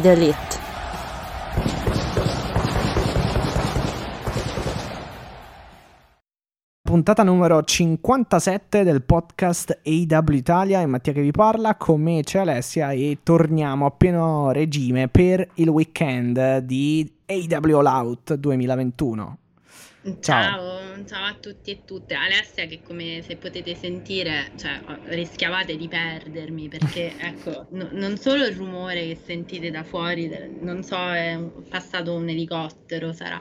The elite. puntata numero 57 del podcast AW Italia è Mattia che vi parla, con me c'è Alessia e torniamo a pieno regime per il weekend di AW All Out 2021. Ciao. ciao. ciao, a tutti e tutte. Alessia che come se potete sentire, cioè, rischiavate di perdermi perché ecco, no, non solo il rumore che sentite da fuori, non so, è passato un elicottero, sarà.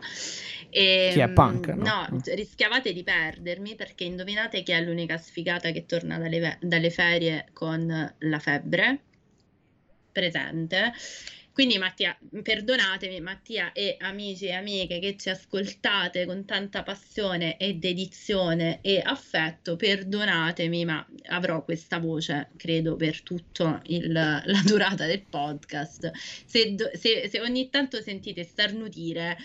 E, chi è punk? No? no, mm. rischiavate di perdermi perché indovinate chi è l'unica sfigata che torna dalle, dalle ferie con la febbre presente. Quindi Mattia, perdonatemi Mattia e amici e amiche che ci ascoltate con tanta passione e dedizione e affetto, perdonatemi, ma avrò questa voce, credo, per tutta la durata del podcast. Se, se, se ogni tanto sentite starnutire,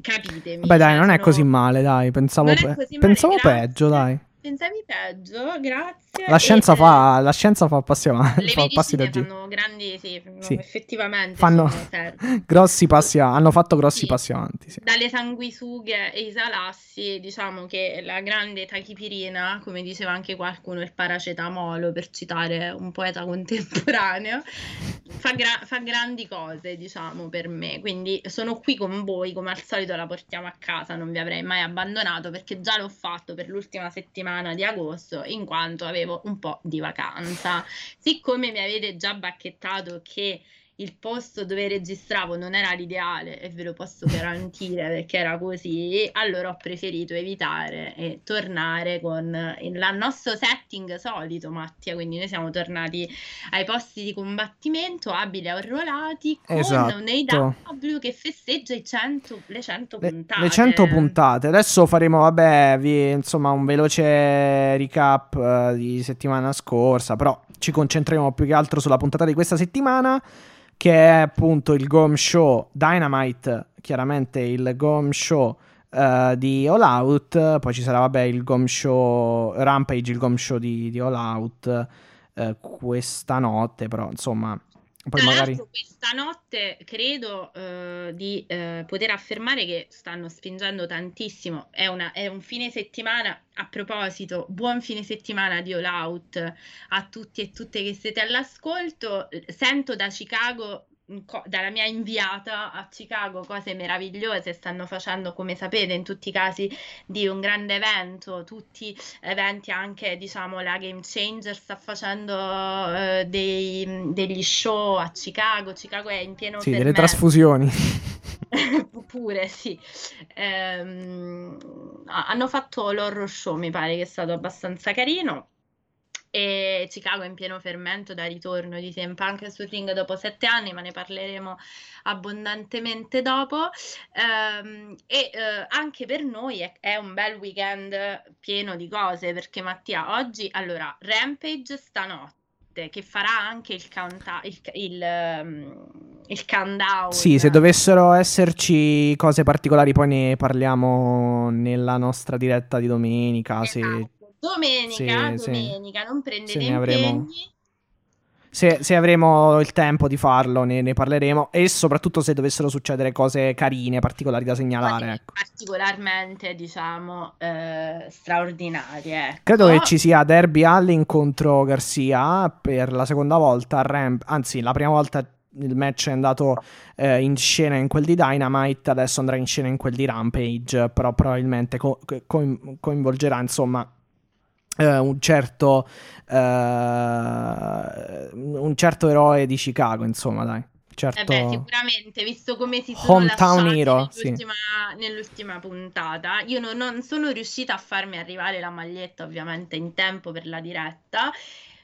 capitemi. Beh, dai, non è così male, dai. Pensavo, pe- pensavo peggio, dai. Pensavi peggio, grazie. La scienza, fa, la scienza fa passi avanti. Le fa passi da fanno grandi, sì, sì. effettivamente. Fanno grossi passi, hanno fatto grossi sì. passi avanti. Sì. Dalle sanguisughe e i salassi, diciamo che la grande tachipirina, come diceva anche qualcuno, il paracetamolo, per citare un poeta contemporaneo, fa, gra- fa grandi cose, diciamo, per me. Quindi sono qui con voi, come al solito la portiamo a casa, non vi avrei mai abbandonato perché già l'ho fatto per l'ultima settimana settimana di agosto in quanto avevo un po' di vacanza. Siccome mi avete già bacchettato che il posto dove registravo non era l'ideale e ve lo posso garantire perché era così, allora ho preferito evitare e tornare con il nostro setting solito, Mattia. Quindi noi siamo tornati ai posti di combattimento abili e arruolati con esatto. un AW che festeggia 100, le 100 puntate. Le 100 puntate. Adesso faremo, vabbè, vi, insomma, un veloce recap uh, di settimana scorsa, però ci concentreremo più che altro sulla puntata di questa settimana che è appunto il Gom Show Dynamite, chiaramente il Gom Show uh, di All Out, poi ci sarà vabbè il Gom Show Rampage, il Gom Show di, di All Out uh, questa notte, però insomma poi Tra magari... questa notte credo uh, di uh, poter affermare che stanno spingendo tantissimo. È, una, è, un fine settimana, a proposito, buon fine settimana di All Out a tutti e tutte che siete all'ascolto. Sento da Chicago dalla mia inviata a Chicago cose meravigliose stanno facendo come sapete in tutti i casi di un grande evento. Tutti eventi anche diciamo la Game Changer sta facendo uh, dei, degli show a Chicago. Chicago è in pieno sì, delle trasfusioni. Pure sì. Ehm, hanno fatto l'horror show mi pare che è stato abbastanza carino e Chicago è in pieno fermento da ritorno di CM Punk sul ring dopo sette anni, ma ne parleremo abbondantemente dopo. Um, e uh, anche per noi è, è, un bel weekend pieno di cose, perché Mattia, oggi, allora, Rampage stanotte, che farà anche il, count- il, il, um, il countdown. Sì, se dovessero esserci cose particolari poi ne parliamo nella nostra diretta di domenica, esatto. se Domenica, sì, domenica, sì. non prendete impegni. Avremo... Se, se, avremo il tempo di farlo, ne, ne, parleremo. E soprattutto se dovessero succedere cose carine, particolari da segnalare. Ecco. Particolarmente, diciamo, eh, straordinarie. Ecco. Credo che ci sia Derby Allin contro Garcia per la seconda volta. Ramp- anzi, la prima volta il match è andato eh, in scena in quel di Dynamite, adesso andrà in scena in quel di Rampage. Però probabilmente co- co- coinvolgerà, insomma Uh, un, certo, uh, un certo eroe di Chicago, insomma, dai. certo. Eh beh, sicuramente, visto come si sono Hometown hero, sì. nell'ultima, nell'ultima puntata, io non, non sono riuscita a farmi arrivare la maglietta ovviamente in tempo per la diretta,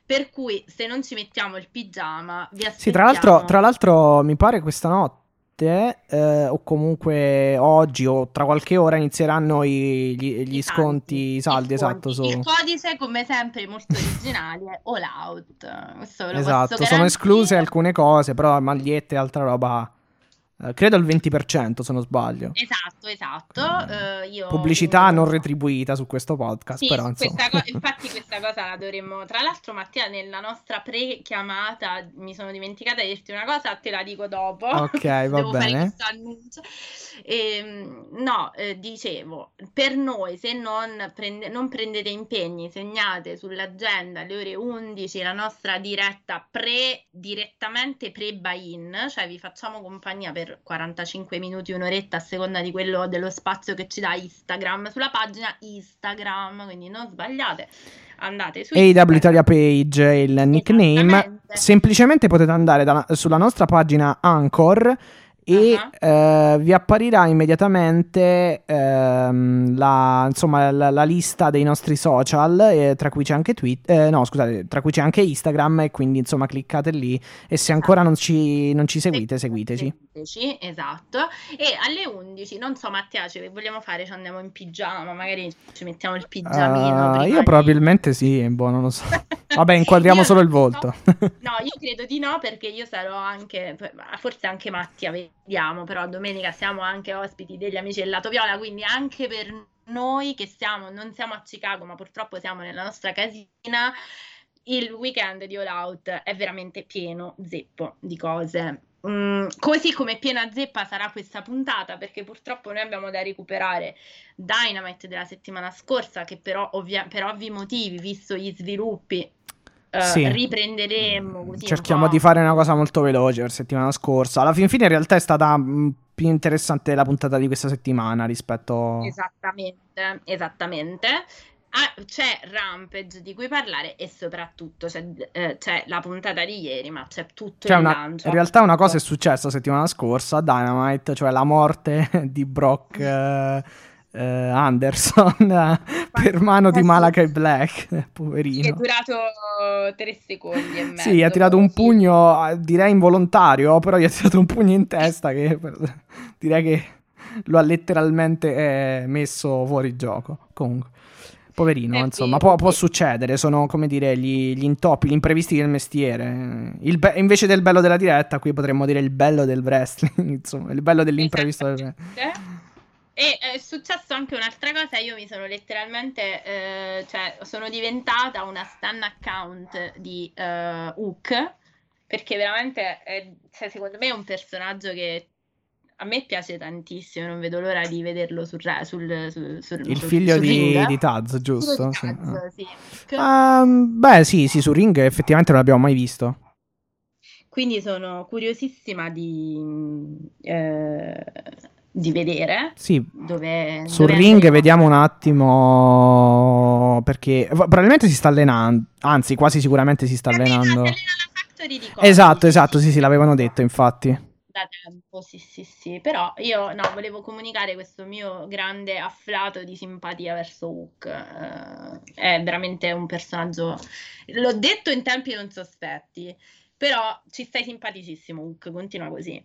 per cui se non ci mettiamo il pigiama vi aspettiamo. Sì, tra l'altro, tra l'altro mi pare questa notte eh, o comunque oggi o tra qualche ora inizieranno i- gli, gli sconti, i saldi, esatto, su... Il codice, come sempre, molto originale è All Out. Esatto, sono escluse alcune cose, però magliette e altra roba... eh, credo il 20% se non sbaglio. Esatto, esatto. eh, io Pubblicità non retribuita su questo podcast, Sì, però questa co- infatti questa cosa la dovremmo... Tra l'altro Mattia nella nostra pre-chiamata mi sono dimenticata di dirti una cosa, te la dico dopo. Ok, va Devo fare bene. questo annuncio. Ehm, no, eh, dicevo, per noi se non, prende- non prendete impegni, segnate sull'agenda alle ore 11 la nostra diretta pre, direttamente pre-buy-in, cioè vi facciamo compagnia per 45 minuti, un'oretta a seconda di quello dello spazio che ci dà Instagram, sulla pagina Instagram, quindi non sbagliate, andate su AW Instagram. Italia Page è il nickname. Semplicemente potete andare da- sulla nostra pagina Anchor e Ah. eh, vi apparirà immediatamente ehm, la, insomma, la, la lista dei nostri social, eh, tra cui c'è anche Twitter, no scusate, tra cui c'è anche Instagram e quindi insomma cliccate lì e se ancora non ci, non ci seguite seguiteci. Seguiteci, esatto. E alle 11, non so Mattia, ce che vogliamo fare? Ci andiamo in pigiama, magari ci mettiamo il pigiamino. Prima io di- probabilmente sì, boh, non lo so. Vabbè, inquadriamo solo il volto. No, io credo di no perché io sarò anche, forse anche Mattia, vediamo, però domenica siamo anche ospiti degli amici del Lato Viola, quindi anche per noi che siamo, non siamo a Chicago, ma purtroppo siamo nella nostra casina, il weekend di All Out è veramente pieno, zeppo di cose. Mm, così come piena zeppa sarà questa puntata, perché purtroppo noi abbiamo da recuperare Dynamite della settimana scorsa, che però ovvia- per ovvi motivi, visto gli sviluppi, eh, Sì. riprenderemo così un Cerchiamo di fare una cosa molto veloce per settimana scorsa. Alla fin fine in realtà è stata mh, più interessante la puntata di questa settimana rispetto... Esattamente, esattamente. Ah, c'è Rampage di cui parlare e soprattutto c'è, eh, c'è la puntata di ieri, ma c'è tutto Cioè il una- lancio. in realtà una cosa è successa la settimana scorsa a Dynamite, cioè la morte di Brock eh, eh, Anderson per mano di sì. Malakai Black, che è poverino. durato tre secondi e mezzo. Sì, ha tirato un pugno, direi involontario, però gli ha tirato un pugno in testa che direi che lo ha letteralmente eh, messo fuori gioco. Comunque, poverino, Eh, insomma, può, può succedere, sono come dire gli, gli intoppi, gli imprevisti del mestiere. Il be- invece del bello della diretta, qui potremmo dire il bello del wrestling, insomma, il bello dell'imprevisto del wrestling. E è successo anche un'altra cosa, io mi sono letteralmente, eh, cioè sono diventata una stan account di eh, Hook, perché veramente, è, cioè, secondo me è un personaggio che a me piace tantissimo, non vedo l'ora di vederlo sul, sul, sul, sul- Il figlio di, di Taz, giusto? di Sì. Taz, sì, Hook. Ehm, beh, sì, sì, su Ring effettivamente non l'abbiamo mai visto. Quindi sono curiosissima di, eh, di vedere Sì, dove... Sul dove ring vediamo un attimo perché probabilmente si sta allenando, anzi quasi sicuramente si sta allena- allenando. si allena. Esatto, esatto, sì, sì, l'avevano detto infatti. Da tempo, sì, sì, sì. Però io no, volevo comunicare questo mio grande afflato di simpatia verso Hook. Eh, è veramente un personaggio. L'ho detto in tempi non sospetti, però ci stai simpaticissimo, Hook. Continua così.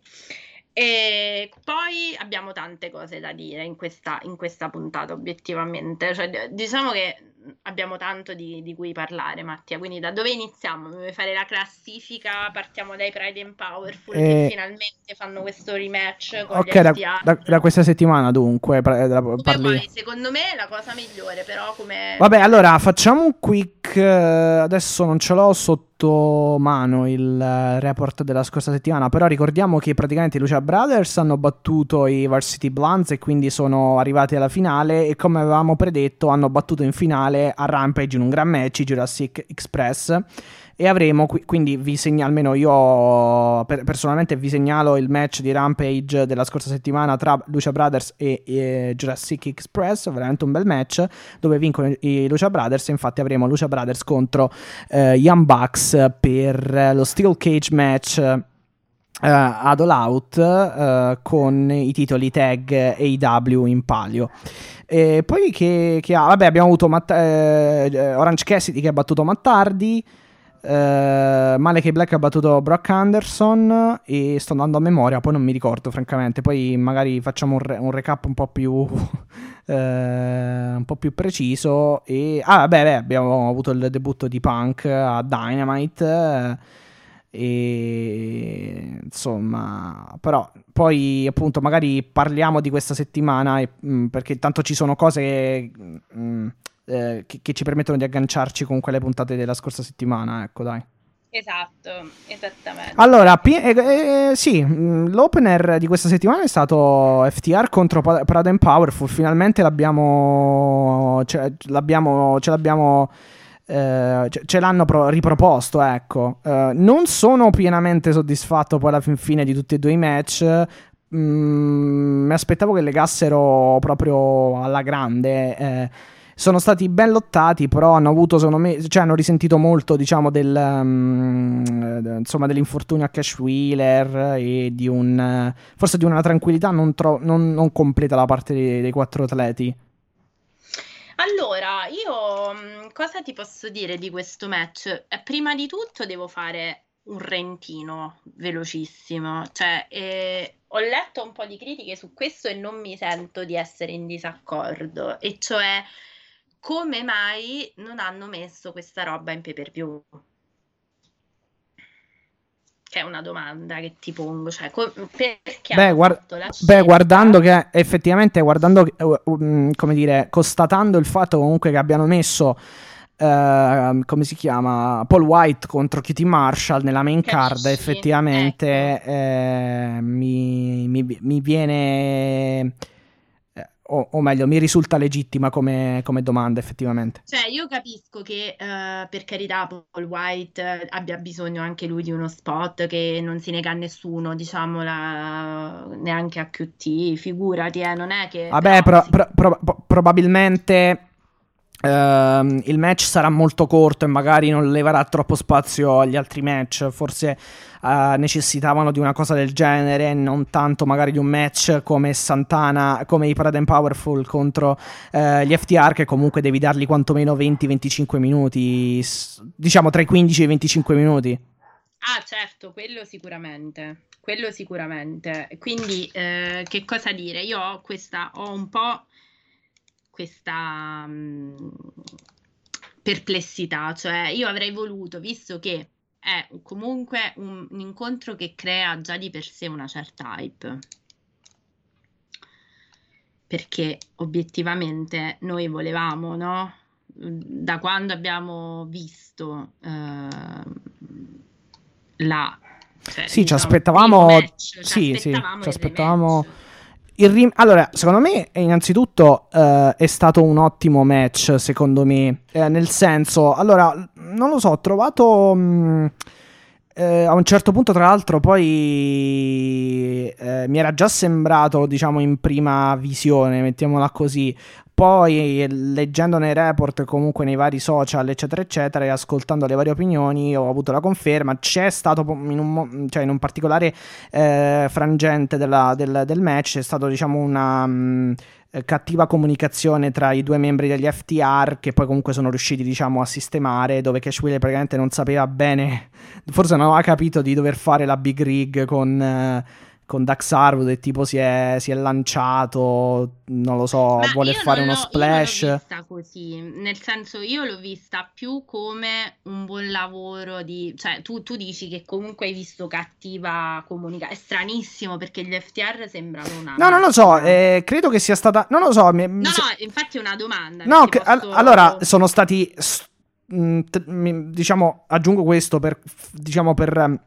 E poi abbiamo tante cose da dire in questa, in questa puntata, obiettivamente. Cioè, diciamo che abbiamo tanto di, di cui parlare, Mattia. Quindi da dove iniziamo? Vuoi fare la classifica? Partiamo dai Pride and Powerful Eh, che finalmente fanno questo rematch con Ok, gli da, da- da questa settimana dunque pra- da- Come parli. vuoi? Secondo me è la cosa migliore, però come... Vabbè, allora facciamo un quick. eh, adesso non ce l'ho sotto mano il eh, report della scorsa settimana. Però ricordiamo che praticamente i Lucia Brothers hanno battuto i Varsity Blondes e quindi sono arrivati alla finale. E come avevamo predetto, hanno battuto in finale a Rampage in un gran match Jurassic Express. E avremo qui- quindi vi segnalo, almeno io per- personalmente vi segnalo il match di Rampage della scorsa settimana tra Lucia Brothers e, e Jurassic Express, veramente un bel match dove vincono i Lucia Brothers. Infatti avremo Lucia Brothers contro eh, Young Bucks per lo Steel Cage match uh, ad All Out uh, con i titoli tag AW in palio. E poi che, che ha, vabbè, abbiamo avuto Matt, eh, Orange Cassidy che ha battuto Mattardi. Uh, Malek Black ha battuto Brock Anderson e sto andando a memoria, poi non mi ricordo francamente, poi magari facciamo un, re- un recap un po' più uh, un po' più preciso. E ah vabbè, beh, abbiamo avuto il debutto di Punk a Dynamite e insomma però poi appunto magari parliamo di questa settimana e, mh, mm, perché tanto ci sono cose mh, mm, eh, che, che, ci permettono di agganciarci con quelle puntate della scorsa settimana, ecco dai. Esatto, esattamente. Allora, P- eh, eh, sì, mm, l'opener di questa settimana è stato FTR contro Proud and Powerful. Finalmente l'abbiamo. Ce, l'abbiamo, ce l'abbiamo. Eh, ce, l'hanno pro- riproposto, ecco. Eh, non sono pienamente soddisfatto poi alla fin fine di tutti e due i match. Mm, mi aspettavo che legassero proprio alla grande. Eh, sono stati ben lottati, però hanno avuto, secondo me, cioè hanno risentito molto, diciamo, del, um, insomma, dell'infortunio a Cash Wheeler e di un, forse di una tranquillità non, tro- non, non completa da parte dei, dei quattro atleti. Allora, io mm, cosa ti posso dire di questo match? Eh, prima di tutto devo fare un rentino velocissimo, cioè eh, ho letto un po' di critiche su questo e non mi sento di essere in disaccordo, e cioè come mai non hanno messo questa roba in pay per view? Che è una domanda che ti pongo, cioè co- perché beh, guard- beh, guardando che effettivamente, guardando, uh, come dire, constatando il fatto comunque che abbiano messo Uh, come si chiama Paul White contro Kitty Marshall nella main card effettivamente ecco. eh, mi, mi, mi, viene o, o, meglio, mi risulta legittima come, come, domanda effettivamente. Cioè, io capisco che uh, per carità Paul White abbia bisogno anche lui di uno spot che non si nega a nessuno, diciamo, la... neanche a QT, figurati, eh, non è che... Vabbè, pro, pro, pro, probabilmente Uh, il match sarà molto corto e magari non leverà troppo spazio agli altri match. Forse uh, necessitavano di una cosa del genere, non tanto magari di un match come Santana, come i Parade and Powerful contro uh, gli FTR, che comunque devi dargli quantomeno 20-25 minuti, diciamo tra i 15 e i 25 minuti. Ah, certo, quello sicuramente. Quello sicuramente. Quindi, eh, che cosa dire? Io ho questa, ho un po' questa mh, perplessità, cioè io avrei voluto, visto che è comunque un, un incontro che crea già di per sé una certa hype, perché obiettivamente noi volevamo, no? Da quando abbiom visto eh, la... Cioè, sì, diciamo, ci aspettavamo... Match, ci sì, aspettavamo sì, ci aspettavamo Rim- allora, secondo me, innanzitutto uh, è stato un ottimo match, secondo me. Eh, nel senso, allora, non lo so, ho trovato. Mh, mm, eh, a un certo punto, tra l'altro, poi eh, mi era già sembrato, diciamo, in prima visione, mettiamola così, poi leggendo nei report, comunque nei vari social, eccetera, eccetera, e ascoltando le varie opinioni, ho avuto la conferma. C'è stato in un, cioè in un particolare eh, frangente della, del, del, match, c'è stato diciamo una... Mh, mm, cattiva comunicazione tra i due membri degli FTR che poi comunque sono riusciti diciamo a sistemare dove Cash Wheeler praticamente non sapeva bene forse non aveva capito di dover fare la big rig con eh, con Dax Harwood e tipo si è, si è lanciato, non lo so, Ma vuole fare uno splash. Io l'ho vista così, nel senso io l'ho vista più come un buon lavoro di... cioè tu, tu dici che comunque hai visto cattiva comunicazione, è stranissimo perché gli FTR sembrano una... No, non lo so, eh, credo che sia stata... non lo so. Mi... No, no, infatti è una domanda. No, che, posso... allora sono stati... diciamo, aggiungo questo per... diciamo per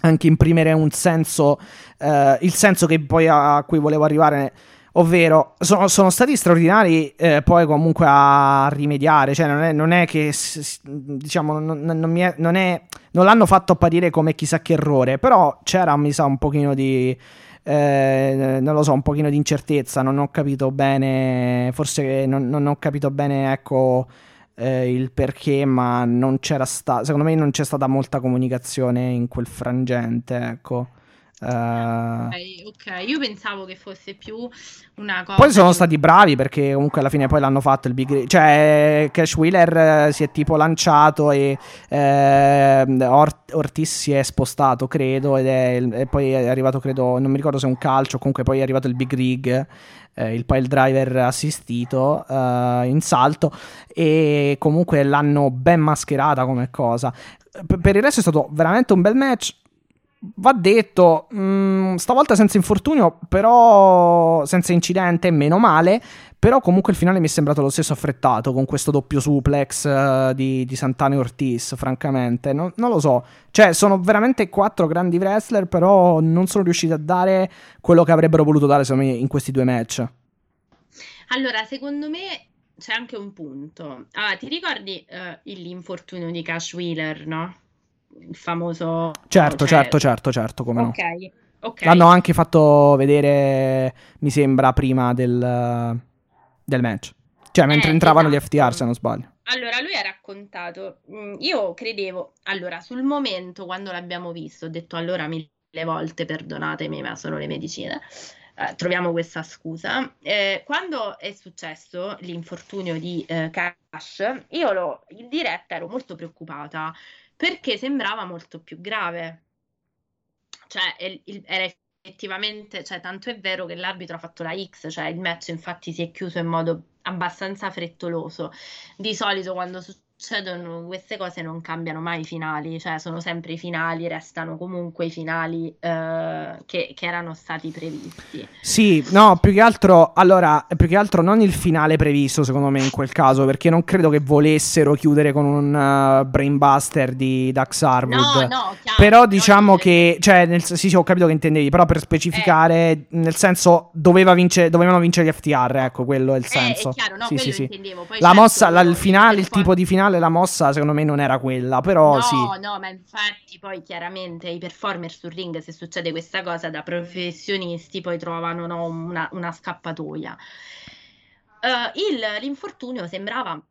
anche imprimere un senso, eh, il senso che poi a, cui volevo arrivare, ovvero sono, sono stati straordinari eh, poi comunque a rimediare, cioè non è, non è che diciamo non, non, è, è, non l'hanno fatto apparire come chissà che errore, però c'era mi sa un pochino di... Eh, non lo so, un pochino di incertezza, non ho capito bene, forse non ho capito bene, ecco, eh, il perché, ma non c'era stata, secondo me non c'è stata molta comunicazione in quel frangente, ecco. Uh, okay, ok, io pensavo che fosse più una cosa. Poi sono stati bravi perché comunque alla fine poi l'hanno fatto il big. Cioè, Cash Wheeler eh, si è tipo lanciato e eh, Ort- Ortiz si è spostato, credo. Ed è, e poi è arrivato, credo, non mi ricordo se è un calcio. Comunque poi è arrivato il big rig. Eh, il pile driver assistito uh, in salto e comunque l'hanno ben mascherata come cosa. Per il resto è stato veramente un bel match Va detto, mh, mm, stavolta senza infortunio, però senza incidente, meno male. Però comunque il finale mi è sembrato lo stesso affrettato con questo doppio suplex uh, di, di Santana e Ortiz, francamente. Non, non, lo so. Cioè, sono veramente quattro grandi wrestler, però non sono riusciti a dare quello che avrebbero voluto dare, secondo me, in questi due match. Allora, secondo me c'è anche un punto. Ah, ti ricordi uh, l'infortunio di Cash Wheeler, no? Il famoso... Certo, cioè... certo, certo, certo, come Ok, no. ok. L'hanno anche fatto vedere, mi sembra, prima del, del match. Cioè, mentre eh, entravano esatto. gli FTR, se non sbaglio. Allora, lui ha raccontato, mm, io credevo, allora, sul momento, quando l'abbiamo visto, ho detto allora mille volte, perdonatemi, ma sono le medicine, eh, troviamo questa scusa. Eh, quando è successo l'infortunio di eh, Cash, io lo, in diretta ero molto preoccupata perché sembrava molto più grave. Cioè, era effettivamente, cioè, tanto è vero che l'arbitro ha fatto la X, cioè il match infatti si è chiuso in modo abbastanza frettoloso. Di solito quando succede succedono queste cose non cambiano mai i finali, cioè sono sempre i finali, restano comunque i finali eh, che, che, erano stati previsti. Sì, no, più che altro, allora, più che altro non il finale previsto secondo me in quel caso, perché non credo che volessero chiudere con un uh, brainbuster di Dax Harwood. No, no, chiaro, però diciamo che, cioè, nel, sì, sì, ho capito che intendevi, però per specificare, eh. nel senso, doveva vince, dovevano vincere gli FTR, ecco, quello è il senso. Eh, è chiaro, no, sì, sì, sì. Poi la certo, mossa, la, il finale, il tipo di finale finale la mossa secondo me non era quella, però no, sì. No, no, ma infatti poi chiaramente i performer sul ring, se succede questa cosa da professionisti, poi trovano no, una, una, scappatoia. Uh, il, l'infortunio sembrava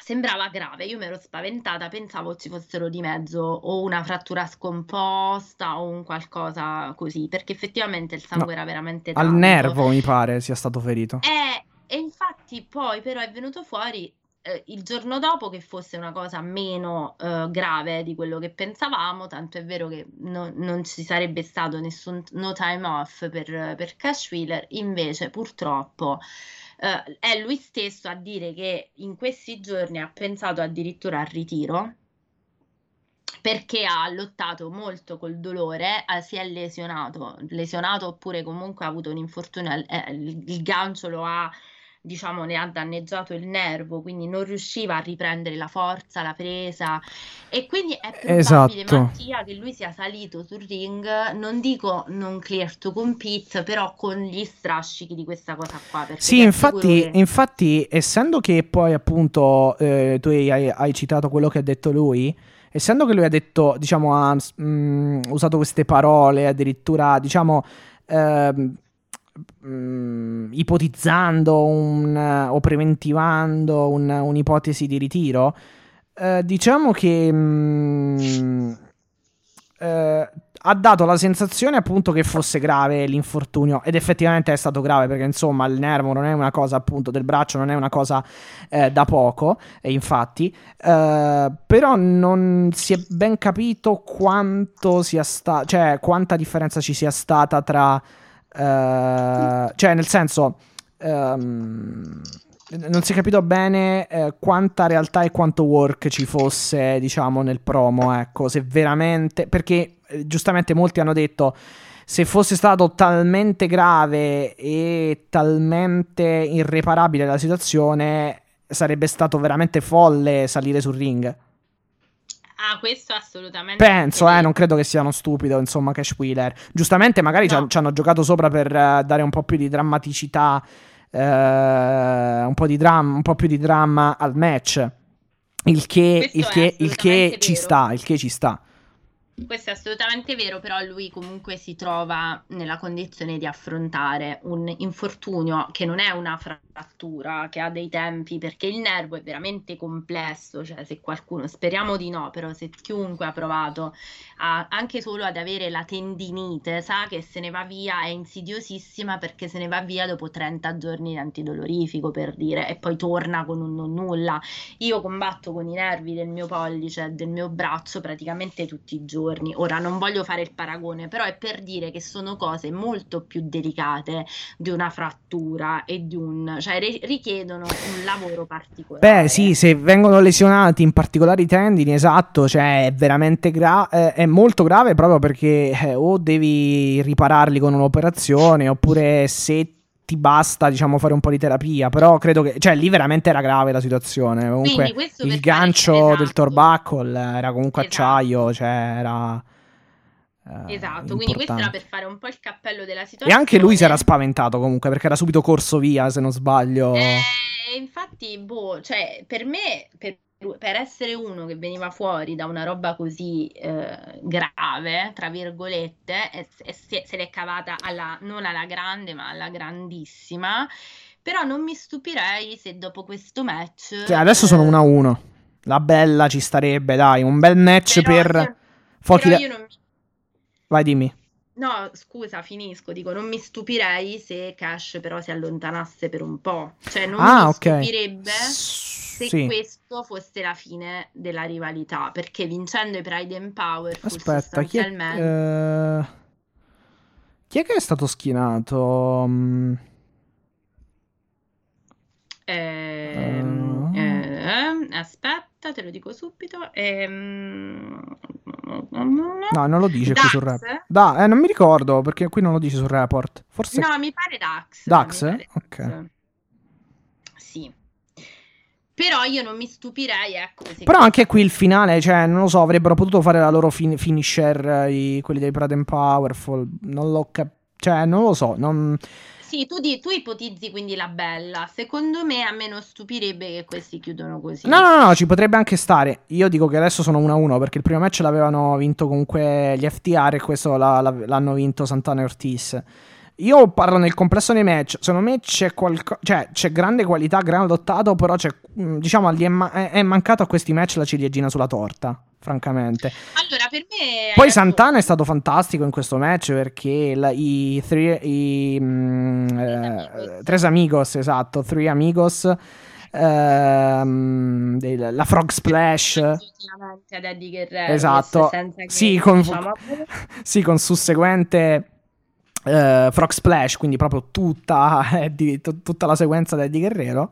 sembrava grave, io mi ero spaventata, pensavo ci fossero di mezzo o una frattura scomposta o un qualcosa così, perché effettivamente il sangue no, era veramente tanto. Al nervo mi pare sia stato ferito. Eh, e infatti poi però è venuto fuori eh, il giorno dopo che fosse una cosa meno eh, grave di quello che pensavamo, tanto è vero che no, non ci sarebbe stato nessun no time off per, per Cash Wheeler, invece purtroppo eh, è lui stesso a dire che in questi giorni ha pensato addirittura al ritiro perché ha lottato molto col dolore, eh, si è lesionato, lesionato oppure comunque ha avuto un infortunio, eh, il, il gancio lo ha diciamo ne ha danneggiato il nervo, quindi non riusciva a riprendere la forza, la presa e quindi è probabile esatto. Mattia che lui sia salito sul ring, non dico non clear to compete, però con gli strascichi di questa cosa qua. Sì, infatti, che... infatti, essendo che poi appunto eh, tu hai, hai citato quello che ha detto lui, essendo che lui ha detto, diciamo, ha mh, mm, usato queste parole, addirittura, diciamo, ehm, mh, mm, ipotizzando un, o preventivando un, un'ipotesi di ritiro, eh, diciamo che mh, mm, eh, ha dato la sensazione appunto che fosse grave l'infortunio ed effettivamente è stato grave perché insomma il nervo non è una cosa appunto del braccio non è una cosa eh, da poco e infatti eh, però non si è ben capito quanto sia stata cioè quanta differenza ci sia stata tra Uh, cioè, nel senso, um, non si è capito bene uh, quanta realtà e quanto work ci fosse, diciamo, nel promo. Ecco, se veramente. Perché eh, giustamente molti hanno detto. Se fosse stato talmente grave e talmente irreparabile la situazione, sarebbe stato veramente folle salire sul ring. Ah, questo assolutamente. Penso, eh, non credo che siano stupido, insomma, Cash Wheeler. Giustamente, magari no. ci hanno giocato sopra per uh, dare un po' più di drammaticità, uh, un, po di dram- un po' più di dramma al match. Il che, il che, il che ci sta, il che ci sta. Questo è assolutamente vero, però lui comunque si trova nella condizione di affrontare un infortunio che non è una frattura frattura che ha dei tempi, perché il nervo è veramente complesso, cioè se qualcuno, speriamo di no, però se chiunque ha provato a, anche solo ad avere la tendinite, sa che se ne va via è insidiosissima perché se ne va via dopo 30 giorni di antidolorifico per dire e poi torna con un non nulla. Io combatto con i nervi del mio pollice, del mio braccio praticamente tutti i giorni. Ora non voglio fare il paragone, però è per dire che sono cose molto più delicate di una frattura e di un cioè richiedono un lavoro particolare. Beh, sì, se vengono lesionati in particolari tendini, esatto, cioè è veramente grave, è molto grave proprio perché eh, o devi ripararli con un'operazione oppure se ti basta, diciamo, fare un po' di terapia, però credo che, cioè, lì veramente era grave la situazione. Comunque, il gancio esatto. del torbackle era comunque esatto. acciaio, cioè, era. Eh, esatto, quindi questo era per fare un po' il cappello della situazione. E anche lui si era spaventato comunque perché era subito corso via, se non sbaglio. Eh, infatti, boh, cioè, per me, per, per, essere uno che veniva fuori da una roba così eh, grave, tra virgolette, e, e se, se l'è cavata alla, non alla grande, ma alla grandissima. Però non mi stupirei se dopo questo match. Cioè, adesso sono 1-1. Eh, la bella ci starebbe, dai, un bel match per. Io, Fuochi però io non mi Vai, dimmi. No, scusa, finisco. Dico, non mi stupirei se Cash però si allontanasse per un po'. Cioè, non ah, mi okay. stupirebbe se sì. questo fosse la fine della rivalità. Perché vincendo i Pride and Power Aspetta, chi è, uh... chi è che è stato schinato? Um... Eh, eh, aspetta, te lo dico subito. Ehm... No, non lo dice Dax? qui sul report. Da, eh, non mi ricordo perché qui non lo dice sul report. Forse... No, mi pare Dax. Dax? Pare ok. Sì. Però io non mi stupirei, ecco. Però anche qui il finale, cioè, non lo so, avrebbero potuto fare la loro fin- finisher, i, quelli dei Pride and Powerful. Non l'ho capito. Cioè, non lo so, non... Sì, tu, di, tu, ipotizzi quindi la bella. Secondo me a me non stupirebbe che questi chiudono così. No, no, no, ci potrebbe anche stare. Io dico che adesso sono 1-1 perché il primo match l'avevano vinto comunque gli FTR e questo la, la, l'hanno vinto Santana e Ortiz. Io parlo nel complesso dei match. Secondo me c'è, qualco- cioè, c'è grande qualità, gran adottato, però c'è, mm, diciamo, è, ma- è mancato a questi match la ciliegina sulla torta francamente. Allora, per me. Poi Santana è stato fantastico in questo match perché la, i, three, i mm, eh, Tres Amigos, esatto, Three Amigos. Ehm, la Frog Splash Guerrero esatto sì con, diciamo... sì, con susseguente uh, Frog Splash quindi proprio tutta, Eddie, t- tutta la sequenza di Eddie Guerrero.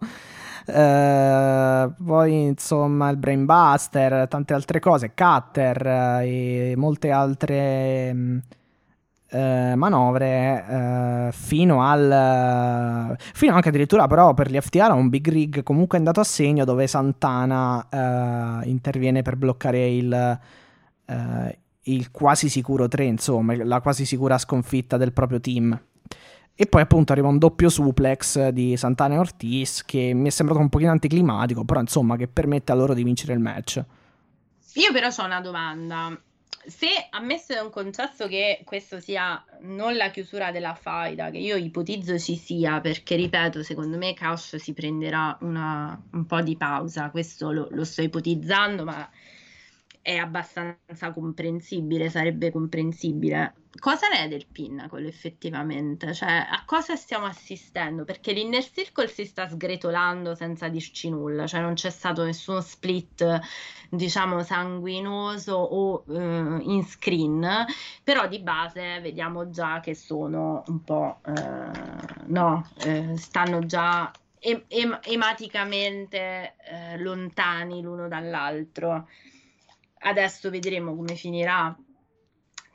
Uh, poi insomma il Brainbuster, tante altre cose, Cutter uh, e molte altre uh, manovre fino al fino anche addirittura però per gli FTR un big rig comunque andato a segno dove Santana interviene per bloccare il il quasi sicuro 3 insomma la quasi sicura sconfitta del proprio team e poi appunto arriva un doppio suplex di Santana e Ortiz che mi è sembrato un pochino anticlimatico, però insomma che permette a loro di vincere il match. Io però ho una domanda. Se ammesso e non concesso che questo sia non la chiusura della faida, che io ipotizzo ci sia, perché ripeto, secondo me Cash si prenderà una, un po' di pausa, questo lo, lo sto ipotizzando, ma è abbastanza comprensibile, sarebbe comprensibile. Cosa ne è del Pinnacle effettivamente? Cioè, a cosa stiamo assistendo? Perché l'Inner Circle si sta sgretolando senza dirci nulla, cioè non c'è stato nessuno split, diciamo, sanguinoso o uh, in screen, però di base vediamo già che sono un po', uh, no, uh, stanno già em- em- ematicamente lontani l'uno dall'altro. Adesso vedremo come finirà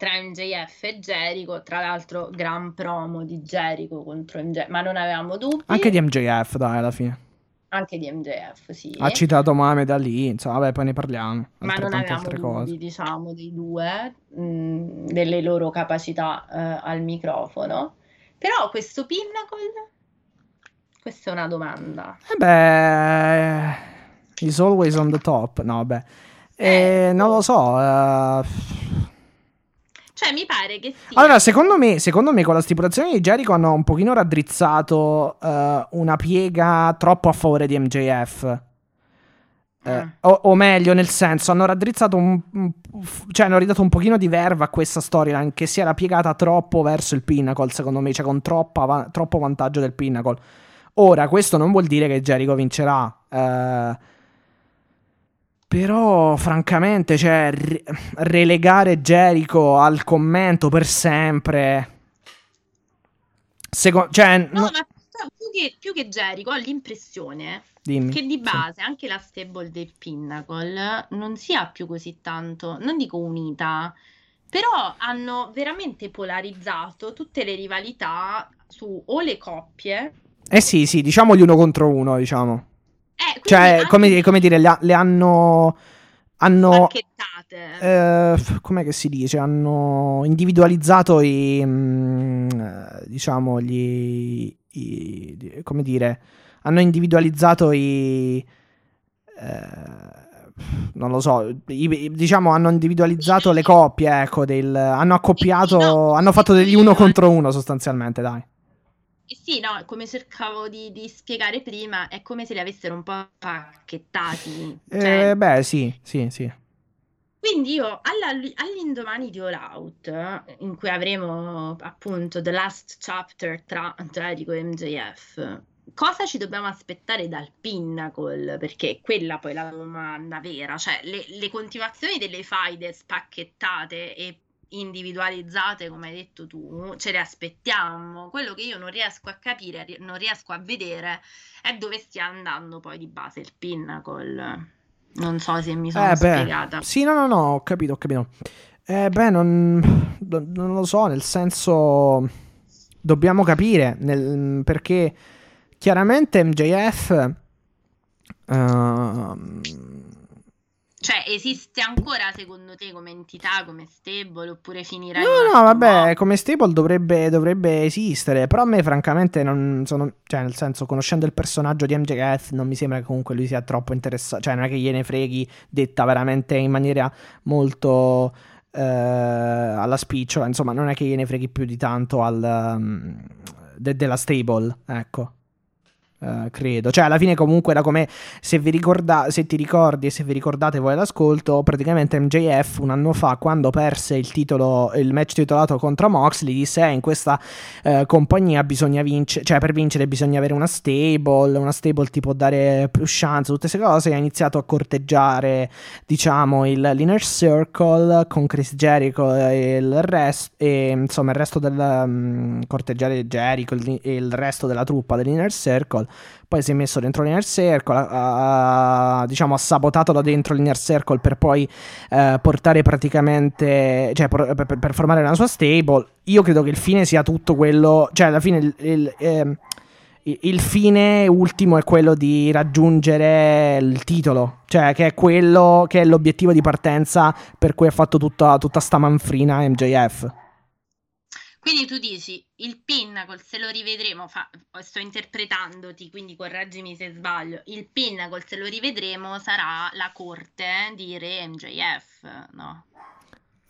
tra MJF e Jericho, tra l'altro gran promo di Jericho contro MJF, ma non avevamo dubbi. Anche di MJF, dai, alla fine. Anche di MJF, sì. Ha citato Mohamed Ali, insomma, vabbè, poi ne parliamo. Ma non avevamo dubbi, cose. diciamo, dei due, mh, mm, delle loro capacità uh, al microfono. Però questo Pinnacle, questa è una domanda. Eh beh, he's always on the top, no, beh. Eh, non lo so. Uh... Cioè, mi pare che sia. Allora, secondo me, secondo me con la stipulazione di Jericho hanno un pochino raddrizzato eh, una piega troppo a favore di MJF. Eh, Mm. o, o meglio, nel senso, hanno raddrizzato un, un- cioè hanno ridato un pochino di verve a questa storyline che si era piegata troppo verso il Pinnacle, secondo me, cioè con troppa va- troppo vantaggio del Pinnacle. Ora, questo non vuol dire che Jericho vincerà. eh, però, francamente, cioè, re- relegare Jericho al commento per sempre. Secondo, cioè, No, no- ma più che, più che Jericho ho l'impressione dimmi. che di Sì. base anche la stable del Pinnacle non sia più così tanto, non dico unita, però hanno veramente polarizzato tutte le rivalità su o le coppie, Eh sì, sì, diciamogli uno contro uno, diciamo. Eh, Cioè, anche come, come dire, le, le hanno. Hanno. eh, com'è che si dice? Hanno individualizzato i. mm, diciamo, gli. i- come dire. Hanno individualizzato i. eh, non lo so, i- diciamo hanno individualizzato le coppie, ecco, del, hanno accoppiato, hanno fatto degli uno contro uno sostanzialmente, dai. Eh Sì, no, come cercavo di, di spiegare prima, è come se li avessero un po' pacchettati. Cioè, Eh, beh, sì, sì, sì. Quindi io alla- all'indomani di All Out, in cui avremo appunto The Last Chapter tra Jericho e MJF, cosa ci dobbiamo aspettare dal Pinnacle? Perché quella poi è la domanda vera, cioè le, le continuazioni delle faide spacchettate e individualizzate, come hai detto tu, ce le aspettiamo. Quello che io non riesco a capire, non riesco a vedere, è dove stia andando poi di base il Pinnacle. Non so se mi sono Eh, beh, spiegata. Sì, no, no, no, ho capito, ho capito. Eh, beh, non, non lo so, nel senso, dobbiamo capire, nel- perché chiaramente MJF... ehm, Cioè, esiste ancora secondo te come entità, come stable, oppure finirà in No, no, vabbè, modo? come stable dovrebbe, dovrebbe esistere, però a me francamente non sono, cioè nel senso, conoscendo il personaggio di MJF non mi sembra che comunque lui sia troppo interessato, cioè non è che gliene freghi, detta veramente in maniera molto eh, alla spicciola, insomma non è che gliene freghi più di tanto al, um, de- della stable, ecco. Eh, credo, cioè alla fine comunque era come se vi ricorda- se ti ricordi e se vi ricordate voi all'ascolto, praticamente MJF un anno fa quando perse il titolo, il match titolato contro Moxley disse "Eh, in questa eh, compagnia bisogna vincere, cioè per vincere bisogna avere una stable, una stable ti può dare più chance, tutte queste cose e ha iniziato a corteggiare diciamo il, l'Inner Circle con Chris Jericho e il resto e insomma il resto del mm, corteggiare Jericho il- e il resto della truppa dell'Inner Circle poi si è messo dentro l'Inner Circle, ha, ha, diciamo, ha sabotato da dentro l'Inner Circle per poi eh, portare praticamente, cioè per, per- per formare la sua stable. Io credo che il fine sia tutto quello, cioè alla fine il, il, il- il fine ultimo è quello di raggiungere il titolo, cioè che è quello che è l'obiettivo di partenza per cui ha fatto tutta, tutta sta manfrina MJF. Quindi tu dici, il Pinnacle se lo rivedremo, fa- sto interpretandoti, quindi correggimi se sbaglio, il Pinnacle se lo rivedremo sarà la corte di Re MJF, no?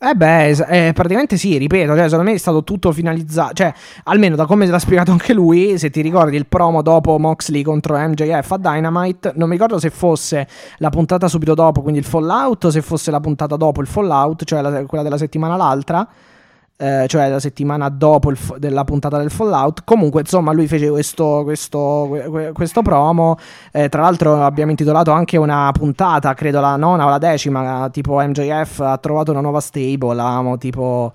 Eh beh, eh, praticamente sì, ripeto, cioè, secondo me è stato tutto finalizzato, cioè almeno da come l'ha spiegato anche lui, se ti ricordi il promo dopo Moxley contro MJF a Dynamite, non mi ricordo se fosse la puntata subito dopo, quindi il Fallout, o se fosse la puntata dopo il Fallout, cioè la- quella della settimana l'altra, eh, cioè la settimana dopo f- della puntata del Fallout. Comunque, insomma, lui fece questo, questo, que- que- questo promo. eh, tra l'altro, abbiamo intitolato anche una puntata, credo la nona o la decima. Tipo, MJF ha trovato una nuova stable. L'avevamo tipo.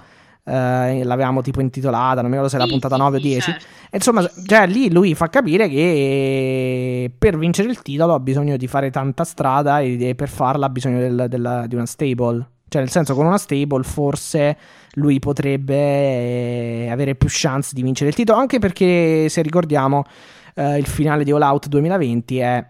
eh, l'avevamo tipo intitolata, non mi ricordo se era Sì, puntata sì, 9 o sì, 10. certo. Insomma, cioè, lì lui fa capire che per vincere il titolo ha bisogno di fare tanta strada e e per farla ha bisogno del- della- di una stable. Cioè, nel senso, con una stable forse lui potrebbe eh, avere più chance di vincere il titolo. Anche perché, se ricordiamo, eh, il finale di All Out 2020 è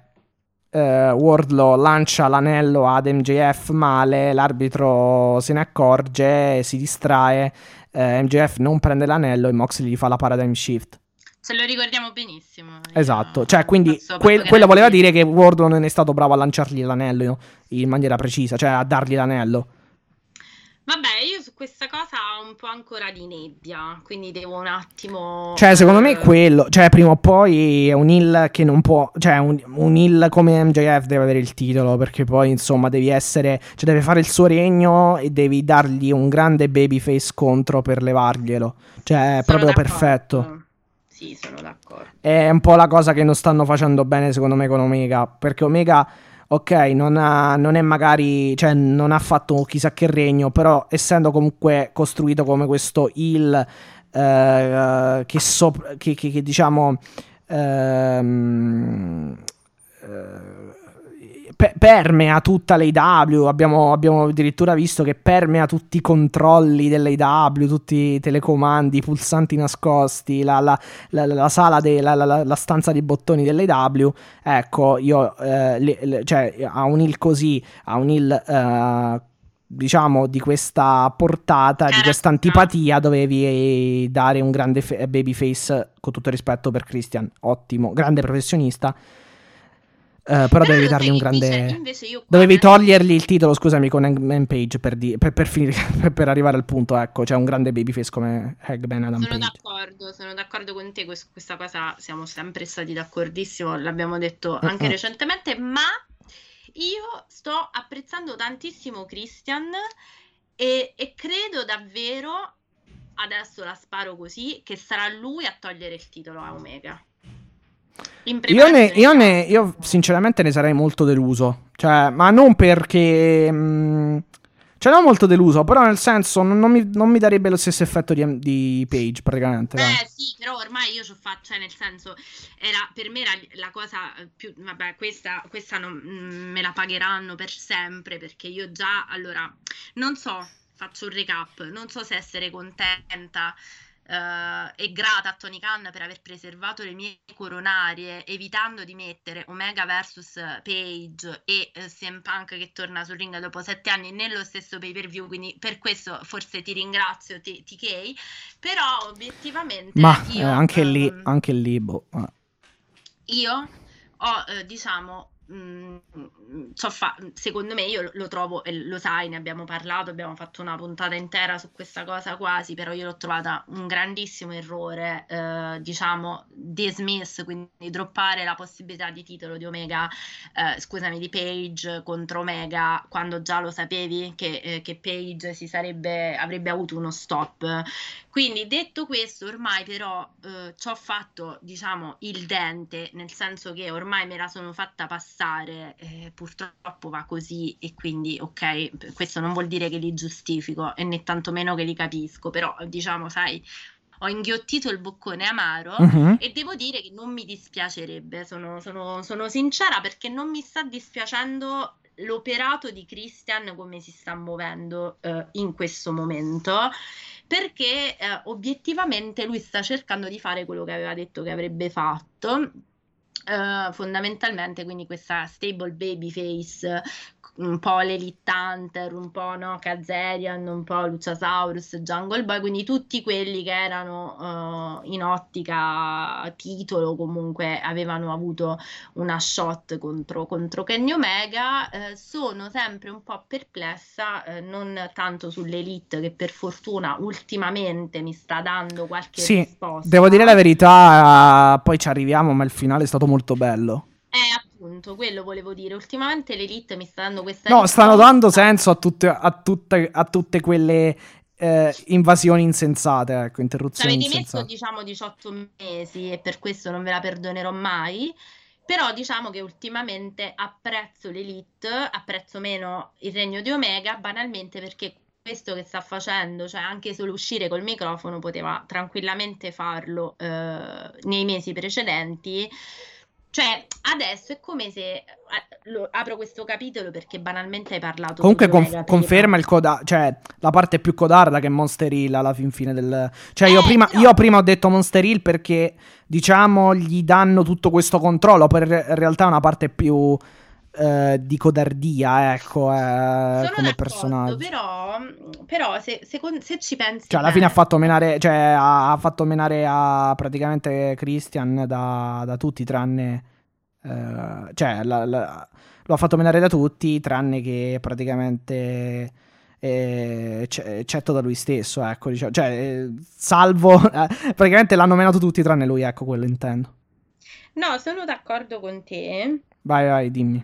eh, Wardlow lancia l'anello ad MJF male, l'arbitro se ne accorge, si distrae, eh, MJF non prende l'anello e Moxley gli fa la paradigm shift. Ce lo ricordiamo benissimo. Esatto, Io cioè quindi posso- que- quello voleva dire che Wardlow non è stato bravo a lanciargli l'anello in maniera precisa, cioè a dargli l'anello. Vabbè, io su questa cosa ha un po' ancora di nebbia, quindi devo un attimo... Cioè, secondo me è eh, quello. Cioè, prima o poi è un hill che non può. Cioè, un, un hill come MJF deve avere il titolo. Perché poi, insomma, devi essere. Cioè, deve fare il suo regno e devi dargli un grande babyface contro per levarglielo. Cioè, è sono proprio d'accordo. perfetto. Sì, sono d'accordo. È un po' la cosa che non stanno facendo bene, secondo me, con Omega. Perché Omega, ok, non, ha- non è magari. Cioè, non ha fatto chissà che regno. Però, essendo comunque costruito come questo heel. eh, che, sop- che, che- che, diciamo. ehm, eh, pe- permea tutta l'AW. Abbiamo, abbiamo addirittura visto che permea tutti i controlli dell'AW, tutti i telecomandi, i pulsanti nascosti, la, la- la- la sala, de- la, la- la stanza dei bottoni dell'AW. Ecco, io, eh, le- le- cioè, a un il così, a un il. eh, Diciamo di questa portata, di questa antipatia, dovevi dare un grande fe- babyface. Con tutto rispetto per Christian, ottimo, grande professionista. Eh, però dovevi lo dargli sai, un grande. invece- invece qua Dovevi togliergli il titolo, scusami, con Hangman Page per, di- per, per finire- per- arrivare al punto. Ecco, c'è un grande babyface come Hangman Adam Sono Page. d'accordo, sono d'accordo con te, quest- questa cosa siamo sempre stati d'accordissimo, l'abbiamo detto anche Mm-mm. recentemente, ma io sto apprezzando tantissimo Christian e, e credo davvero, adesso la sparo così, che sarà lui a togliere il titolo a Omega. Io, ne, io, ne- io sinceramente ne sarei molto deluso. Cioè, ma non perché. mh, cioè, non molto deluso, però nel senso non, non mi, non mi darebbe lo stesso effetto di, di Page, praticamente. dai. Eh sì, però ormai io ci ho fatto, cioè nel senso, era, per me era la cosa più, vabbè, questa, questa non, mm, me la pagheranno per sempre perché io già, allora, non so, faccio un recap, non so se essere contenta eh, e grata a Tony Khan per aver preservato le mie coronarie, evitando di mettere Omega vs Page e eh, CM Punk che torna sul ring dopo sette anni nello stesso pay per view, quindi per questo forse ti ringrazio T- TK, però obiettivamente Ma eh, io, anche lì, ehm, anche lì, boh. eh. io ho, eh, diciamo, mh, c'ho fa- secondo me io lo- lo trovo, e lo sai, ne abbiamo parlato, abbiamo fatto una puntata intera su questa cosa quasi, però io l'ho trovata un grandissimo errore, eh, diciamo, dismiss, quindi droppare la possibilità di titolo di Omega, eh, scusami, di Page contro Omega, quando già lo sapevi che, eh, che Page si sarebbe, avrebbe avuto uno stop. Quindi detto questo, ormai però eh, ci ho fatto, diciamo, il dente, nel senso che ormai me la sono fatta passare, eh, purtroppo va così e quindi ok, questo non vuol dire che li giustifico e né tantomeno che li capisco, però diciamo, sai, ho inghiottito il boccone amaro Mhm. e devo dire che non mi dispiacerebbe, sono, sono- sono sincera perché non mi sta dispiacendo l'operato di Christian come si sta muovendo eh, in questo momento, perché eh, obiettivamente lui sta cercando di fare quello che aveva detto che avrebbe fatto. Eh, fondamentalmente quindi questa stable baby face un po' l'Elite Hunter, un po' no, Kazarian, un po' Luciasaurus, Jungle Boy, quindi tutti quelli che erano eh, in ottica titolo, comunque avevano avuto una shot contro, contro Kenny Omega, eh, sono sempre un po' perplessa, eh, non tanto sull'Elite che per fortuna ultimamente mi sta dando qualche Sì, risposta. devo dire la verità, poi ci arriviamo, ma il finale è stato molto bello. Eh, appunto, quello volevo dire. Ultimamente l'Elite mi sta dando questa No, stanno dando senso a tutte, a tutte, a tutte quelle eh, invasioni insensate, ecco, interruzioni avete messo insensate. diciamo 18 mesi e per questo non ve la perdonerò mai. Però diciamo che ultimamente apprezzo l'Elite, apprezzo meno il regno di Omega, banalmente perché questo che sta facendo, cioè anche solo uscire col microfono, poteva tranquillamente farlo eh, nei mesi precedenti. Cioè, adesso è come se eh, lo- apro questo capitolo perché banalmente hai parlato Comunque conf- conferma il coda- cioè la parte più codarda che è Monster Hill alla fin fine del... Cioè io, Eh, prima, però- io prima ho detto Monster Hill perché diciamo gli danno tutto questo controllo, per in realtà è una parte più eh, di codardia, ecco, eh, Sono come personaggio. però, però se, secon- se ci pensi Cioè alla fine ha fatto menare, cioè, ha, ha fatto menare a praticamente Christian da, da tutti tranne... eh, cioè la- la- lo ha fatto menare da tutti tranne che praticamente eh, eccetto da lui stesso, ecco, diciamo, cioè, eh, salvo, eh, praticamente l'hanno menato tutti tranne lui, ecco, quello intendo. No, sono d'accordo con te. Vai, vai, dimmi.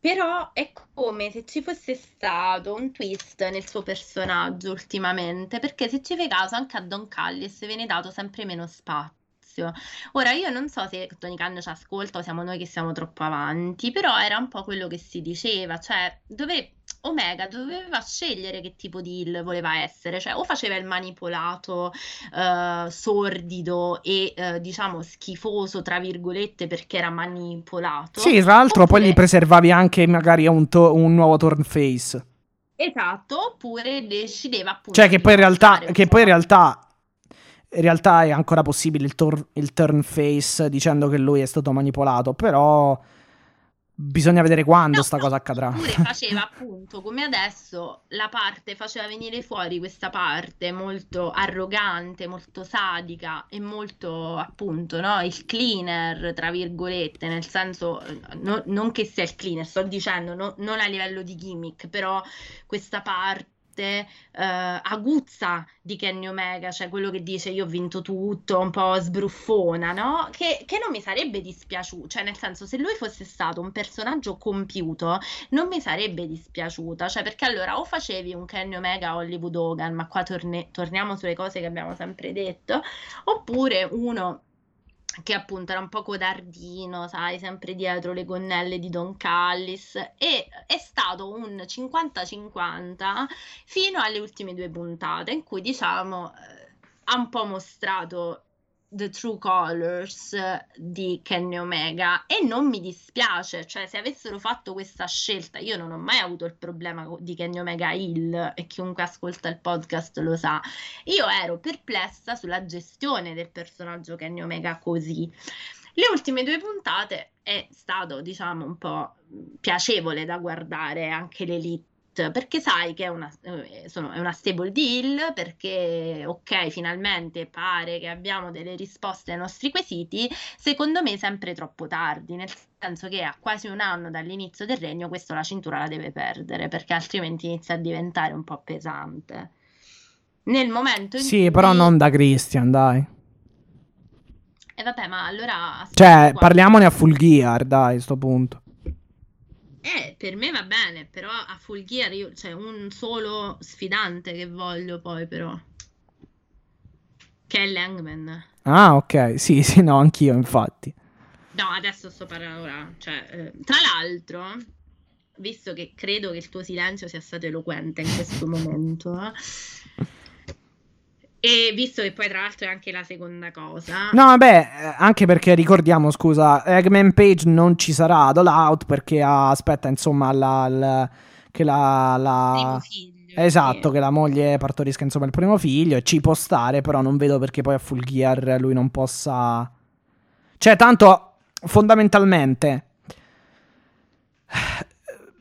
Però è come se ci fosse stato un twist nel suo personaggio ultimamente, perché se ci fai caso anche a Don Callis viene dato sempre meno spazio. Ora io non so se Tony Khan ci ascolta o siamo noi che siamo troppo avanti, però era un po' quello che si diceva, cioè dove Omega doveva scegliere che tipo di heal voleva essere, cioè o faceva il manipolato eh, sordido e eh, diciamo schifoso tra virgolette perché era manipolato. Sì, tra l'altro oppure... poi gli preservavi anche magari un, to- un nuovo turn face. Esatto, oppure decideva appunto. Cioè, che poi in realtà, che poi in realtà in realtà è ancora possibile il, tor- il turn face dicendo che lui è stato manipolato, però bisogna vedere quando no, sta cosa accadrà. Oppure faceva appunto come adesso la parte, faceva venire fuori questa parte molto arrogante, molto sadica e molto appunto no, il cleaner, tra virgolette, nel senso no, non che sia il cleaner, sto dicendo no, non a livello di gimmick, però questa parte eh, aguzza di Kenny Omega, cioè quello che dice io ho vinto tutto, un po' sbruffona, no? Che, che non mi sarebbe dispiaciuto, cioè nel senso se lui fosse stato un personaggio compiuto non mi sarebbe dispiaciuta, cioè perché allora o facevi un Kenny Omega Hollywood Hogan, ma qua torne- torniamo sulle cose che abbiamo sempre detto, oppure uno che appunto era un po' codardino, sai, sempre dietro le gonnelle di Don Callis e è stato un 50-50 fino alle ultime due puntate in cui diciamo eh, ha un po' mostrato The True Colors di Kenny Omega e non mi dispiace, cioè se avessero fatto questa scelta, io non ho mai avuto il problema di Kenny Omega Hill e chiunque ascolta il podcast lo sa, io ero perplessa sulla gestione del personaggio Kenny Omega così. Le ultime due puntate è stato, diciamo, un po' piacevole da guardare anche l'elite perché sai che è una, eh, sono, è una stable deal, perché ok, finalmente pare che abbiamo delle risposte ai nostri quesiti, secondo me sempre troppo tardi, nel senso che a quasi un anno dall'inizio del regno questo la cintura la deve perdere, perché altrimenti inizia a diventare un po' pesante. Nel momento in sì, cui... però non da Christian, dai. E eh vabbè, ma allora... Cioè, parliamone a full gear, dai, a sto punto. Eh, per me va bene, però a Full Gear io, c'è cioè, un solo sfidante che voglio poi però. Che è Langman. Ah, ok. Sì, sì, no, anch'io, infatti. No, adesso sto parlando ora. Cioè, eh, tra l'altro, visto che credo che il tuo silenzio sia stato eloquente in questo momento, eh, e visto che poi tra l'altro è anche la seconda cosa. No, vabbè, eh, anche perché ricordiamo, scusa, Eggman Page non ci sarà ad All Out perché aspetta, insomma, la, la, che la... la... Figlio, esatto, sì. che la moglie partorisca insomma il primo figlio e ci può stare, però non vedo perché poi a Full Gear lui non possa... Cioè, tanto, fondamentalmente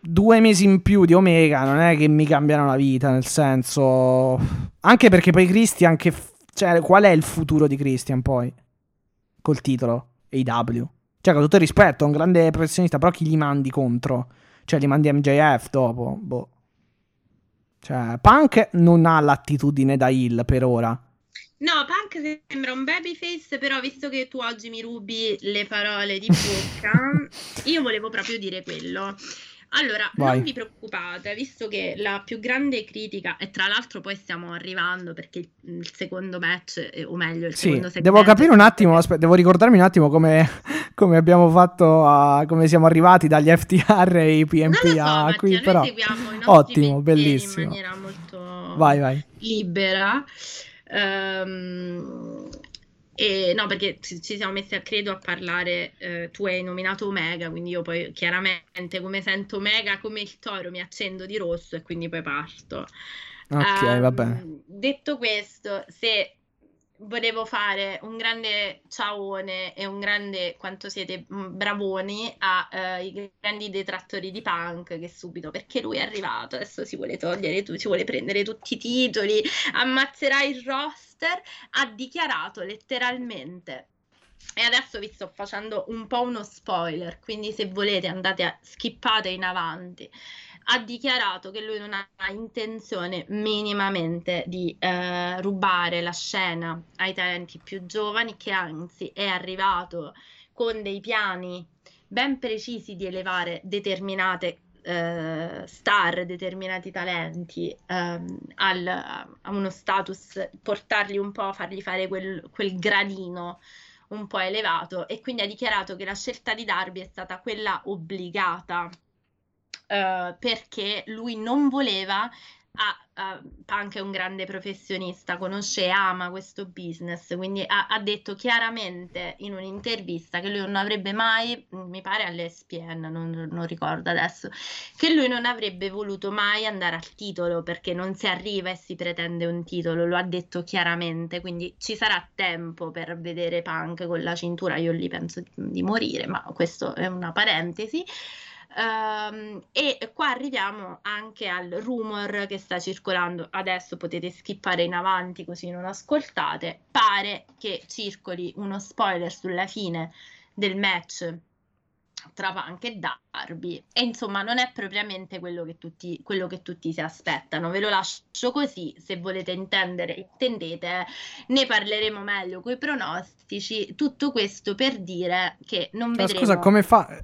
due mesi in più di Omega non è che mi cambiano la vita, nel senso... Anche perché poi Christian che... Cioè, qual è il futuro di Christian poi? Col titolo AW. Cioè, con tutto il rispetto, è un grande professionista, però chi gli mandi contro? Cioè, gli mandi MJF dopo? Boh. Cioè, Punk non ha l'attitudine da heal per ora. No, Punk sembra un babyface, però visto che tu oggi mi rubi le parole di bocca, io volevo proprio dire quello. Allora, Vai. non vi preoccupate, visto che la più grande critica, e tra l'altro poi stiamo arrivando perché il, secondo match, o meglio, il sì, secondo Devo capire un attimo, aspetta, devo ricordarmi un attimo come, come abbiamo fatto, a, come siamo arrivati dagli FTR e i PMP so, a qui, però ottimo, bellissimo. In maniera molto vai, vai. libera. Um, e, no, perché ci, ci, siamo messi a credo a parlare, eh, tu hai nominato Omega, quindi io poi chiaramente come sento Omega come il toro mi accendo di rosso e quindi poi parto. Ok, um, va bene. Detto questo, se volevo fare un grande ciaone e un grande quanto siete mm, bravoni ai uh, grandi detrattori di punk che subito perché lui è arrivato adesso si vuole togliere tu, si vuole prendere tutti i titoli ammazzerà il roster ha dichiarato letteralmente E adesso vi sto facendo un po' uno spoiler, quindi se volete andate a skippate in avanti. Ha dichiarato che lui non ha intenzione minimamente di eh, rubare la scena ai talenti più giovani, che anzi è arrivato con dei piani ben precisi di elevare determinate eh, star, determinati talenti ehm, al, a uno status, portarli un po', fargli fare quel, quel gradino un po' elevato e quindi ha dichiarato che la scelta di Darby è stata quella obbligata eh, perché lui non voleva ha, è un grande professionista, conosce e ama questo business, quindi ha, ha, detto chiaramente in un'intervista che lui non avrebbe mai, mi pare all'ESPN, non, non ricordo adesso, che lui non avrebbe voluto mai andare al titolo perché non si arriva e si pretende un titolo, lo ha detto chiaramente, quindi ci sarà tempo per vedere Punk con la cintura, io lì penso di morire, ma questo è una parentesi. Um, e qua arriviamo anche al rumor che sta circolando. Adesso potete skippare in avanti così non ascoltate. Pare che circoli uno spoiler sulla fine del match tra Punk e Darby e insomma non è propriamente quello che, tutti, quello che tutti si aspettano ve lo lascio così se volete intendere intendete ne parleremo meglio con i pronostici tutto questo per dire che non vedremo scusa come fa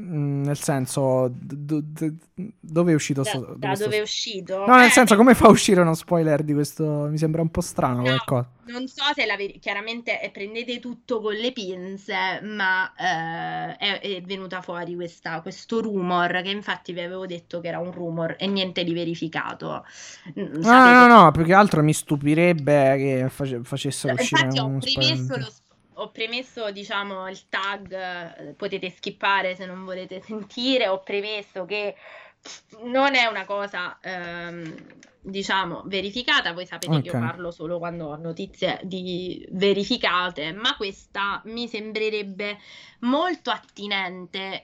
nel senso, d- d- dove è uscito? Da, sto, da dove è uscito? No, nel eh, senso, come fa a uscire uno spoiler di questo? Mi sembra un po' strano no, qualcosa. Non so se la ver- chiaramente eh, prendete tutto con le pinze, ma eh, è, è, venuta fuori questa, questo rumor che infatti vi avevo detto che era un rumor e niente di verificato. Sapete... No, no, no, più che altro mi stupirebbe che face- facessero uscire infatti un ho premesso spoiler. Ho premesso, diciamo, il tag, eh, potete skippare se non volete sentire, ho premesso che non è una cosa, ehm, diciamo, verificata, voi sapete okay. che io parlo solo quando ho notizie di verificate, ma questa mi sembrerebbe molto attinente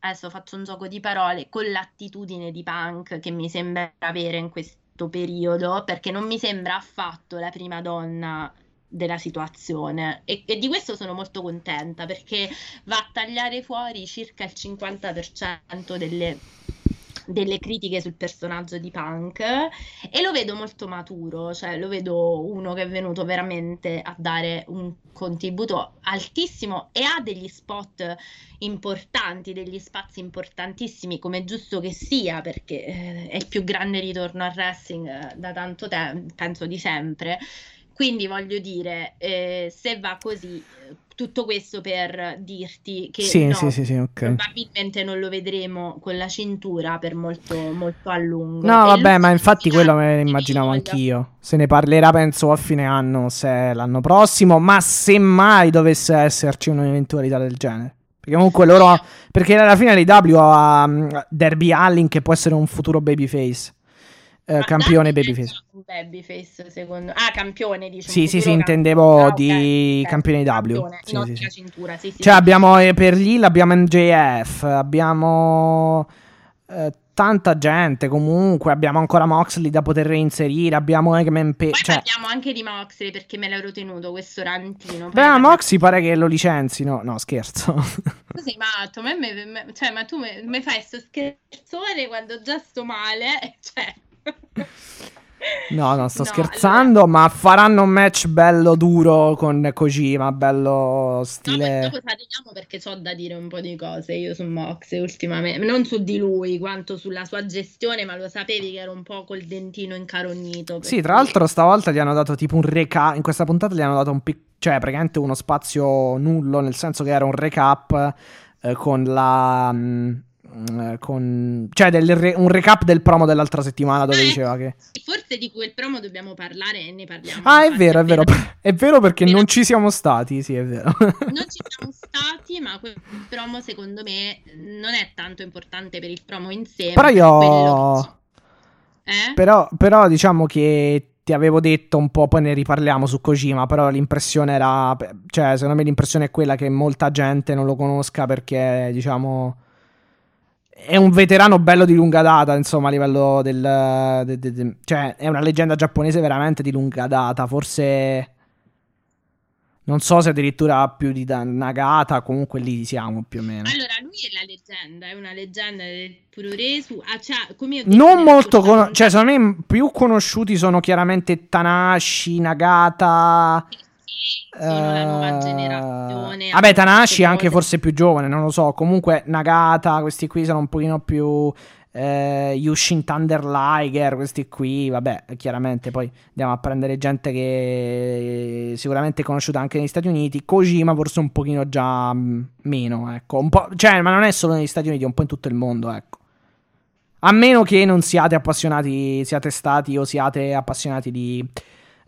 adesso faccio un gioco di parole, con l'attitudine di punk che mi sembra avere in questo periodo, perché non mi sembra affatto la prima donna della situazione. E, e, di questo sono molto contenta perché va a tagliare fuori circa il 50% delle, delle critiche sul personaggio di Punk e lo vedo molto maturo, cioè lo vedo uno che è venuto veramente a dare un contributo altissimo e ha degli spot importanti, degli spazi importantissimi come è giusto che sia perché eh, è il più grande ritorno al wrestling eh, da tanto tempo, penso di sempre quindi voglio dire, eh, se va così, tutto questo per dirti che sì, no, sì, sì, sì, okay. probabilmente non lo vedremo con la cintura per molto, molto a lungo. No, e vabbè, ma infatti quello me lo immaginavo anch'io. Se ne parlerà, penso, a fine anno, se l'anno prossimo, ma se mai dovesse esserci un'eventualità del genere. Perché comunque loro... Perché alla fine l'IW ha um, Derby Allin che può essere un futuro babyface eh, campione babyface. Babyface, secondo Ah, campione, dici. Sì, sì, sì, intendevo ah, di okay, campione. W. Campione, sì, no, sì, sì. cintura, sì, sì. Cioè, abbiamo eh, per lì abbiamo MJF, abbiamo eh, tanta gente comunque, abbiamo ancora Moxley da poter reinserire, abbiamo Eggman Poi cioè... parliamo anche di Moxley perché me l'ero tenuto questo rantino. Beh, ma Moxley pare che lo licenzino. No, scherzo. Tu sei matto, ma, me, me, cioè, ma tu mi fai sto scherzone quando già sto male, cioè... No, no, sto no, scherzando, allora... ma faranno un match bello duro con Kojima, bello stile... No, dopo parliamo perché ho da dire un po' di cose io su Mox ultimamente, non su di lui quanto sulla sua gestione, ma lo sapevi che era un po' col dentino incarognito. Sì, tra l'altro stavolta gli hanno dato tipo un recap, in questa puntata gli hanno dato un piccolo, cioè praticamente uno spazio nullo, nel senso che era un recap eh, con la... Mh, mm, con, cioè re, un recap del promo dell'altra settimana dove eh, diceva che forse di quel promo dobbiamo parlare e ne parliamo ah è vero è vero è vero perché vero. non ci siamo stati sì è vero non ci siamo stati ma quel promo secondo me non è tanto importante per il promo in sé però io eh? però, però diciamo che ti avevo detto un po', poi ne riparliamo su Kojima, però l'impressione era, cioè secondo me l'impressione è quella che molta gente non lo conosca perché diciamo è un veterano bello di lunga data, insomma, a livello del... De, de, de, cioè, è una leggenda giapponese veramente di lunga data, forse... Non so se addirittura più di Nagata, comunque lì siamo più o meno. Allora, lui è la leggenda, è una leggenda del Puroresu. Ah, cioè, come non molto, con- cioè secondo me più conosciuti sono chiaramente Tanashi, Nagata. sono uh, la nuova generazione. Vabbè, Tanashi è anche forse più giovane, non lo so. Comunque Nagata, questi qui sono un pochino più eh, Yushin Thunder Liger, questi qui, vabbè, chiaramente poi andiamo a prendere gente che sicuramente è conosciuta anche negli Stati Uniti, Kojima forse un pochino già mm, meno, ecco, un po', cioè, ma non è solo negli Stati Uniti, è un po' in tutto il mondo, ecco. A meno che non siate appassionati, siate stati o siate appassionati di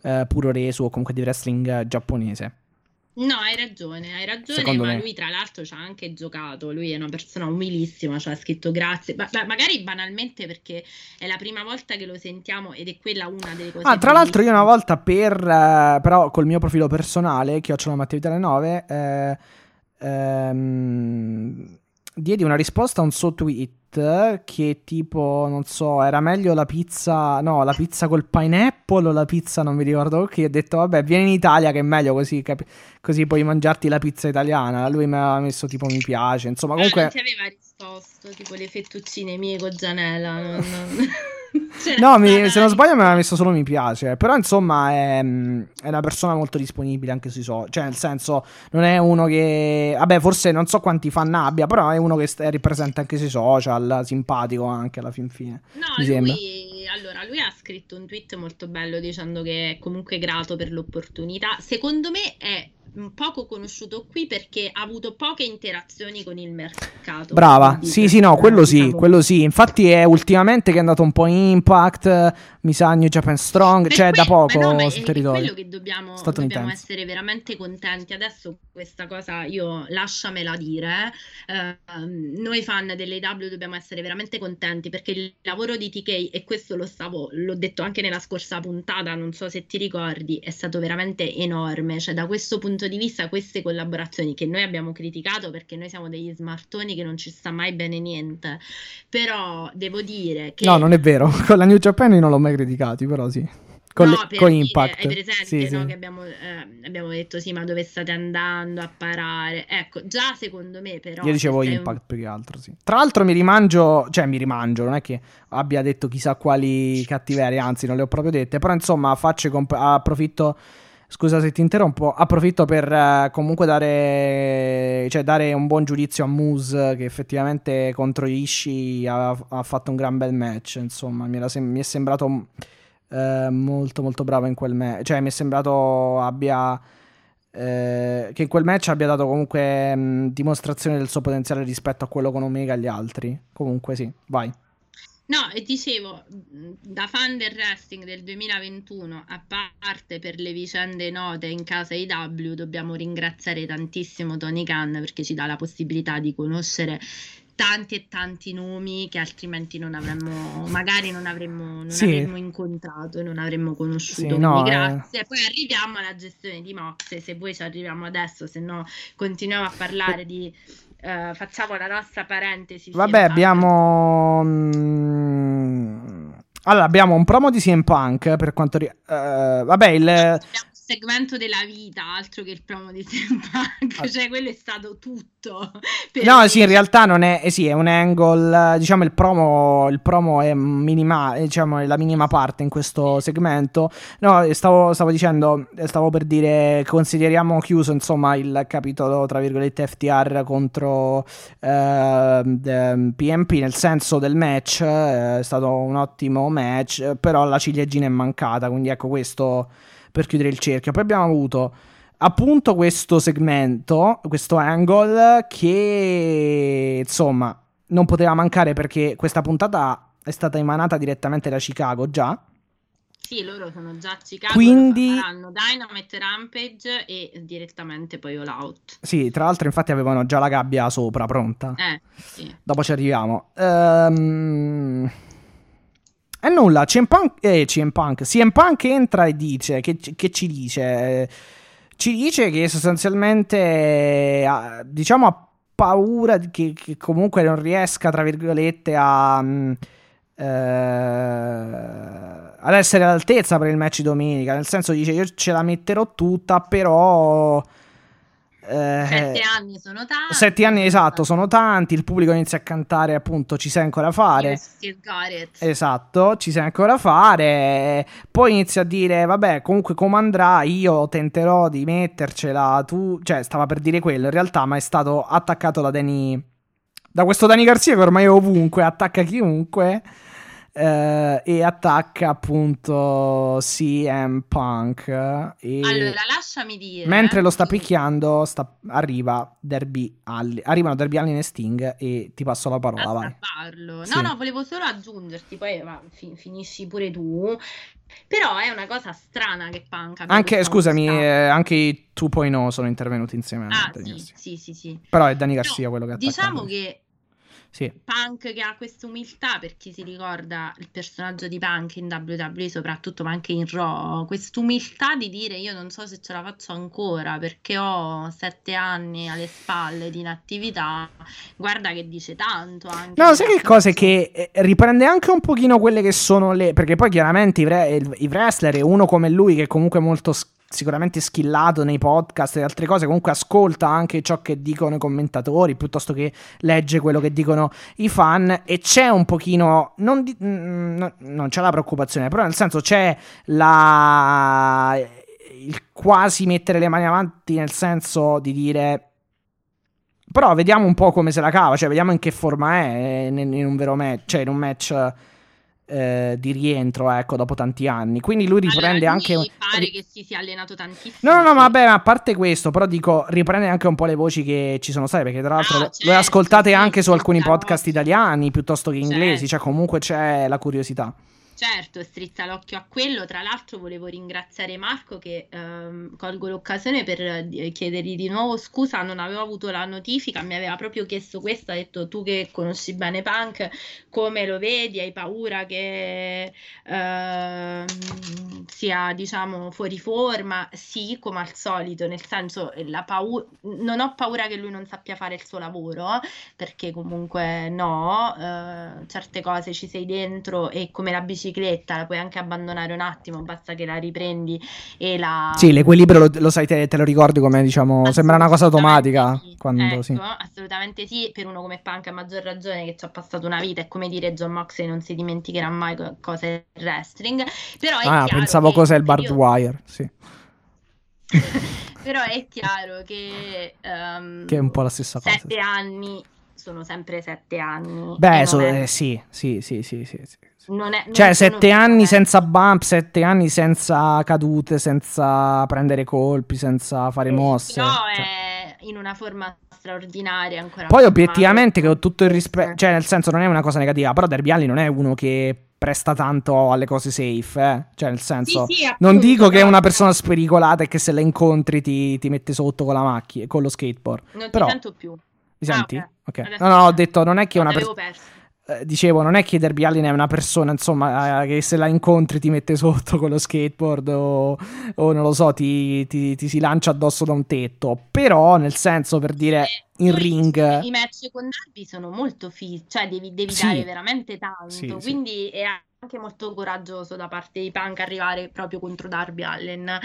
eh, puro resu o comunque di wrestling giapponese. No, hai ragione, hai ragione, Secondo ma me. lui tra l'altro ci ha anche giocato, lui è una persona umilissima, ci ha scritto grazie, ma, ma, magari banalmente perché è la prima volta che lo sentiamo ed è quella una delle cose. Ah, tra l'altro io una volta per, eh, però col mio profilo personale, che ho la mattina alle 9, eh, ehm, diedi una risposta a un suo tweet che tipo, non so, era meglio la pizza, no, la pizza col pineapple o la pizza non mi ricordo che ho detto vabbè vieni in Italia che è meglio così, capi- così puoi mangiarti la pizza italiana. Lui mi ha messo tipo mi piace, insomma comunque... Non ti aveva risposto, tipo le fettuccine mie con Gianella, non... no, mi, se non sbaglio mi aveva messo solo mi piace. Però insomma è, è, una persona molto disponibile anche sui social. Cioè, nel senso, non è uno che. Vabbè, forse non so quanti fan abbia, però è uno che st- è presente anche sui social, simpatico anche alla fin fine. No, lui, allora, lui ha scritto un tweet molto bello dicendo che è comunque grato per l'opportunità. Secondo me è poco conosciuto qui perché ha avuto poche interazioni con il mercato. Brava, sì, sì, no, quello sì, diciamo. quello sì. Infatti è ultimamente che è andato un po' in Impact, mi sa New Japan Strong, per cioè que- da poco no, sul territorio. È quello che dobbiamo, dobbiamo essere veramente contenti. Adesso questa cosa io lasciamela dire. Eh, noi fan dell'AW dobbiamo essere veramente contenti perché il lavoro di TK, e questo lo stavo, l'ho detto anche nella scorsa puntata, non so se ti ricordi, è stato veramente enorme. Cioè, da questo punto di vista queste collaborazioni che noi abbiamo criticato perché noi siamo degli smartoni che non ci sta mai bene niente, però devo dire che... No, non è vero, con la New Japan non l'ho mai criticati, però sì. Con, no, le, con dire, Impact. Hai presente sì, no? sì. che abbiamo, eh, abbiamo, detto sì, ma dove state andando a parare? Ecco, già secondo me però... Io dicevo Impact un... più che altro, sì. Tra l'altro mi rimangio, cioè mi rimangio, non è che abbia detto chissà quali cattiverie, anzi non le ho proprio dette, però insomma faccio, comp- approfitto Scusa se ti interrompo, approfitto per uh, comunque dare, cioè, dare, un buon giudizio a Moose che effettivamente contro Ishii ha, ha fatto un gran bel match, insomma mi, sem- mi è sembrato uh, molto molto bravo in quel match, cioè mi è sembrato abbia... Uh, che in quel match abbia dato comunque mh, dimostrazione del suo potenziale rispetto a quello con Omega e gli altri. Comunque sì, vai. No, e dicevo, da fan del wrestling del 2021, a parte per le vicende note in casa IW, dobbiamo ringraziare tantissimo Tony Khan perché ci dà la possibilità di conoscere tanti e tanti nomi che altrimenti non avremmo, magari non avremmo, non sì. avremmo incontrato e non avremmo conosciuto. Sì, no, grazie. Eh... Poi arriviamo alla gestione di Mox, se voi ci arriviamo adesso, se no continuiamo a parlare di Uh, facciamo la nostra parentesi. Vabbè, abbiamo. Mm, allora, abbiamo un promo di CM Punk per quanto riguarda. Uh, vabbè, il. Segmento della vita, altro che il promo di CM Punk, ah. cioè quello è stato tutto. No, me. sì, in realtà non è, eh, sì, è un angle, diciamo il promo, il promo è minimale, diciamo è la minima parte in questo segmento. No, stavo, stavo dicendo, stavo per dire, consideriamo chiuso insomma il capitolo, tra virgolette, FTR contro eh, PMP, nel senso del match, eh, è stato un ottimo match, però la ciliegina è mancata, quindi ecco questo per chiudere il cerchio. Poi abbiamo avuto appunto questo segmento, questo angle che insomma non poteva mancare perché questa puntata è stata emanata direttamente da Chicago già. Sì, loro sono già a Chicago, Quindi... faranno Dynamite Rampage e direttamente poi All Out. Sì, tra l'altro infatti avevano già la gabbia sopra pronta. Eh, sì. Dopo ci arriviamo. Ehm... Um... E nulla, CM Punk, eh, CM Punk, CM Punk entra e dice, che, che ci dice? Ci dice che sostanzialmente, diciamo, ha paura che, che, comunque non riesca, tra virgolette, a, mm, eh, ad essere all'altezza per il match domenica. Nel senso, dice io ce la metterò tutta, però. Eh, sette anni sono tanti. Sette anni esatto, sono tanti. Il pubblico inizia a cantare, appunto, ci sei ancora a fare. Esatto, ci sei ancora a fare. Poi inizia a dire, vabbè, comunque come andrà, io tenterò di mettercela. Tu, cioè, stava per dire quello in realtà, ma è stato attaccato da Danny. Da questo Dani Garcia che ormai è ovunque, attacca chiunque eh, e attacca appunto CM Punk. E allora, lasciami dire. Mentre lo sta picchiando, sta, arriva Derby Allin. Arrivano Derby Allin e Sting e ti passo la parola. Vai. No, sì. no, volevo solo aggiungerti, poi va, fin- finisci pure tu. Però è una cosa strana che Punk Anche, scusami, eh, anche i 2.0 sono intervenuti insieme a ah, sì, sì, sì, sì, Però è Dani Garcia no, quello che ha Diciamo che sì. Punk che ha questa umiltà, per chi si ricorda il personaggio di Punk in WWE soprattutto, ma anche in Raw, questa umiltà di dire io non so se ce la faccio ancora perché ho sette anni alle spalle di inattività, guarda che dice tanto anche. No, sai che cosa? Che eh, riprende anche un pochino quelle che sono le... perché poi chiaramente i, re... i wrestler e uno come lui che comunque è molto sicuramente skillato nei podcast e altre cose, comunque ascolta anche ciò che dicono i commentatori piuttosto che legge quello che dicono i fan e c'è un pochino, non, di, mm, non c'è la preoccupazione, però nel senso c'è la, il quasi mettere le mani avanti nel senso di dire però vediamo un po' come se la cava, cioè vediamo in che forma è in, in un vero match, cioè in un match eh, di rientro, ecco, dopo tanti anni. Quindi lui riprende allora, anche. Mi pare che si sia allenato tantissimo. No, no, no, ma vabbè, a parte questo, però dico, riprende anche un po' le voci che ci sono state. Perché tra l'altro ah, certo, le ascoltate sì, anche su alcuni podcast italiani piuttosto che inglesi. Cioè, certo. Cioè, comunque c'è la curiosità. Certo, strizza l'occhio a quello. Tra l'altro volevo ringraziare Marco che ehm, colgo l'occasione per eh, chiedergli di nuovo scusa, non avevo avuto la notifica, mi aveva proprio chiesto questo, ha detto tu che conosci bene Punk, come lo vedi? Hai paura che ehm, sia diciamo fuori forma? Sì, come al solito, nel senso la paura, non ho paura che lui non sappia fare il suo lavoro, perché comunque no, eh, certe cose ci sei dentro e come la bicicletta la puoi anche abbandonare un attimo, basta che la riprendi e la... Sì, l'equilibrio lo, lo sai te, te, lo ricordi come diciamo, sembra una cosa automatica. Sì. Quando, ecco, sì. assolutamente sì, per uno come Punk a maggior ragione che ci ha passato una vita, è come dire John Moxley non si dimenticherà mai cosa è il wrestling, però è Ah, pensavo cos'è il barbed wire, sì. però è chiaro che... Um, che è un po' la stessa cosa. Sette anni sono sempre sette anni. Beh, so, è... eh, sì, sì, sì, sì, sì, sì. Non è, non cioè, sette anni senza bump, sette anni senza cadute, senza prendere colpi, senza fare mosse. No, cioè. è in una forma straordinaria ancora. Poi obiettivamente che ho tutto il rispetto, cioè nel senso non è una cosa negativa, però Derby Allin non è uno che presta tanto alle cose safe, eh? cioè nel senso sì, sì, appunto, non dico che è una persona spericolata e che se la incontri ti, ti mette sotto con la macchina, con lo skateboard. Non però... ti sento più. Mi senti? Ah, ok. No, no, ho detto non è che una persona eh, dicevo, non è che Derby Allin è una persona, insomma, eh, che se la incontri ti mette sotto con lo skateboard o, o non lo so, ti, ti, ti, si lancia addosso da un tetto. Però, nel senso, per dire, eh, in ring... I match con Darby sono molto fissi, cioè devi, devi sì. dare veramente tanto, sì, quindi sì. è anche molto coraggioso da parte di Punk arrivare proprio contro Darby Allen.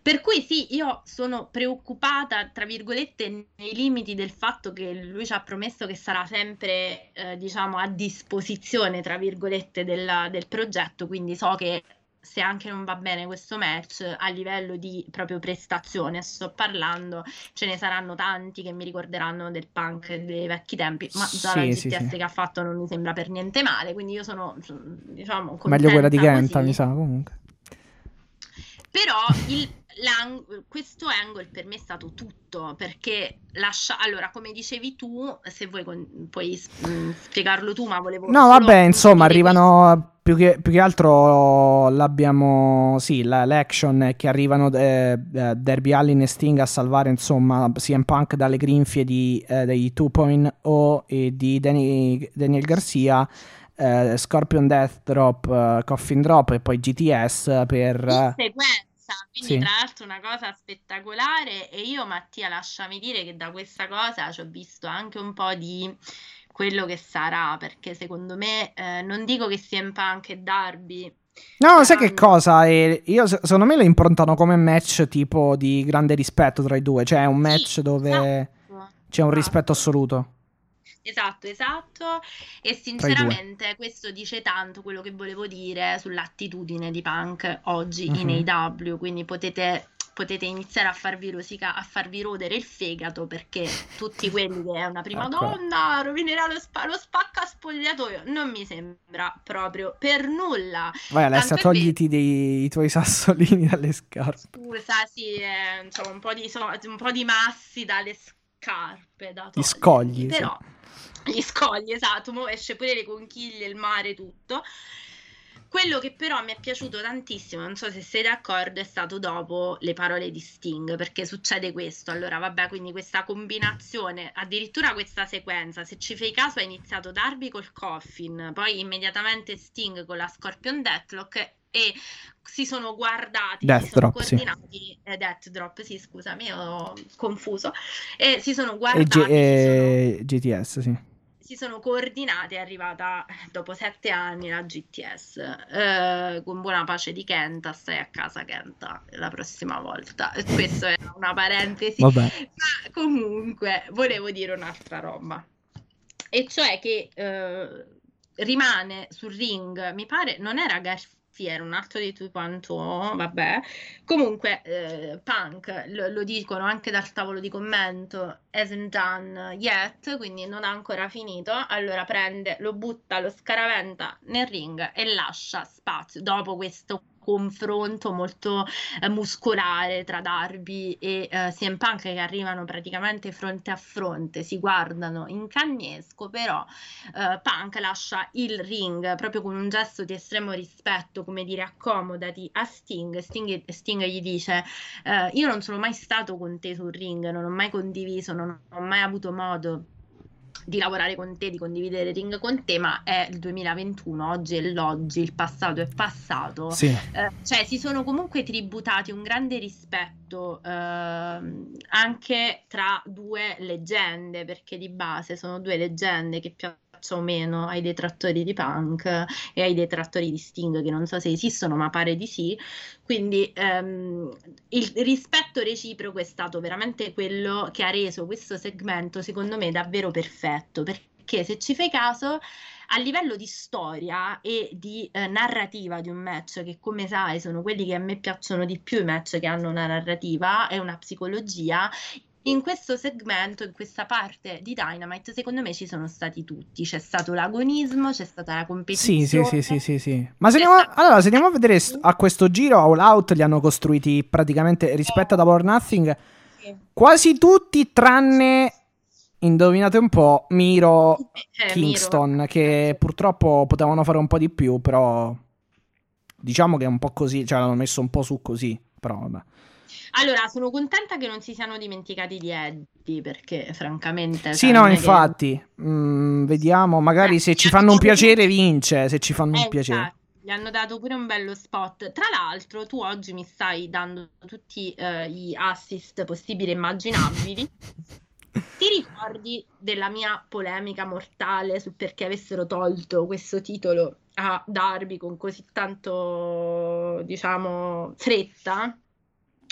Per cui sì, io sono preoccupata, tra virgolette, nei limiti del fatto che lui ci ha promesso che sarà sempre, eh, diciamo, a disposizione, tra virgolette, del, del progetto, quindi so che se anche non va bene questo match a livello di proprio prestazione, sto parlando, ce ne saranno tanti che mi ricorderanno del punk dei vecchi tempi, ma già sì, la GTS sì, sì. che ha fatto non mi sembra per niente male, quindi io sono, diciamo, Meglio quella di Kenta, mi sa, comunque. Però il, questo angle per me è stato tutto perché lascia allora come dicevi tu se vuoi con, puoi mm, spiegarlo tu ma volevo no vabbè insomma arrivano più che, più che, altro l'abbiamo sì la, l'action che arrivano eh, eh Derby Allin e Sting a salvare insomma CM Punk dalle grinfie di, eh, dei 2.0 e di Danny, Daniel Garcia eh, Scorpion Death Drop uh, Coffin Drop e poi GTS per in sequenza quindi sì. tra l'altro una cosa spettacolare e io Mattia lasciami dire che da questa cosa ci ho visto anche un po' di quello che sarà, perché secondo me eh, non dico che CM Punk e Darby No, sai che cosa? io, secondo me lo improntano come match tipo di grande rispetto tra i due, cioè è un match sì, dove esatto, c'è un rispetto assoluto. Esatto, esatto. E sinceramente questo dice tanto quello che volevo dire sull'attitudine di Punk oggi uh-huh. in AW, quindi potete potete iniziare a farvi, rosica, a farvi rodere il fegato perché tutti quelli che è una prima ecco. donna rovinerà lo, spa- lo spacca spogliatoio. Non mi sembra proprio per nulla. Vai Alessia, togliti dei, i tuoi sassolini dalle scarpe. Scusa, sì, eh, insomma, un po, di, so, un po' di massi dalle scarpe. Da Gli scogli. Però, sì. Gli scogli, esatto, mo esce pure le conchiglie, il mare, tutto. Quello che però mi è piaciuto tantissimo, non so se sei d'accordo, è stato dopo le parole di Sting, perché succede questo. Allora, vabbè, quindi questa combinazione, addirittura questa sequenza, se ci fai caso, ha iniziato Darby col Coffin, poi immediatamente Sting con la Scorpion Deathlock e si sono guardati, Death si sono drop, coordinati, sì. eh, Death Drop, sì, scusami, ho confuso, e si sono guardati. E G- eh, sono... GTS, sì si sono coordinate, è arrivata dopo sette anni la GTS, eh, con buona pace di Kenta, stai a casa Kenta la prossima volta. Questa è una parentesi, Vabbè. ma comunque volevo dire un'altra roba, e cioè che eh, rimane sul ring, mi pare, non era Garcia era un altro di tu quanto, vabbè. Comunque, eh, Punk lo, lo, dicono anche dal tavolo di commento, hasn't done yet, quindi non ha ancora finito. Allora prende, lo butta, lo scaraventa nel ring e lascia spazio dopo questo confronto molto eh, muscolare tra Darby e eh, CM Punk che arrivano praticamente fronte a fronte, si guardano in cagnesco, però eh, Punk lascia il ring proprio con un gesto di estremo rispetto, come dire accomodati a Sting, Sting, Sting gli dice eh, io non sono mai stato con te sul ring, non ho mai condiviso, non ho mai avuto modo di lavorare con te, di condividere ring con te, ma è il 2021, oggi è l'oggi, il passato è passato. Sì. Eh, cioè si sono comunque tributati un grande rispetto eh, anche tra due leggende, perché di base sono due leggende che piacciono o meno ai detrattori di punk e ai detrattori di Sting, che non so se esistono, ma pare di sì. Quindi ehm, il rispetto reciproco è stato veramente quello che ha reso questo segmento, secondo me, davvero perfetto. Perché se ci fai caso, a livello di storia e di eh, narrativa di un match, che come sai sono quelli che a me piacciono di più, i match che hanno una narrativa e una psicologia, in questo segmento, in questa parte di Dynamite, secondo me ci sono stati tutti. C'è stato l'agonismo, c'è stata la competizione. Sì, sì, sì, sì, sì. Ma se andiamo, allora, se andiamo a vedere a questo giro, All Out li hanno costruiti praticamente rispetto ad Double Nothing, quasi tutti tranne... Indovinate un po', Miro eh, Kingston, Miro. che purtroppo potevano fare un po' di più, però diciamo che è un po' così, cioè l'hanno messo un po' su così, però vabbè. Allora, sono contenta che non si siano dimenticati di Eddie, perché francamente... Sì, no, infatti, che... mm, vediamo, magari eh, se ci fanno un piacere vince, se ci fanno eh, un piacere. Esatto. Gli hanno dato pure un bello spot. Tra l'altro, tu oggi mi stai dando tutti uh, gli assist possibili e immaginabili. Ti ricordi della mia polemica mortale sul perché avessero tolto questo titolo a Darby con così tanto, diciamo, fretta?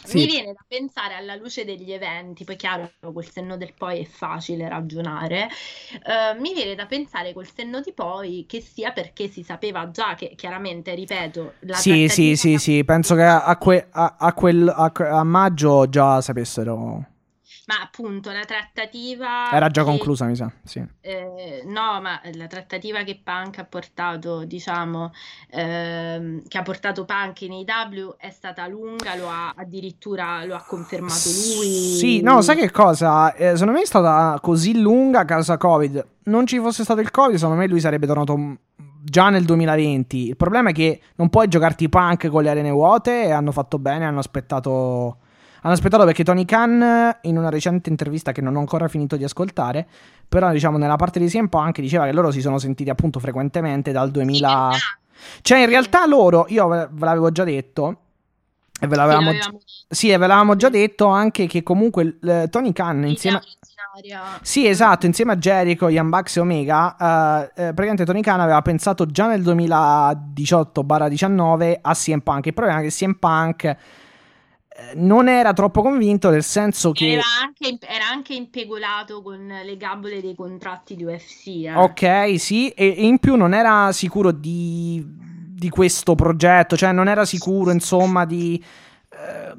Sì. Mi viene da pensare alla luce degli eventi, poi chiaro, col senno del poi è facile ragionare, uh, mi viene da pensare col senno di poi che sia perché si sapeva già che chiaramente, ripeto, la Sì, sì, sì, sì, penso che a, que- a, a, quel, a maggio già sapessero ma appunto la trattativa... Era già che, conclusa, mi sa, sì. Eh, no, ma la trattativa che Punk ha portato, diciamo, ehm, che ha portato Punk in AW è stata lunga, lo ha addirittura lo ha confermato lui. Sì, no, sai che cosa? Eh, secondo me è stata così lunga a causa Covid. Non ci fosse stato il Covid, secondo me lui sarebbe tornato già nel 2020. Il problema è che non puoi giocarti punk con le arene vuote e hanno fatto bene, hanno aspettato hanno aspettato perché Tony Khan, in una recente intervista che non ho ancora finito di ascoltare, però diciamo nella parte di CM Punk diceva che loro si sono sentiti appunto frequentemente dal 2000... Cioè in realtà loro, io ve l'avevo già detto, E ve l'avevamo, Sì, ve l'avevamo già detto anche che comunque eh, Tony Khan insieme... Sì, esatto, insieme a Jericho, Young Bucks e Omega, eh, eh, praticamente Tony Khan aveva pensato già nel 2018-19 a CM Punk. Il problema è che CM Punk non era troppo convinto nel senso che... Era anche, era anche impegolato con le gabole dei contratti di UFC. eh. Ok, sì, e e in più non era sicuro di, di questo progetto, cioè non era sicuro, insomma, di eh,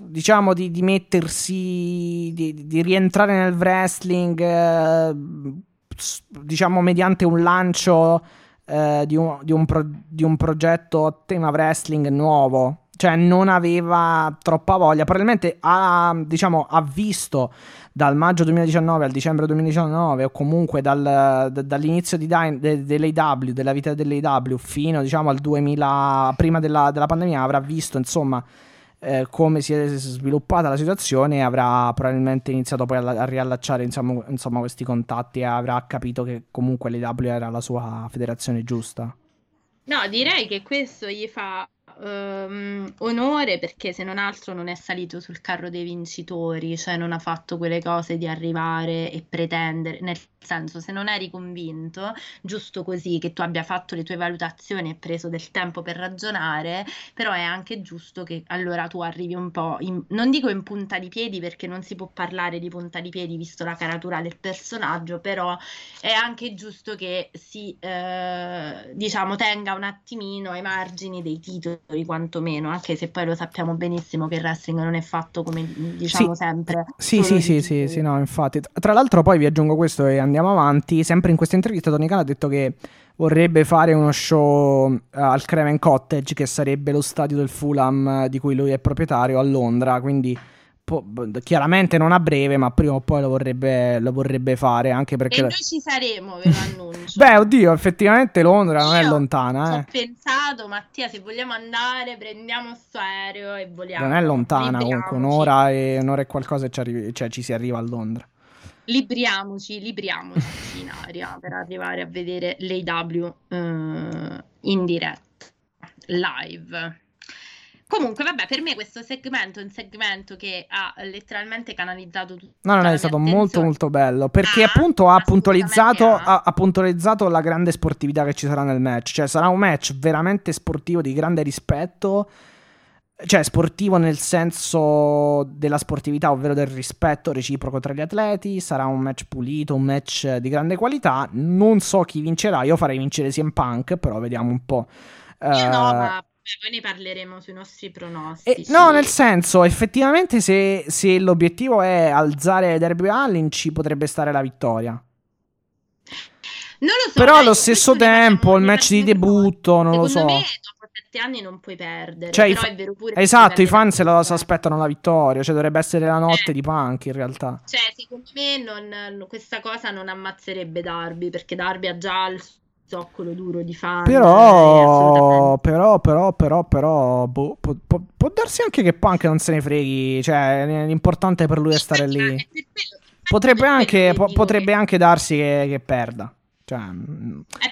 diciamo di, di mettersi, di, di rientrare nel wrestling, eh, diciamo mediante un lancio eh, di, un, di un pro- di un progetto a tema wrestling nuovo. Cioè, non aveva troppa voglia. Probabilmente ha, diciamo, ha visto dal maggio 2019 al dicembre 2019 o comunque dal- da- dall'inizio di Dyna- de- dell'AW, della vita dell'AW fino diciamo al 2000, prima della, della pandemia, avrà visto insomma eh, come si è sviluppata la situazione e avrà probabilmente iniziato poi a, a riallacciare insomma, insomma, questi contatti e avrà capito che comunque l'AW era la sua federazione giusta. No, direi che questo gli fa ehm, onore perché se non altro non è salito sul carro dei vincitori, cioè non ha fatto quelle cose di arrivare e pretendere, nel senso se non eri convinto, giusto così che tu abbia fatto le tue valutazioni e preso del tempo per ragionare, però è anche giusto che allora tu arrivi un po', in- non dico in punta di piedi perché non si può parlare di punta di piedi visto la caratura del personaggio, però è anche giusto che si eh, diciamo tenga un attimino ai margini dei titoli quantomeno anche se poi lo sappiamo benissimo che il wrestling non è fatto come diciamo Sì. sempre Sì, sì, sì, sì, sì, no, infatti. Tra l'altro poi vi aggiungo questo e andiamo avanti. Sempre in questa intervista Tony Khan ha detto che vorrebbe fare uno show eh, al Craven Cottage, che sarebbe lo stadio del Fulham eh, di cui lui è proprietario a Londra, quindi po- chiaramente non a breve, ma prima o poi lo vorrebbe, lo vorrebbe fare, anche perché... e noi ci saremo ve lo annuncio Beh, oddio, effettivamente Londra non è Io lontana, Ci eh. ho pensato, Mattia, se vogliamo andare, prendiamo sto aereo e voliamo. Non è lontana, comunque un'ora e, un'ora e qualcosa e ci, arrivi- cioè, ci si arriva a Londra. Libriamoci, libriamoci in aria per arrivare a vedere l'AW eh, in diretta, live. Comunque, vabbè, per me questo segmento è un segmento che ha letteralmente canalizzato tutto. No, no, no, è stato molto molto bello perché Ah, appunto ha puntualizzato, ha, ha puntualizzato la grande sportività che ci sarà nel match, cioè sarà un match veramente sportivo di grande rispetto, cioè sportivo nel senso della sportività, ovvero del rispetto reciproco tra gli atleti, sarà un match pulito, un match di grande qualità, non so chi vincerà, io farei vincere CM Punk, però vediamo un po'. Io Eh, no, ma poi ne parleremo sui nostri pronostici. no, nel senso, effettivamente, se, se l'obiettivo è alzare Derby Allin, ci potrebbe stare la vittoria. Non lo so, Però allo stesso tempo, il match di debutto, non lo so. me dopo sette anni non puoi perdere. Cioè, però è vero pure Esatto, i fan se lo si aspettano la vittoria, cioè dovrebbe essere la notte Eh. di Punk in realtà. Cioè, secondo me non- questa cosa non ammazzerebbe Darby, perché Darby ha già il zoccolo duro di fan. eh, Però, però, però, però, però, boh, può, può- può darsi anche che Punk non se ne freghi, cioè l'importante per lui è stare lì. Potrebbe anche, po- potrebbe anche darsi che, che perda. Cioè,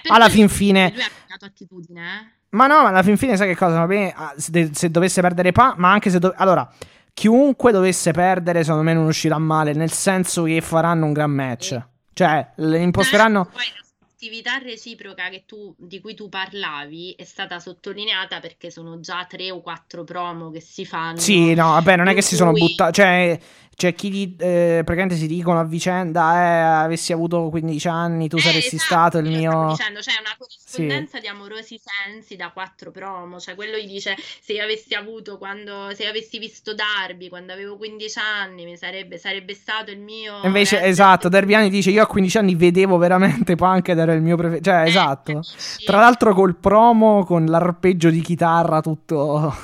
alla fin fine... Lui ha cambiato attitudine, eh? Ma no, ma alla fin fine sai che cosa? Va bene, ah, se, se dovesse perdere Pa, ma anche se... do- allora, chiunque dovesse perdere, secondo me non uscirà male, nel senso che faranno un gran match. Cioè, imposteranno... Poi la sportività reciproca tu- di cui tu parlavi è stata sottolineata perché sono già tre o quattro promo che si fanno. Sì, no, vabbè, non è che in si sono cui- buttati. Cioè, c'è chi di- eh, praticamente si dicono a vicenda: eh, avessi avuto 15 anni, tu Eh, saresti esatto, stato il mio. dicendo, c'è una corrispondenza di amorosi sensi da quattro promo, cioè quello gli dice se io avessi avuto quando, se io avessi visto Darby quando avevo 15 anni, mi sarebbe, sarebbe stato il mio... Invece, wrestler esatto. Derbiani dice: Io a 15 anni vedevo veramente Punk ed era il mio preferito. Cioè, Eh, esatto. capisci? Tra l'altro, col promo, con l'arpeggio di chitarra, tutto.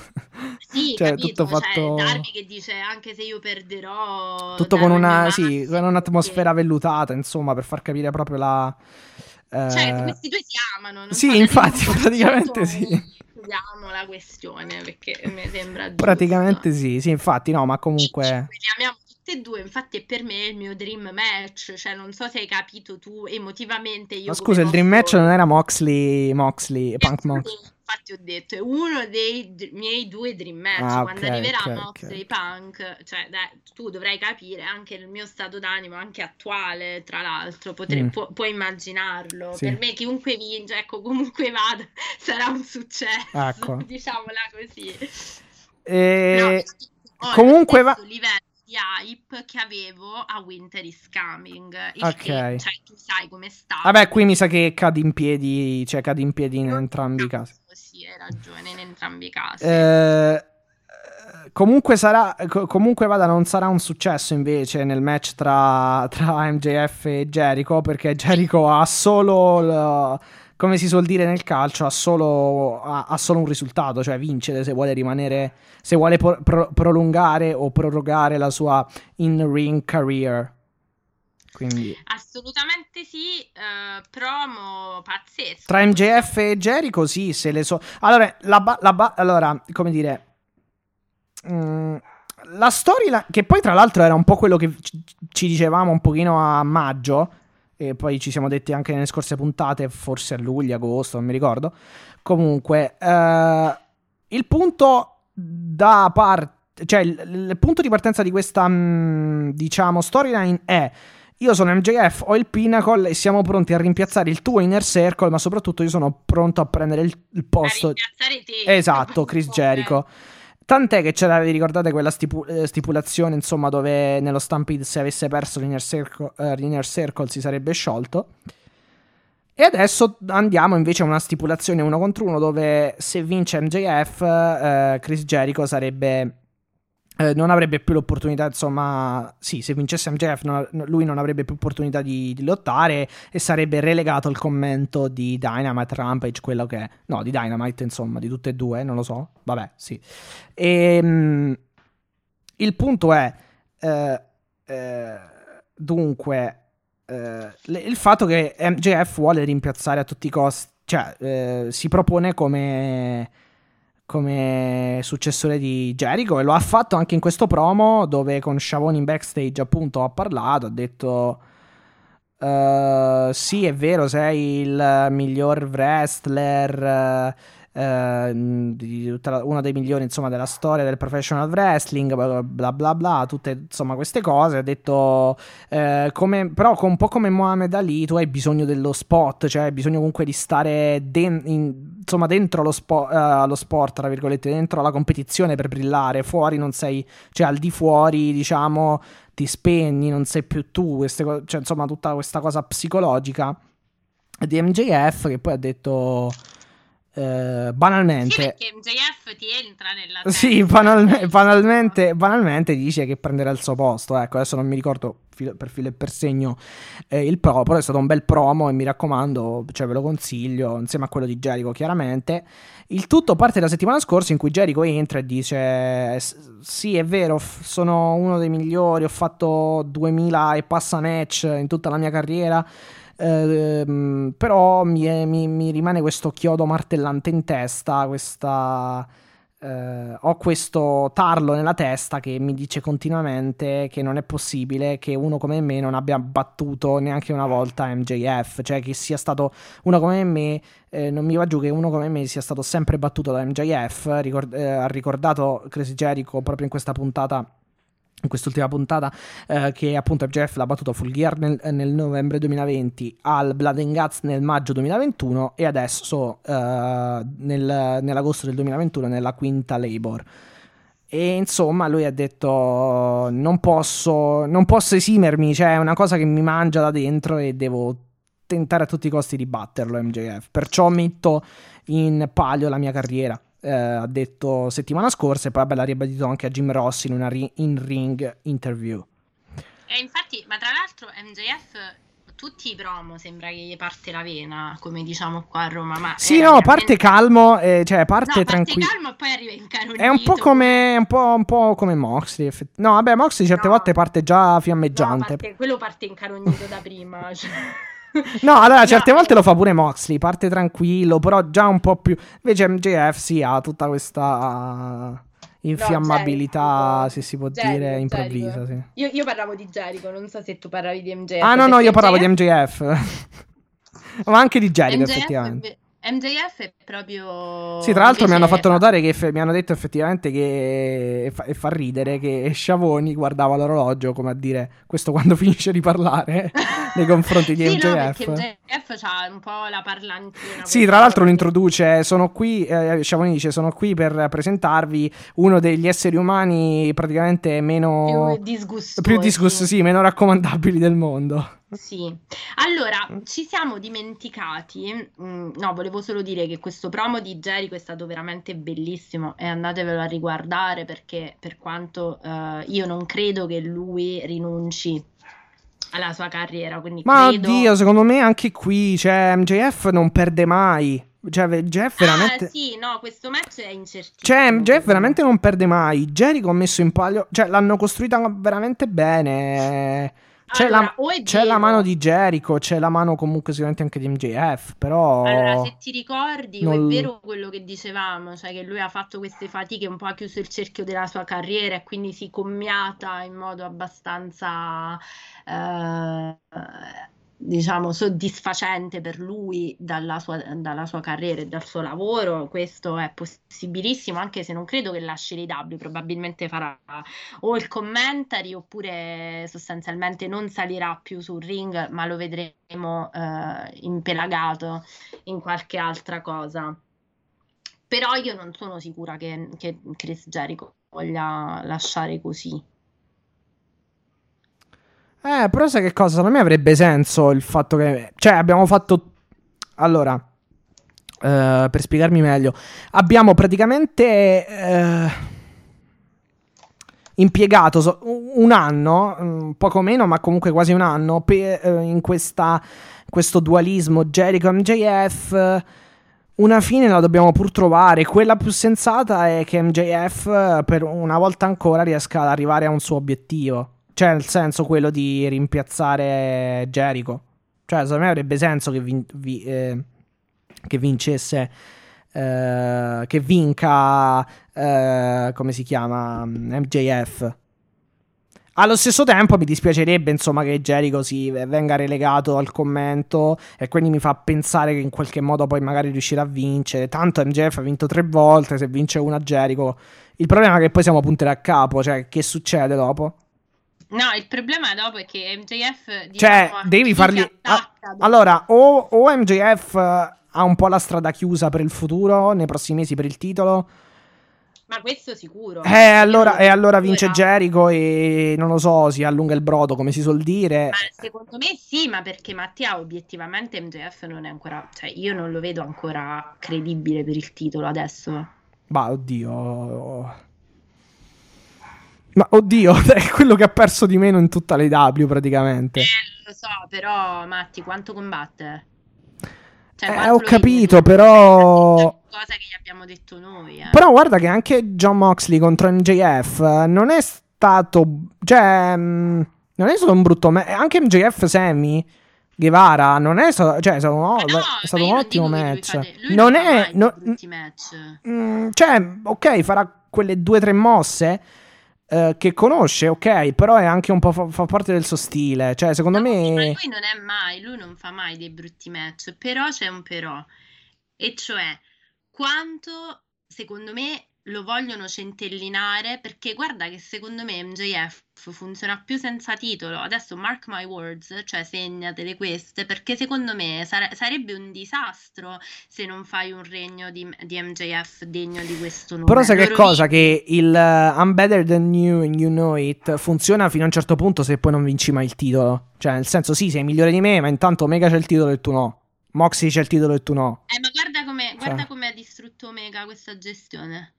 Sì, cioè, capito, tutto fatto. Cioè, Darby che dice anche se io perderò... Tutto con una, sì, con un'atmosfera perché- vellutata, insomma, per far capire proprio la. Cioè, eh, questi due si amano, sì, infatti, praticamente sì. Chiudiamo la questione perché mi sembra giusto. Praticamente sì, sì, infatti, no, ma Ci comunque. amiamo tutte e due, infatti è per me il mio dream match, cioè non so se hai capito tu emotivamente io Ma scusa, il Dream Match non era Moxley, Moxley, Punk Moxley. Infatti ho detto, è uno dei d- miei due dream match. Ah, Quando ok, arriverà ok, Moxley ok. Punk, cioè, dai, tu dovrai capire anche il mio stato d'animo, anche attuale, tra l'altro, potre- Mm. pu- puoi immaginarlo. Sì. Per me chiunque vince, ecco, comunque vada, sarà un successo, Ecco. diciamola così. E... No, comunque va- hype che avevo a Winter is Coming. Il Ok. che, cioè, tu sai come sta. Vabbè, qui mi sa che cadi in piedi, cioè cadi in piedi in entrambi i casi. Hai ragione, in entrambi i casi. Eh, comunque sarà co- comunque vada non sarà un successo invece nel match tra, tra MJF e Jericho perché Jericho ha solo il- come si suol dire nel calcio ha solo, ha, ha solo un risultato cioè vincere se vuole rimanere se vuole pro- pro- prolungare o prorogare la sua in ring career quindi Assolutamente sì, eh, promo pazzesco. tra MJF e Jericho sì se le so allora la, ba- la ba- allora come dire Mm, la storia che poi tra l'altro era un po' quello che ci- dicevamo un pochino a maggio e poi ci siamo detti anche nelle scorse puntate forse a luglio, agosto, non mi ricordo comunque eh, il punto da parte cioè il, il punto di partenza di questa mm, diciamo storyline è io sono MJF, ho il Pinnacle e siamo pronti a rimpiazzare il tuo Inner Circle, ma soprattutto io sono pronto a prendere il, il A posto rimpiazzare te. Esatto, Chris Jericho. Tant'è che c'era, vi ricordate quella stipu- eh, stipulazione, insomma, dove nello Stampede se avesse perso l'Inner Circle, eh, l'Inner Circle si sarebbe sciolto. E adesso andiamo invece a una stipulazione uno contro uno dove se vince MJF, eh, Chris Jericho sarebbe... eh, non avrebbe più l'opportunità, insomma, sì, se vincesse MJF non- lui non avrebbe più opportunità di, di lottare e sarebbe relegato al commento di Dynamite Rampage, quello che è. No, di Dynamite, insomma, di tutte e due, non lo so. Vabbè, sì. E, il punto è, eh, eh, dunque, eh, il fatto che MJF vuole rimpiazzare a tutti i costi, cioè, eh, si propone come come successore di Jericho e lo ha fatto anche in questo promo dove con Shavon in backstage appunto ha parlato, ha detto "Eh, sì è vero sei il miglior wrestler eh, eh, la- uno dei migliori insomma della storia del professional wrestling bla bla bla, tutte insomma queste cose. Ha detto eh, come, però un po' come Mohamed Ali tu hai bisogno dello spot cioè hai bisogno comunque di stare den- in- insomma dentro lo, spo- eh, lo sport tra virgolette dentro la competizione per brillare. Fuori non sei cioè al di fuori diciamo ti spegni non sei più tu queste cioè insomma tutta questa cosa psicologica. Di MJF che poi ha detto eh, Sì, banalmente perché MJF ti entra nella sì, testa. banalme- banalmente, banalmente dice che prenderà il suo posto. Ecco, adesso non mi ricordo filo- per filo e per segno eh, il pro, però è stato un bel promo e mi raccomando, cioè ve lo consiglio, insieme a quello di Jericho chiaramente. Il tutto parte la settimana scorsa in cui Jericho entra e dice "S- sì è vero, f- sono uno dei migliori, ho fatto 2000 e passa match in tutta la mia carriera. Ehm, però mi, è- mi- mi rimane questo chiodo martellante in testa, questa, eh, ho questo tarlo nella testa che mi dice continuamente che non è possibile che uno come me non abbia battuto neanche una volta MJF, cioè che sia stato uno come me, eh, non mi va giù che uno come me sia stato sempre battuto da MJF, Ricord- eh, ha ricordato Chris Jericho proprio in questa puntata. In quest'ultima puntata, eh, che appunto MJF l'ha battuto a Full Gear nel, nel novembre 2020, al Blood and Guts nel maggio 2021 e adesso eh, nel- nell'agosto del 2021 nella quinta Labor. E insomma, lui ha detto: Non posso, non posso esimermi, cioè è una cosa che mi mangia da dentro e devo tentare a tutti i costi di batterlo. MJF, perciò metto in palio la mia carriera. Eh, ha detto settimana scorsa e poi vabbè, l'ha ribadito anche a Jim Ross in una ri- in-ring interview. E infatti, ma tra l'altro MJF tutti i promo sembra che gli parte la vena, come diciamo qua a Roma, ma Sì, eh, no, veramente- parte calmo, eh, cioè No, parte parte tranquillo. calmo e poi arriva incarognito. È un po' come, un po', un po' come Moxley. effett- No, vabbè, Moxley certe No. volte parte già No, fiammeggiante. parte- quello parte incarognito da prima. cioè. No, allora, certe No, volte lo fa pure Moxley, parte tranquillo, però già un po' più... Invece MJF sì, ha tutta questa infiammabilità, Jericho. se si può Jericho, dire, improvvisa, sì. Io, io parlavo di Jericho, non so se tu parlavi di MJF. Ah, no, no, io parlavo di MJF MJF. Ma anche di Jericho, MJF effettivamente. MJF è proprio. Sì, tra l'altro mi hanno fatto fa- notare che mi hanno detto effettivamente che e fa, e fa ridere che Sciavoni guardava l'orologio come a dire questo quando finisce di parlare nei confronti di Sì, no, MJF. perché MJF c'ha un po' la parlantina. Sì, tra l'altro lo introduce, sono qui, eh, Sciavoni dice, sono qui per presentarvi uno degli esseri umani praticamente meno... più disgustosi. più disgusto, sì, meno raccomandabili del mondo. Sì, allora ci siamo dimenticati. mm, no, volevo solo dire che questo promo di Jericho è stato veramente bellissimo e andatevelo a riguardare perché, per quanto eh, io non credo che lui rinunci alla sua carriera, quindi Ma credo. oddio, secondo me anche qui, cioè, MJF non perde mai. Cioè, MJF veramente... Ah, sì, no, questo match è incertissimo. Cioè, me. veramente non perde mai. Jericho ha messo in palio. Cioè, l'hanno costruita veramente bene. C'è, Allora, la, c'è la mano di Jericho, c'è la mano comunque sicuramente anche di MJF. Però. Allora, se ti ricordi, non- è vero quello che dicevamo, cioè che lui ha fatto queste fatiche, un po' ha chiuso il cerchio della sua carriera e quindi si commiata in modo abbastanza, diciamo, soddisfacente per lui dalla sua, dalla sua carriera e dal suo lavoro. Questo è possibilissimo, anche se non credo che lasci l'AEW, probabilmente farà o il commentary oppure sostanzialmente non salirà più sul ring, ma lo vedremo eh, impelagato in qualche altra cosa. Però io non sono sicura che, che Chris Jericho voglia lasciare così. Eh, però sai che cosa? Secondo me avrebbe senso il fatto che... Cioè, abbiamo fatto... Allora, eh, per spiegarmi meglio, abbiamo praticamente eh, impiegato so- un anno, mm, poco meno, ma comunque quasi un anno, pe- eh, in questa, questo dualismo Jericho-MJF. Una fine la dobbiamo pur trovare. Quella più sensata è che MJF per una volta ancora riesca ad arrivare a un suo obiettivo. Cioè, nel senso quello di rimpiazzare Jericho. Cioè, secondo me avrebbe senso che, vin- vi- eh, che vincesse. eh, che vinca. eh, come si chiama? MJF. Allo stesso tempo mi dispiacerebbe insomma che Jericho si venga relegato al commento e quindi mi fa pensare che in qualche modo poi magari riuscirà a vincere. Tanto MJF ha vinto tre volte, se vince una Jericho. Il problema è che poi siamo puntati a capo, cioè che succede dopo? No, il problema dopo è che MJF Cioè, diciamo, devi chi fargli... attacca allora, o, o MJF eh, ha un po' la strada chiusa per il futuro, nei prossimi mesi per il titolo, Ma questo sicuro. eh, allora, e allora Ora- vince Jericho e non lo so, si allunga il brodo, come si suol dire. Ma secondo me sì, ma perché Mattia obiettivamente MJF non è ancora, cioè io non lo vedo ancora credibile per il titolo adesso. Ma oddio. Ma oddio, è quello che ha perso di meno in tutta l'AW praticamente. Eh, lo so, però Matti, quanto combatte? Cioè, Eh, ho capito, però- cosa che gli abbiamo detto noi, eh. Però guarda che anche John Moxley contro MJF eh, non è stato. Cioè. mm, Non è stato un brutto match. Anche MJF Sammy Guevara non è stato. Cioè, è stato, un- Ma no, è stato ma un non ottimo lui match. fate- lui non non è. mai no- brutti match. mm, cioè, ok, farà quelle due o tre mosse. Eh, che conosce, ok, però è anche un po' fa, fa parte del suo stile. Cioè, secondo No, me. ma lui non è mai, lui non fa mai dei brutti match, però c'è un però, e cioè quanto secondo me lo vogliono centellinare, perché guarda che secondo me MJF funziona più senza titolo, adesso mark my words, cioè segnatele queste, perché secondo me sare- sarebbe un disastro se non fai un regno di, di MJF degno di questo nome. Però sai che Loro cosa? Che il uh, I'm better than you and you know it funziona fino a un certo punto se poi non vinci mai il titolo. Cioè, nel senso, sì, sei migliore di me, ma intanto Omega c'è il titolo e tu no. Moxie c'è il titolo e tu no. Eh, ma guarda come, guarda Cioè. come ha distrutto Omega questa gestione.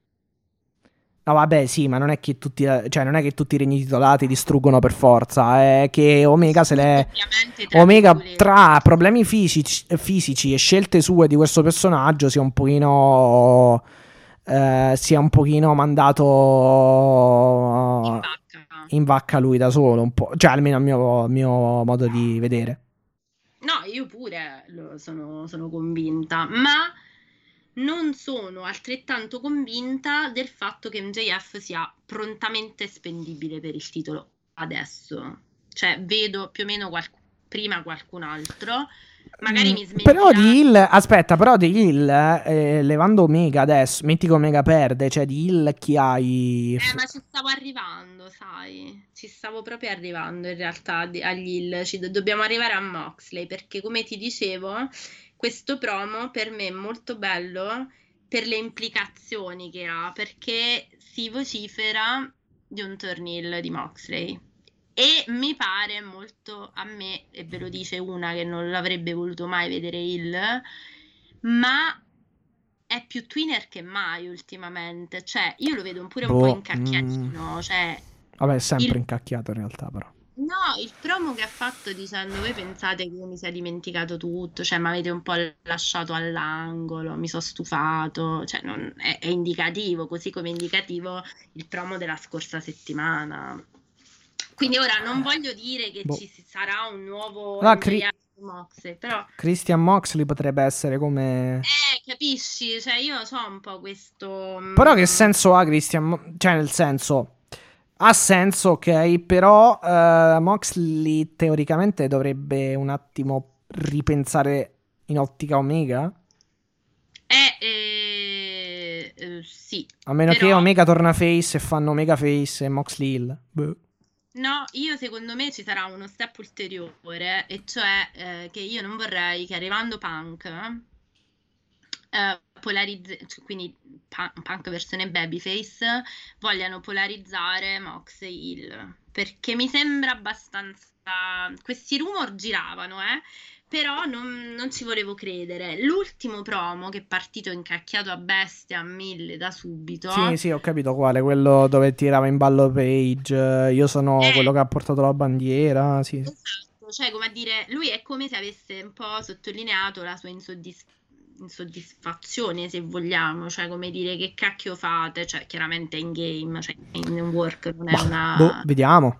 No, vabbè, sì, ma non è che tutti, cioè, non è che tutti i regni titolati distruggono per forza. È che Omega se le. Omega tra problemi fisici, fisici e scelte sue di questo personaggio sia un pochino. eh, sia un pochino mandato in vacca. in vacca lui da solo, un po'. Cioè, almeno al mio, mio modo di vedere. No, io pure sono, sono convinta, ma non sono altrettanto convinta del fatto che MJF sia prontamente spendibile per il titolo adesso. Cioè, vedo più o meno qualc- prima qualcun altro. Magari Mm, mi smetterà. Però di Hill, aspetta, però di Hill, eh, levando Omega adesso, metti che Omega perde, cioè di Hill chi hai? Eh, ma ci stavo arrivando, sai. Ci stavo proprio arrivando in realtà di- agli Hill. Ci do- dobbiamo arrivare a Moxley perché, come ti dicevo, questo promo per me è molto bello per le implicazioni che ha, perché si vocifera di un turn heel di Moxley. E mi pare molto a me, e ve lo dice una che non l'avrebbe voluto mai vedere Hill, ma è più twinner che mai ultimamente. Cioè, io lo vedo pure un Boh, po' incacchiatino. Cioè, Vabbè, è sempre Il- incacchiato in realtà, però. No, il promo che ha fatto dicendo voi pensate che io mi sia dimenticato tutto, cioè mi avete un po' lasciato all'angolo, mi sono stufato, cioè non- è, è indicativo, così come è indicativo il promo della scorsa settimana. Quindi ora non voglio dire che Boh. ci sarà un nuovo No, Cri- Moxley, però Christian Moxley potrebbe essere come... eh, capisci, cioè io so un po' questo Però che mm, senso ha Christian? Mo- Cioè, nel senso... Ha senso, ok, però eh, Moxley teoricamente dovrebbe un attimo ripensare in ottica Omega? eh, eh, eh, sì, A meno che Però- Omega torna face e fanno Omega face e Moxley Hill. Boh. No, io secondo me ci sarà uno step ulteriore, e cioè eh, che io non vorrei che arrivando Punk, eh, polarizz- cioè, quindi Pa- Punk versione Babyface, vogliano polarizzare Mox e Hill, perché mi sembra abbastanza... Questi rumor giravano, eh, però non, non ci volevo credere. L'ultimo promo che è partito incacchiato a bestia a mille da subito... Sì, sì, ho capito quale. Quello dove tirava in ballo Page. Io sono Eh. quello che ha portato la bandiera. Sì. Esatto, cioè come a dire, lui è come se avesse un po' sottolineato la sua insoddis- insoddisfazione, se vogliamo, cioè come dire che cacchio fate, cioè chiaramente in game, cioè in work non è Boh, una... boh, vediamo.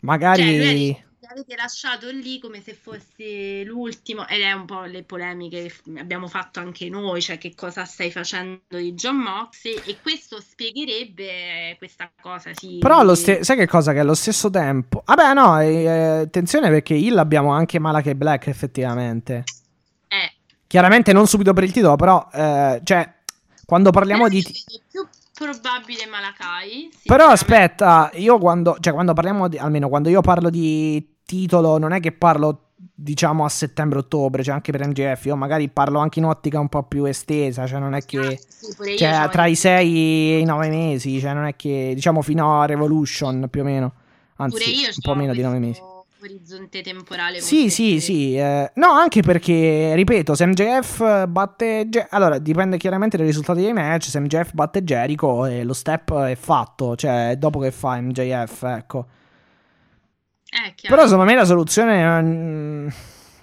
Magari. Cioè, avete lasciato lì come se fosse l'ultimo, ed è un po' le polemiche che abbiamo fatto anche noi, cioè che cosa stai facendo di John Moxley, e questo spiegherebbe questa cosa, sì. Però allo ste- sai che cosa? Che allo stesso tempo. Vabbè, no, eh, attenzione perché Hill abbiamo anche Malachi Black, effettivamente. Eh, Chiaramente non subito per il titolo, però. eh, cioè, quando parliamo Però di. più probabile Malakai. Però aspetta, io quando, cioè quando parliamo di, almeno quando io parlo di titolo, non è che parlo diciamo a settembre-ottobre, cioè anche per MGF, io magari parlo anche in ottica un po' più estesa, cioè non è Ah, che sì, pure io cioè tra i 6 e i 9 mesi, cioè non è che diciamo fino a Revolution più o meno, anzi pure io un po' meno di 9 questo mesi. Orizzonte temporale. Sì, sì, estreso. sì. eh, no, anche perché, ripeto, se MJF batte... Ge- allora, dipende chiaramente dai risultati dei match. Se MJF batte Jericho, e lo step è fatto. Cioè, dopo che fa MJF, ecco. Eh. Però secondo me la soluzione mm,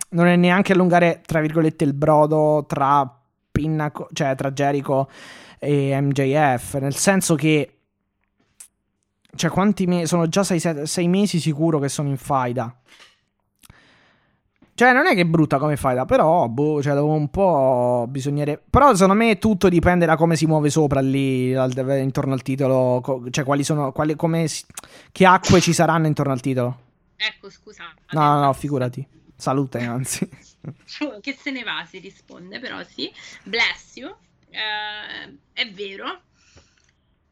non è neanche allungare, tra virgolette, il brodo tra Pinnacle, cioè tra Jericho e MJF. Nel senso che... Cioè, quanti mesi... Sono già sei, sei mesi sicuro che sono in faida. Cioè, non è che è brutta come faida, però, boh, cioè, dopo un po' bisognerebbe... Però, secondo me, tutto dipende da come si muove sopra lì, al- intorno al titolo, co- cioè, quali sono... Quali, come si- che acque ci saranno intorno al titolo. Ecco, scusate. No, no, no, figurati. Salute, anzi. Che se ne va, si risponde, però sì. Bless you. Eh, è vero.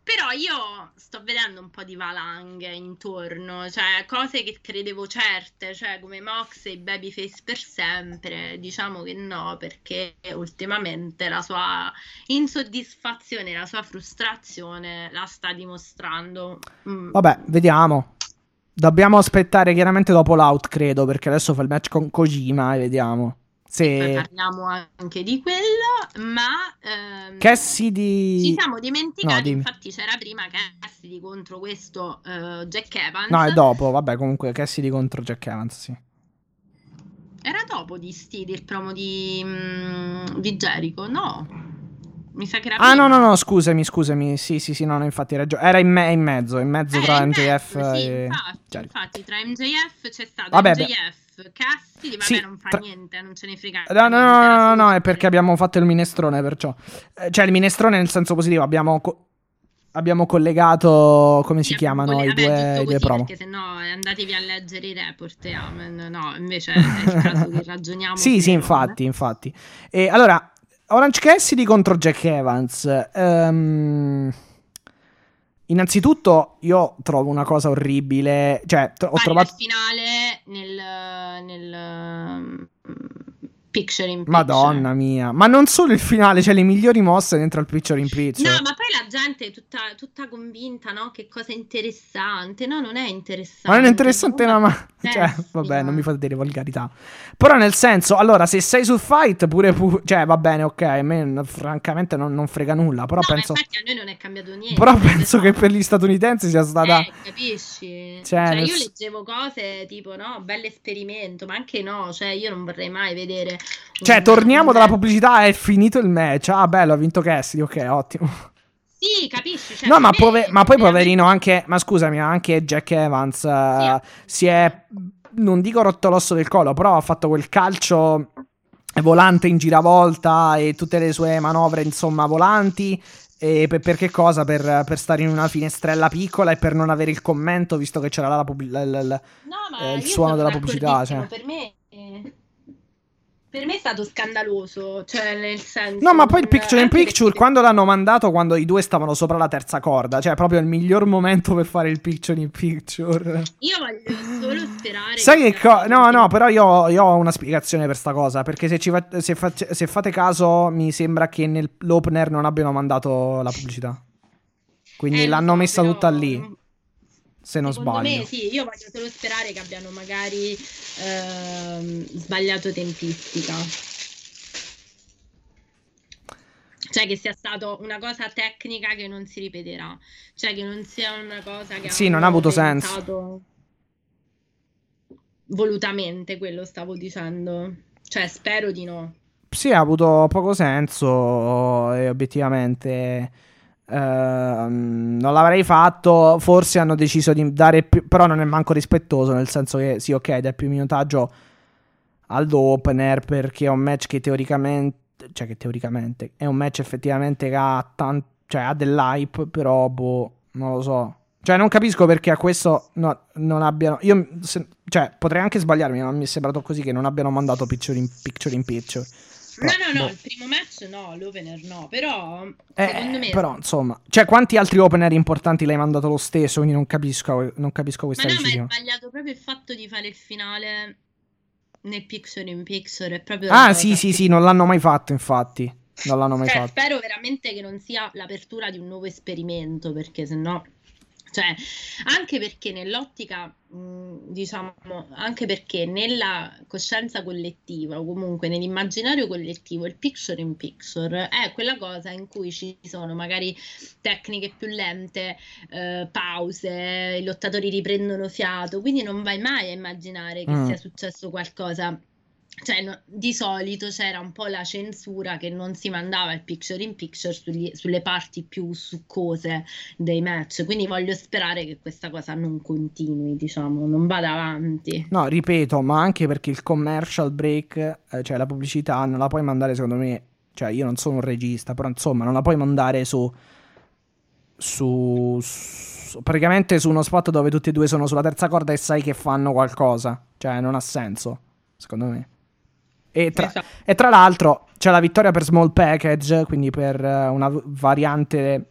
Però io sto vedendo un po' di valanghe intorno, cioè cose che credevo certe, cioè come Mox e Babyface per sempre, diciamo che no, perché ultimamente la sua insoddisfazione, la sua frustrazione la sta dimostrando. Mm. Vabbè, vediamo. Dobbiamo aspettare chiaramente dopo l'out, credo, perché adesso fa il match con Kojima e vediamo. Se parliamo anche di quello, ma ehm, Cassidy di... ci siamo dimenticati, No, infatti c'era prima Cassidy contro questo eh, Jack Evans. No, è dopo, vabbè, comunque Cassidy contro Jack Evans, sì. Era dopo di Steed il promo di, mm, di Jericho? No, mi sa che era Ah, no, no, no, scusami, scusami. Sì, sì, sì, no, no, infatti ragione. Era in, me- in mezzo, in mezzo Era tra in MJF mezzo, sì, e... infatti, Jericho. infatti, tra MJF c'è stato Vabbè. MJF, Cassidy, vabbè Sì, non fa tra- niente, non ce ne frega No, no, no, no, no, è perché abbiamo fatto il minestrone, perciò. Eh, Cioè, il minestrone nel senso positivo, abbiamo... co- abbiamo collegato, come si Sì, chiamano vabbè, i due, tutto i due promo. Perché se no eh, andatevi a leggere i report e amen. No, invece è il caso che ragioniamo. Sì, sì, infatti, infatti. E allora, Orange Cassidy contro Jack Evans. Ehm, innanzitutto, io trovo una cosa orribile. Cioè, tro- ho trovato. al finale nel, nel picture in picture. Madonna mia, ma non solo il finale, cioè le migliori mosse dentro il picture in picture. No, ma poi la gente è tutta, tutta convinta, no? Che cosa interessante. No, non è interessante. Ma non è interessante, no, ma cioè, vabbè, non no. mi fate dire volgarità. Però nel senso, allora, se sei sul fight, pure, pu- cioè, va bene, ok, a me francamente non, non frega nulla, però no, penso infatti a noi non è cambiato niente. però penso che Esatto. per gli statunitensi sia stata Eh, capisci? Cioè, Cioè, nel io leggevo cose tipo, no, bell'esperimento, ma anche no, cioè io non vorrei mai vedere... Cioè, torniamo dalla pubblicità, è finito il match. Ah, bello, ha vinto Cassidy, ok, ottimo. Sì, capisci? Cioè, No, ma, me pove- ma poi poverino anche, ma scusami, anche Jack Evans eh, si è, non dico rotto l'osso del collo, però ha fatto quel calcio volante in giravolta e tutte le sue manovre, insomma, volanti. E per, per che cosa? Per, per stare in una finestrella piccola e per non avere il commento, visto che c'era la, la- la- la- No, ma eh, il suono della pubblicità, cioè. Per me... Per me è stato scandaloso, cioè nel senso... No, ma poi il picture in picture, perché- quando l'hanno mandato, quando i due stavano sopra la terza corda, cioè proprio il miglior momento per fare il picture in picture. Io voglio solo sperare... Sai che co- No, no, però io, io ho una spiegazione per sta cosa. Perché se, ci fa- se, fac- se fate caso, mi sembra che nell'opener non abbiano mandato la pubblicità. Quindi Eh, l'hanno messa però, tutta lì. Se non Secondo sbaglio. me sì, io voglio solo sperare che abbiano magari ehm, sbagliato tempistica. Cioè che sia stata una cosa tecnica che non si ripeterà. Cioè che non sia una cosa che Sì, non ha avuto senso. Volutamente, quello stavo dicendo. Cioè spero di no. Sì, ha avuto poco senso e obiettivamente ehm, non l'avrei fatto. Forse hanno deciso di dare più, però non è manco rispettoso, nel senso che sì, ok, dai più minutaggio al opener perché è un match che teoricamente, cioè che teoricamente è un match effettivamente che ha, tan- cioè, ha dell'hype, però boh, non lo so. Cioè, non capisco perché a questo no- non abbiano. Io, se- cioè, potrei anche sbagliarmi, ma mi è sembrato così che non abbiano mandato picture in picture. In picture. No, Però, no, no, boh. il primo match no, l'opener no, però Eh, secondo me però, insomma, cioè, quanti altri opener importanti l'hai mandato lo stesso? Quindi non capisco, non capisco Ma questa no, ma è decisione. sbagliato proprio il fatto di fare il finale nel picture in picture. È proprio Ah, sì, sì, sì, non l'hanno mai fatto, infatti. Non l'hanno mai Cioè, fatto. spero veramente che non sia l'apertura di un nuovo esperimento, perché sennò. Cioè, anche perché nell'ottica, mh, diciamo, anche perché nella coscienza collettiva o comunque nell'immaginario collettivo il picture in picture è quella cosa in cui ci sono magari tecniche più lente, eh, pause, i lottatori riprendono fiato, quindi non vai mai a immaginare che Mm. sia successo qualcosa. Cioè, no- di solito c'era un po' la censura che non si mandava il picture in picture sugli- sulle parti più succose dei match. Quindi voglio sperare che questa cosa non continui, diciamo, non vada avanti. No, ripeto, ma anche perché il commercial break, eh, cioè la pubblicità, non la puoi mandare, secondo me. Cioè, io non sono un regista, però insomma, non la puoi mandare su. Su. su- praticamente su uno spot dove tutti e due sono sulla terza corda e sai che fanno qualcosa. Cioè, non ha senso, secondo me. E tra, Esatto. e tra l'altro c'è la vittoria per small package, quindi per eh, una variante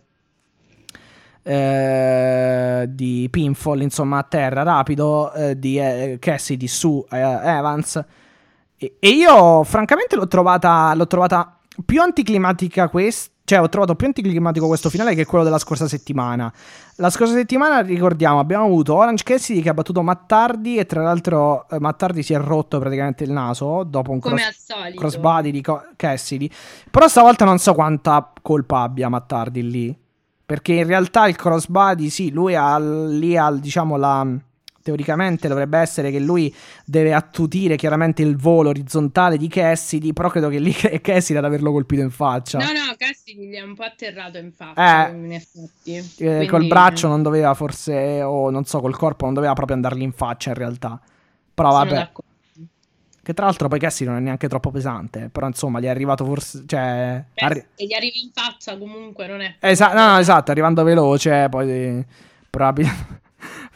eh, di pinfall, insomma, a terra rapido eh, di eh, Cassidy su eh, Evans. E, e io, francamente, l'ho trovata, l'ho trovata più anticlimatica questa. Cioè, ho trovato più anticlimatico questo finale che quello della scorsa settimana. La scorsa settimana, ricordiamo, abbiamo avuto Orange Cassidy che ha battuto Mattardi e tra l'altro eh, Mattardi si è rotto praticamente il naso dopo un Come cross- crossbody di Co- Cassidy. Però stavolta non so quanta colpa abbia Mattardi lì. Perché in realtà il crossbody, sì, lui ha lì ha, diciamo, la... Teoricamente dovrebbe essere che lui deve attutire chiaramente il volo orizzontale di Cassidy, però credo che lì è Cassidy ad averlo colpito in faccia. No, no, Cassidy gli è un po' atterrato in faccia, Eh. in effetti. Eh, Quindi- Col braccio non doveva forse, o non so, col corpo non doveva proprio andargli in faccia in realtà. Però sono vabbè. d'accordo. Che tra l'altro poi Cassi non è neanche troppo pesante, però insomma gli è arrivato forse... Cioè, Beh, arri- gli arrivi in faccia comunque non è... Esa- no, no, esatto, arrivando veloce, poi probabil-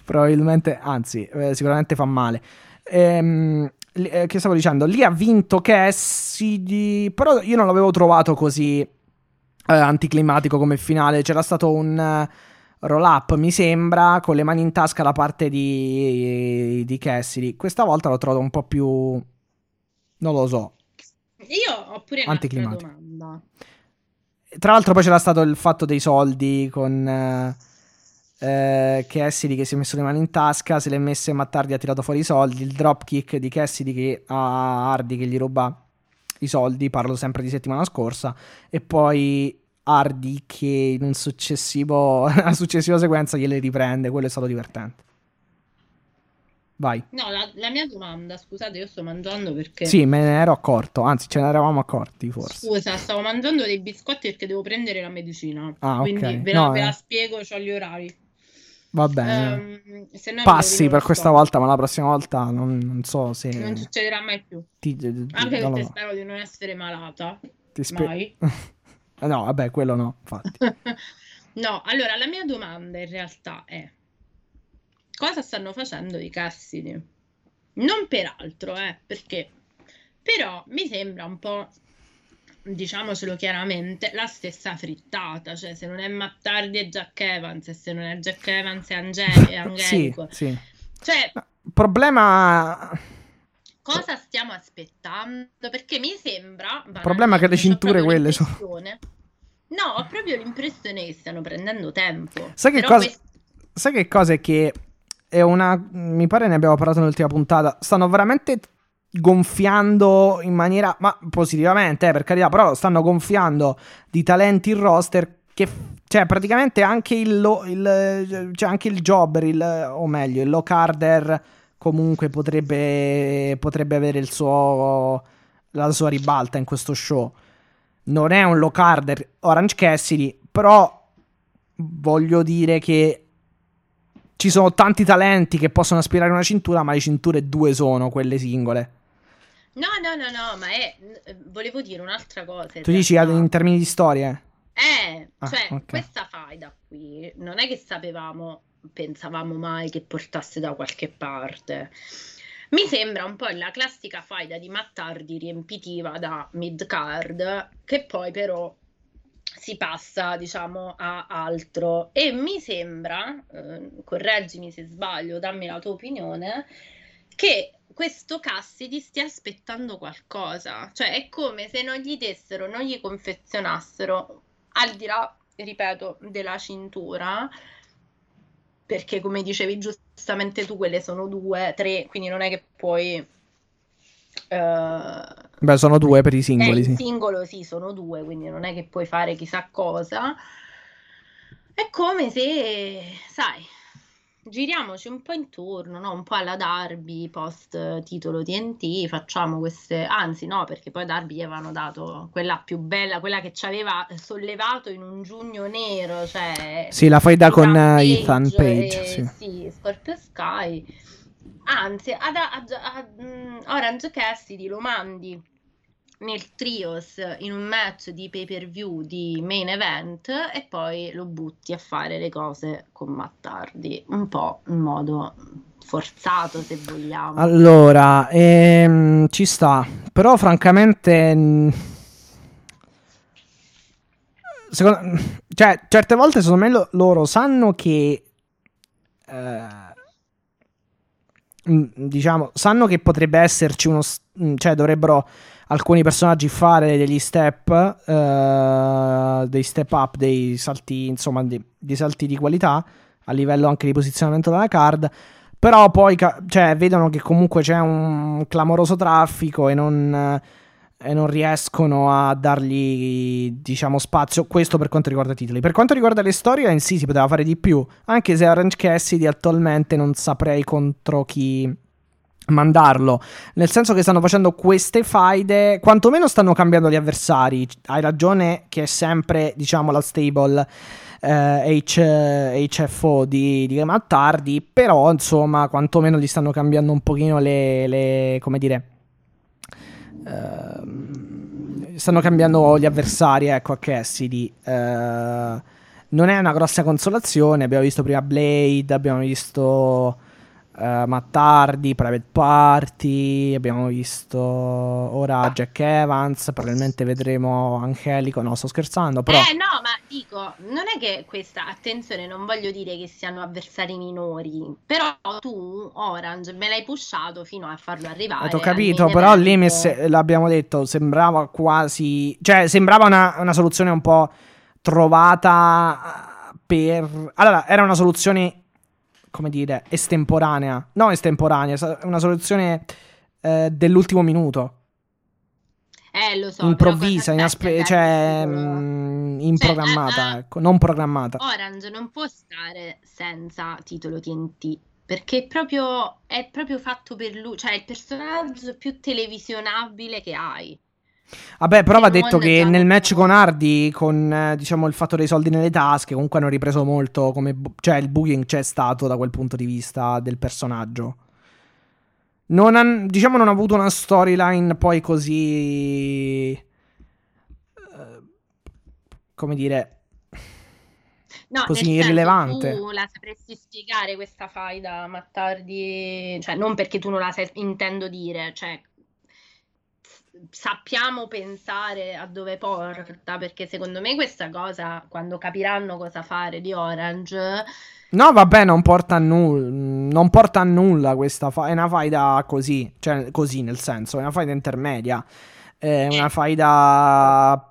probabilmente, anzi, eh, sicuramente fa male. Ehm, eh, che stavo dicendo? Lì ha vinto Cassidy, però io non l'avevo trovato così eh, anticlimatico come finale. C'era stato un eh, roll up, mi sembra, con le mani in tasca da parte di, di Cassidy. Questa volta l'ho trovato un po' più... Non lo so. Io ho pure un'altra Anticlimatico. domanda. Tra l'altro poi c'era stato il fatto dei soldi con eh, eh, Cassidy che si è messo le mani in tasca, se le è messe Mattardi ha tirato fuori i soldi, il dropkick di Cassidy che a Hardy che gli ruba i soldi, parlo sempre di settimana scorsa, e poi Hardy che in un successivo, una successiva sequenza gliele riprende, quello è stato divertente. Vai. No, la, la mia domanda, scusate, io sto mangiando perché... Sì, me ne ero accorto, anzi ce ne eravamo accorti forse. Scusa, stavo mangiando dei biscotti perché devo prendere la medicina. Ah, Quindi ok. ve la, No, ve la eh. spiego, ho gli orari. Va bene. Mi Passi per questa volta, ma la prossima volta non, non so se... Non succederà mai più. ti, ti- Anche perché spero di non essere malata. Ti spe- no, vabbè, quello no, infatti. No, allora la mia domanda in realtà è: cosa stanno facendo i Cassidy? Non per altro, eh, perché però mi sembra un po', diciamocelo chiaramente, la stessa frittata, cioè se non è Mattardi è Jack Evans e se non è Jack Evans è Ange- è sì, Angelico. sì. Cioè, Problema... cosa stiamo aspettando? Perché mi sembra. Il problema è che le cinture quelle sono... No, ho proprio l'impressione che stiano prendendo tempo. Sai che Però cosa... quest- Sai che cosa è che è una... Mi pare ne abbiamo parlato nell'ultima puntata. Stanno veramente gonfiando in maniera... Ma positivamente, eh, per carità, però stanno gonfiando di talenti il roster che... Cioè, praticamente anche il, lo- il, cioè anche il jobber, il, o meglio, il low carder comunque potrebbe, potrebbe avere suo, la sua ribalta in questo show. Non è un low carder Orange Cassidy, però voglio dire che ci sono tanti talenti che possono aspirare a una cintura, ma le cinture due sono quelle singole. No, no, no, no, ma è... volevo dire un'altra cosa. Tu dici realtà. in termini di storie? Eh, Ah, cioè, ok. questa faida qui non è che sapevamo, pensavamo mai che portasse da qualche parte. Mi sembra un po' la classica faida di Mattardi riempitiva da mid-card, che poi però si passa, diciamo, a altro. E mi sembra, eh, correggimi se sbaglio, dammi la tua opinione, che questo Cassidy stia aspettando qualcosa. Cioè, è come se non gli dessero, non gli confezionassero, al di là, ripeto, della cintura, perché come dicevi giustamente tu, quelle sono due, tre, quindi non è che puoi... eh, Beh, sono due per i eh, singoli, il sì. singolo sì, sono due, quindi non è che puoi fare chissà cosa. È come se, sai, giriamoci un po' intorno, no? Un po' alla Darby post titolo TNT, facciamo queste, anzi no, perché poi Darby gli avevano dato quella più bella, quella che ci aveva sollevato in un giugno nero, cioè Sì, la fai da con Ethan eh, Ethan Page, Page, e- sì. sì, Scorpio Sky. Anzi, ad, ad- ad- mm, Orange Cassidy lo mandi nel trios in un match di pay per view di main event e poi lo butti a fare le cose con Mattardi, un po' in modo forzato se vogliamo. Allora, ehm, ci sta. Però francamente... Secondo, cioè, certe volte secondo me lo- loro sanno che... eh, diciamo, sanno che potrebbe esserci uno... Cioè, dovrebbero alcuni personaggi fare degli step, eh, dei step up, dei salti, insomma, dei, dei salti di qualità a livello anche di posizionamento della card. Però poi ca- cioè, vedono che comunque c'è un clamoroso traffico e non, e non riescono a dargli, diciamo, spazio. Questo per quanto riguarda i titoli. Per quanto riguarda le storie, in sì, si poteva fare di più. Anche se Orange Cassidy attualmente non saprei contro chi mandarlo. Nel senso che stanno facendo queste faide, quantomeno stanno cambiando gli avversari. Hai ragione che è sempre, diciamo, la stable eh, H- HFO di, di Matt Hardy, però insomma, quantomeno gli stanno cambiando un pochino le, le- come dire, ehm, stanno cambiando gli avversari, ecco, a Cassidy. Eh, non è una grossa consolazione. Abbiamo visto prima Blade, abbiamo visto uh, Mattardi, Private Party, abbiamo visto ora Jack Evans, probabilmente vedremo Angelico, no sto scherzando, però... Eh no, ma dico, non è che questa, attenzione, non voglio dire che siano avversari minori, però tu, Orange, me l'hai pushato fino a farlo arrivare. Ho capito, però lì messe, l'abbiamo detto, sembrava quasi... cioè sembrava una, una soluzione un po' trovata per... Allora, era una soluzione come dire, estemporanea. No, estemporanea, è una soluzione eh, dell'ultimo minuto. Eh, lo so. Improvvisa, inaspe- cioè, mh, mm, improgrammata, cioè, ecco, non programmata. Orange non può stare senza titolo TNT. Perché proprio, è proprio fatto per lui, cioè è il personaggio più televisionabile che hai. Vabbè, però va detto che nel match con Hardy, con eh, diciamo il fatto dei soldi nelle tasche, comunque hanno ripreso molto come. Bu- cioè, il booking c'è stato da quel punto di vista del personaggio. Non han, diciamo, non ha avuto una storyline poi così. Uh, come dire. No, così irrilevante. Tu la sapresti spiegare questa faida Mattardi? Cioè, non perché tu non la sai, intendo dire, cioè sappiamo pensare a dove porta, perché secondo me questa cosa, quando capiranno cosa fare di Orange... No, vabbè, non porta a nulla. Non porta a nulla questa fa- È una faida così. Cioè, così nel senso, è una faida intermedia. È una faida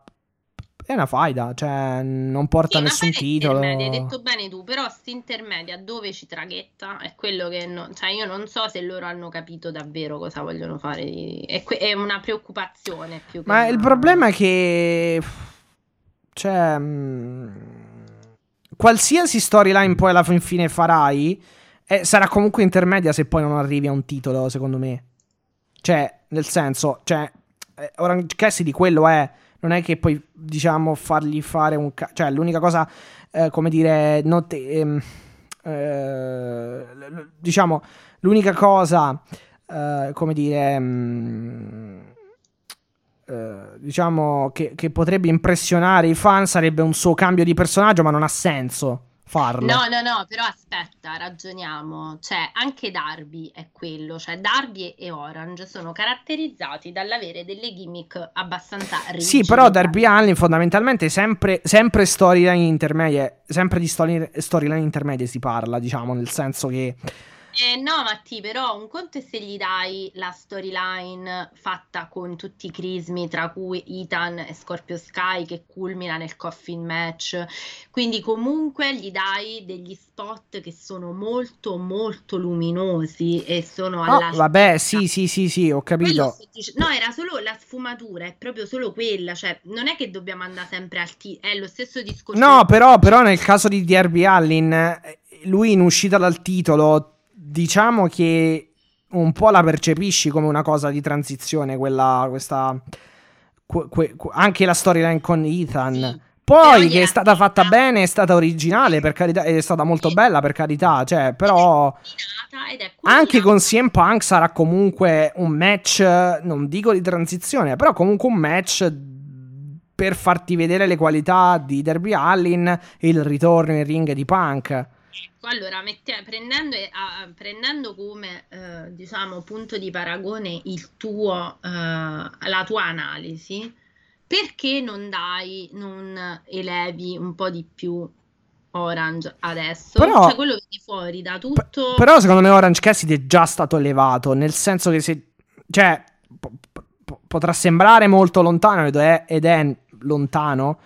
è una faida, cioè non porta sì, nessun titolo. Hai detto bene tu, però intermedia dove ci traghetta è quello che non, cioè io non so se loro hanno capito davvero cosa vogliono fare. È, que- è una preoccupazione più che Ma una... il problema è che cioè mm, qualsiasi storyline poi alla fine farai eh, sarà comunque intermedia se poi non arrivi a un titolo, secondo me. Cioè, nel senso, cioè eh, Orange Cassidy quello è non è che puoi, diciamo, fargli fare un... Ca- cioè, l'unica cosa, eh, come dire, te- ehm, eh, diciamo, l'unica cosa, eh, come dire... Mh, mm, eh, diciamo che, che potrebbe impressionare i fan sarebbe un suo cambio di personaggio, ma non ha senso farlo. No, no, no, però aspetta, ragioniamo. Cioè, anche Darby è quello, cioè Darby e Orange sono caratterizzati dall'avere delle gimmick abbastanza rigide. Sì, però Darby Allin fondamentalmente sempre, sempre storyline intermedie, sempre di story, storyline intermedie si parla, diciamo, nel senso che eh, no, Matti, però un conto è se gli dai la storyline fatta con tutti i crismi, tra cui Ethan e Scorpio Sky, che culmina nel coffin match. Quindi, comunque, gli dai degli spot che sono molto, molto luminosi e sono alla. Oh, vabbè, sì, sì, sì, sì, ho capito. Dice... No, era solo la sfumatura, è proprio solo quella. Cioè, non è che dobbiamo andare sempre al T. È lo stesso discorso. No, però, però, nel caso di Derby Allin, eh, lui in uscita dal titolo diciamo che un po' la percepisci come una cosa di transizione, quella, questa, que, que, anche la storyline con Ethan. Sì. Poi che è stata fatta bene, è stata originale, per carità, è stata molto bella, per carità, cioè, però anche con CM Punk sarà comunque un match, non dico di transizione, però comunque un match per farti vedere le qualità di Derby Allin e il ritorno in ring di Punk. Ecco, allora, mette, prendendo, uh, prendendo, come uh, diciamo, punto di paragone il tuo, uh, la tua analisi, perché non dai, non elevi un po' di più Orange adesso? Però, cioè, quello viene fuori da tutto. Però, secondo me, Orange Cassidy è già stato elevato, nel senso che se. cioè, p- p- potrà sembrare molto lontano ed è, ed è lontano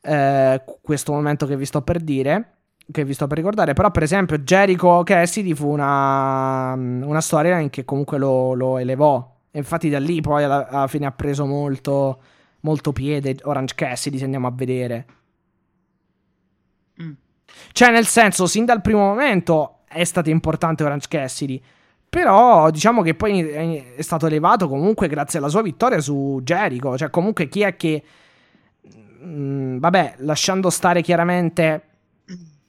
eh, questo momento che vi sto per dire che vi sto per ricordare, però per esempio Jericho Cassidy fu una, una storia in che comunque lo, lo elevò. E infatti da lì poi alla, alla, fine ha preso molto, molto piede Orange Cassidy, se andiamo a vedere. Mm. Cioè nel senso, sin dal primo momento è stato importante Orange Cassidy. Però diciamo che poi è stato elevato comunque grazie alla sua vittoria su Jericho. Cioè comunque chi è che... Mh, mm, vabbè, lasciando stare chiaramente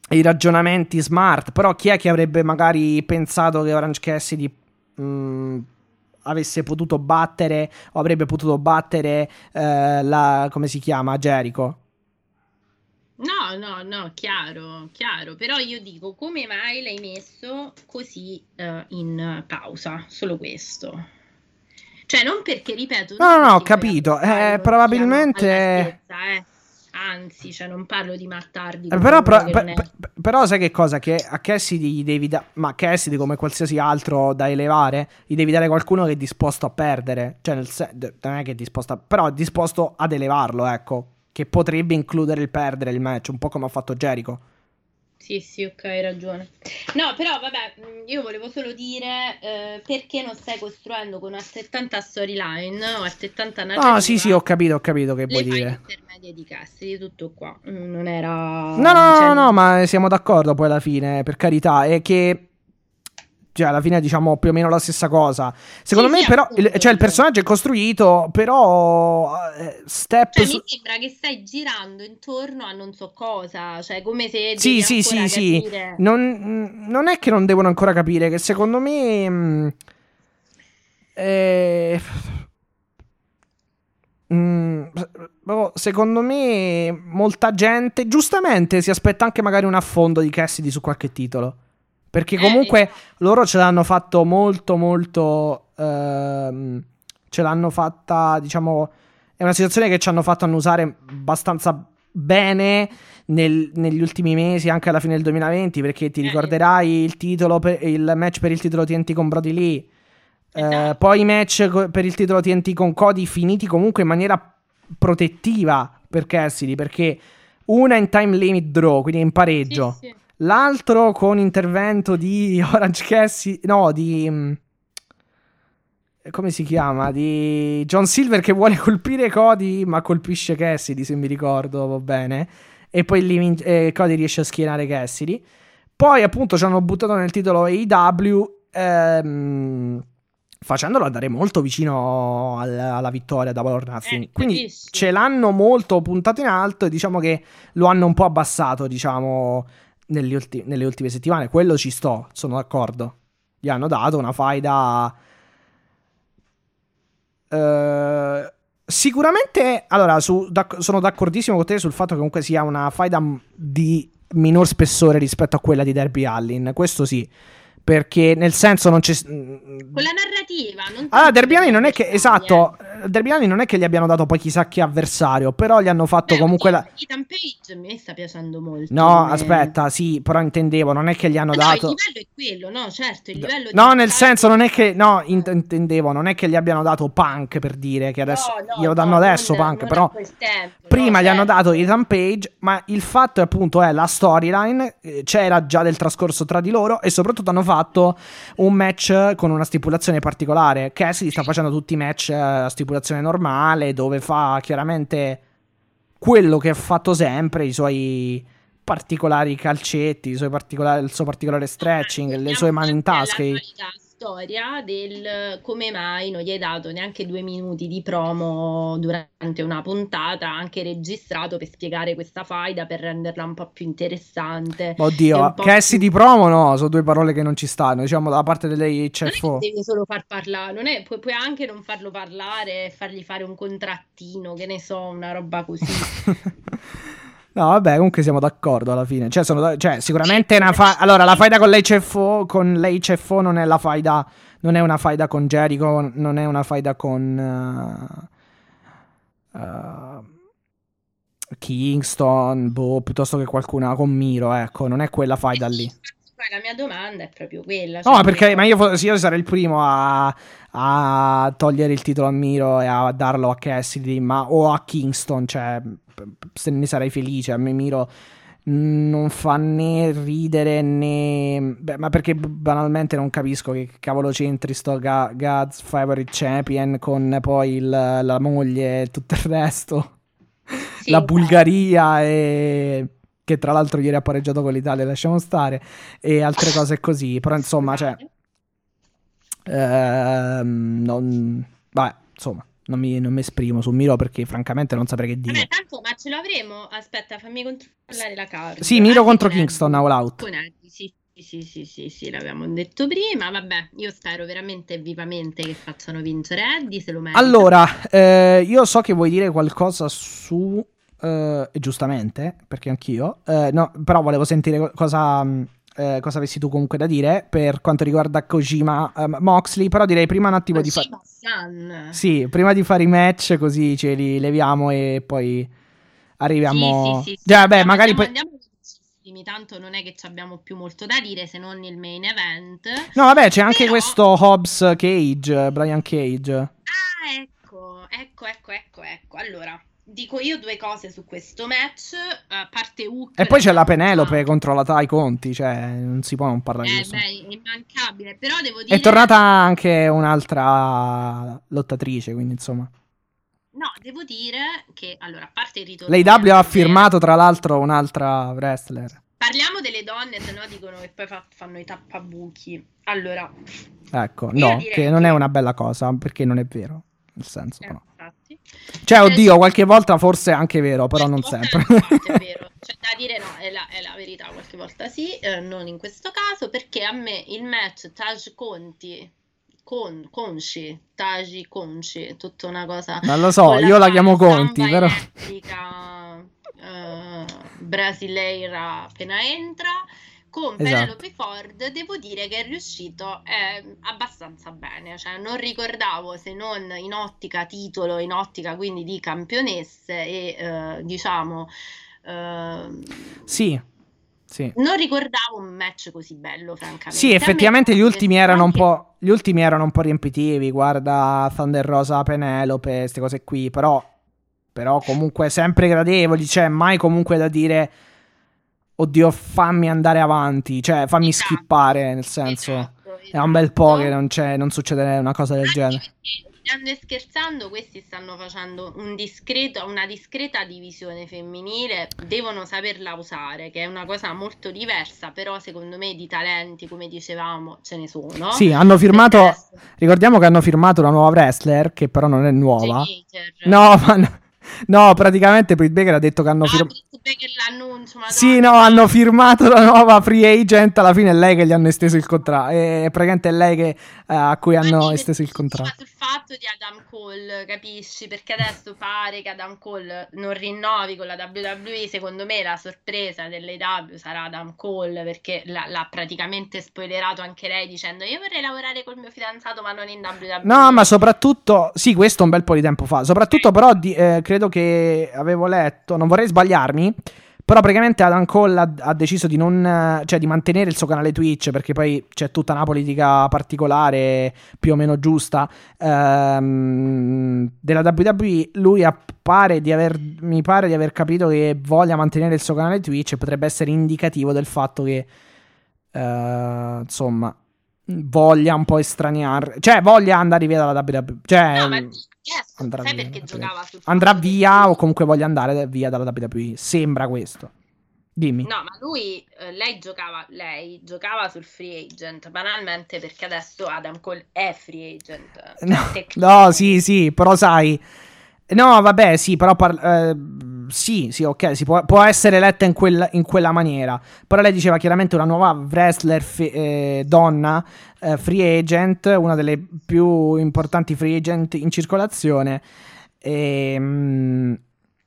i ragionamenti smart, però chi è che avrebbe magari pensato che Orange Cassidy mh, mm, avesse potuto battere o avrebbe potuto battere eh, la come si chiama Jericho. No, no, no, chiaro, chiaro, però io dico come mai l'hai messo così uh, in pausa, solo questo. Cioè, non perché, ripeto... No, no, no, ho capito, eh, probabilmente... Stessa, eh. Anzi, cioè, non parlo di mattardi. Eh, però, però, per, però, sai che cosa? Che a Cassidy gli devi dare... Ma Cassidy, come qualsiasi altro da elevare, gli devi dare qualcuno che è disposto a perdere. Cioè, nel sen- non è che è disposto a... Però è disposto ad elevarlo, ecco che potrebbe includere il perdere il match, un po' come ha fatto Jericho. Sì, sì, ok, hai ragione. No, però vabbè, mm, io volevo solo dire eh, perché non stai costruendo con altrettanta storyline o altrettanta narrativa. No, sì, sì, ho capito, ho capito che vuoi dire. Intermedie di Cassidy, tutto qua. Mm, non era... No, no, cioè... no, no, ma siamo d'accordo poi alla fine, per carità. È che cioè alla fine diciamo più o meno la stessa cosa. Secondo sì, me sì, però il, cioè, il personaggio è costruito, però eh, step cioè, su... mi sembra che stai girando intorno a non so cosa, cioè come se Sì, sì, sì, sì. Non, non, è che non devono ancora capire che secondo me mh, mm, eh, mh, mm, secondo me molta gente giustamente si aspetta anche magari un affondo di Cassidy su qualche titolo. Perché comunque eh, loro ce l'hanno fatto molto, molto. Ehm, ce l'hanno fatta, diciamo. È una situazione che ci hanno fatto annusare abbastanza bene nel, negli ultimi mesi, anche alla fine del 2020. Perché ti eh, ricorderai il, titolo per, il match per il titolo TNT con Brody Lee. Eh, esatto. poi i match per il titolo TNT con Cody finiti comunque in maniera protettiva per Cassidy. Perché una in time limit draw, quindi in pareggio. Sì, sì. L'altro con intervento di Orange Cassie, no, di... Mm, come si chiama? Di John Silver che vuole colpire Cody, ma colpisce Cassidy, se mi ricordo va bene. E poi lì, eh, Cody riesce a schienare Cassidy. Poi, appunto, ci hanno buttato nel titolo AEW. Ehm, facendolo andare molto vicino al, alla vittoria da Valor Nothing. Eh, Quindi bellissimo. ce l'hanno molto puntato in alto e diciamo che lo hanno un po' abbassato, diciamo, ulti- nelle ultime settimane. Quello ci sto, sono d'accordo. Gli hanno dato una faida. Uh, sicuramente, allora, su, d'ac- sono d'accordissimo con te sul fatto che comunque sia una faida di minor spessore rispetto a quella di Derby Allin. Questo sì perché nel senso non c'è con la narrativa non allora Derbiani non è che esatto Derbiani non è che gli abbiano dato poi chissà che avversario però gli hanno fatto Beh, comunque la... Ethan Page mi sta piacendo molto no come... aspetta sì però intendevo non è che gli hanno no, dato il livello è quello no certo il livello no nel senso non è che no intendevo non è che gli abbiano dato punk per dire che adesso no, no, glielo danno adesso non, punk non però tempo, prima gli certo. hanno dato Ethan Page ma il fatto è appunto è la storyline eh, c'era già del trascorso tra di loro e soprattutto hanno fatto un match con una stipulazione particolare. Cassidy sta facendo tutti i match eh, a stipulazione normale, dove fa chiaramente quello che ha fatto sempre, i suoi particolari calcetti, i suoi particolari, il suo particolare stretching, le sue mani in tasca storia del come mai non gli hai dato neanche due minuti di promo durante una puntata, anche registrato per spiegare questa faida, per renderla un po' più interessante. Oddio, Cassie più... di promo no, sono due parole che non ci stanno, diciamo da parte delle CFO. devi solo far parlare, non è, puoi, puoi anche non farlo parlare, fargli fare un contrattino, che ne so, una roba così. No, vabbè, comunque siamo d'accordo alla fine. Cioè, sono, cioè sicuramente una fa- Allora, la faida con l'HFO, con l'HFO non è la faida. Non è una faida con Jericho, non è una faida con. Uh, uh, Kingston, boh, piuttosto che qualcuna con Miro, ecco, non è quella faida lì la mia domanda è proprio quella. Cioè no, perché ma io, io, sarei il primo a, a, togliere il titolo a Miro e a darlo a Cassidy ma, o a Kingston, cioè se ne sarei felice. A me Miro non fa né ridere né... Beh, ma perché banalmente non capisco che cavolo c'entri sto Ga- God's Favorite Champion con poi il, la moglie e tutto il resto. Sì, la Bulgaria e che tra l'altro ieri ha pareggiato con l'Italia, lasciamo stare, e altre cose così, però insomma, cioè... Ehm, non... Vabbè, insomma, non mi, non mi, esprimo su Miro perché francamente non saprei che dire. Vabbè, tanto, ma ce l'avremo? Aspetta, fammi controllare la carta. Sì, Miro ah, contro Kingston, All Out. Sì. sì, sì, sì, sì, l'abbiamo detto prima. Vabbè, io spero veramente vivamente che facciano vincere Eddie, se lo merita. Allora, eh, io so che vuoi dire qualcosa su... eh, giustamente, perché anch'io. eh, no, però volevo sentire co- cosa, mh, eh, cosa avessi tu comunque da dire per quanto riguarda Kojima ehm, Moxley. Però direi prima un attimo di fare... Sì, prima di fare i match così ce li leviamo e poi arriviamo... Sì, sì, sì, vabbè, Andiamo- magari poi... andiamo tanto non è che ci abbiamo più molto da dire se non il main event. No, vabbè, c'è anche Però- questo Hobbs Cage, Brian Cage. Ah, ecco, ecco, ecco, ecco, ecco. Allora, dico io due cose su questo match, a parte Hook. E poi c'è la Penelope già- contro la Tai Conti, cioè non si può non parlare di Eh, questo. beh, è immancabile, però devo dire... È tornata anche un'altra lottatrice, quindi insomma. No, devo dire che, allora, a parte il ritorno... L'AW ha firmato tra l'altro un'altra wrestler. Parliamo delle donne, se no dicono che poi fa- fanno i tappabuchi. Allora, Ecco, no, che non è una bella cosa, perché non è vero. Nel senso, eh, però. Cioè, Eh, oddio, qualche volta forse è anche vero, però non Qualche sempre. è vero, cioè da dire no, è la, è la verità, qualche volta sì, eh, non in questo caso, perché a me il match Taj Conti, con, Conci, Taji Conci, tutta una cosa... Non lo so, io la sua chiamo Conti, però. elettrica, eh, brasileira appena entra, con Esatto. Penelope Ford, devo dire che è riuscito eh, abbastanza bene, cioè non ricordavo se non in ottica titolo, in ottica quindi di campionesse e eh, diciamo ehm, Sì, sì. non ricordavo un match così bello francamente. Sì, effettivamente gli ultimi erano un anche- po'. Gli ultimi erano un po' riempitivi. Guarda Thunder Rosa, Penelope, queste cose qui. Però. Però comunque sempre gradevoli. Cioè, mai comunque da dire. Oddio, fammi andare avanti. Cioè, fammi Esatto. skippare. Nel senso. Esatto, È un bel po' esatto. che non, c'è, non succede una cosa del genere. ridendo e scherzando, questi stanno facendo un discreto, una discreta divisione femminile, devono saperla usare, che è una cosa molto diversa, però secondo me di talenti, come dicevamo, ce ne sono. Sì, hanno firmato. Ricordiamo che hanno firmato una nuova wrestler. Che però non è nuova. Jay Hater. No, ma no, no, praticamente Britt Baker ha detto che hanno Ah, firmato. Madonna. Sì, no, hanno firmato la nuova free agent. Alla fine è lei che gli hanno esteso il contratto. È praticamente è lei che, eh, a cui hanno esteso il contratto. Fatto di Adam Cole, capisci? Perché adesso pare che Adam Cole non rinnovi con la WWE. Secondo me la sorpresa dell'AW sarà Adam Cole perché l'ha, l'ha praticamente spoilerato anche lei dicendo io vorrei lavorare col mio fidanzato ma non in WWE. No, ma soprattutto, sì, questo un bel po' di tempo fa. Soprattutto, però, di- eh, credo che avevo letto, non vorrei sbagliarmi. Però praticamente Adam Cole ha, ha deciso di non, eh, cioè di mantenere il suo canale Twitch perché poi c'è tutta una politica particolare, più o meno giusta, ehm, della WWE. Lui appare di aver, mi pare di aver capito che voglia mantenere il suo canale Twitch e potrebbe essere indicativo del fatto che, eh, insomma, voglia un po' estraniare, cioè voglia andare via dalla WWE. Cioè, No, ma yes, andrà via, perché andrà via o comunque voglia andare via dalla WWE. Sembra questo. Dimmi. No, ma lui, eh, lei giocava, lei giocava sul free agent banalmente perché adesso Adam Cole è free agent. No, no, sì, sì, però sai. No, vabbè, sì, però par- eh, sì, sì, ok, si può, può essere letta in, quella- in quella maniera. Però lei diceva chiaramente una nuova wrestler fe- eh, donna, eh, free agent, una delle più importanti free agent in circolazione. Ehm,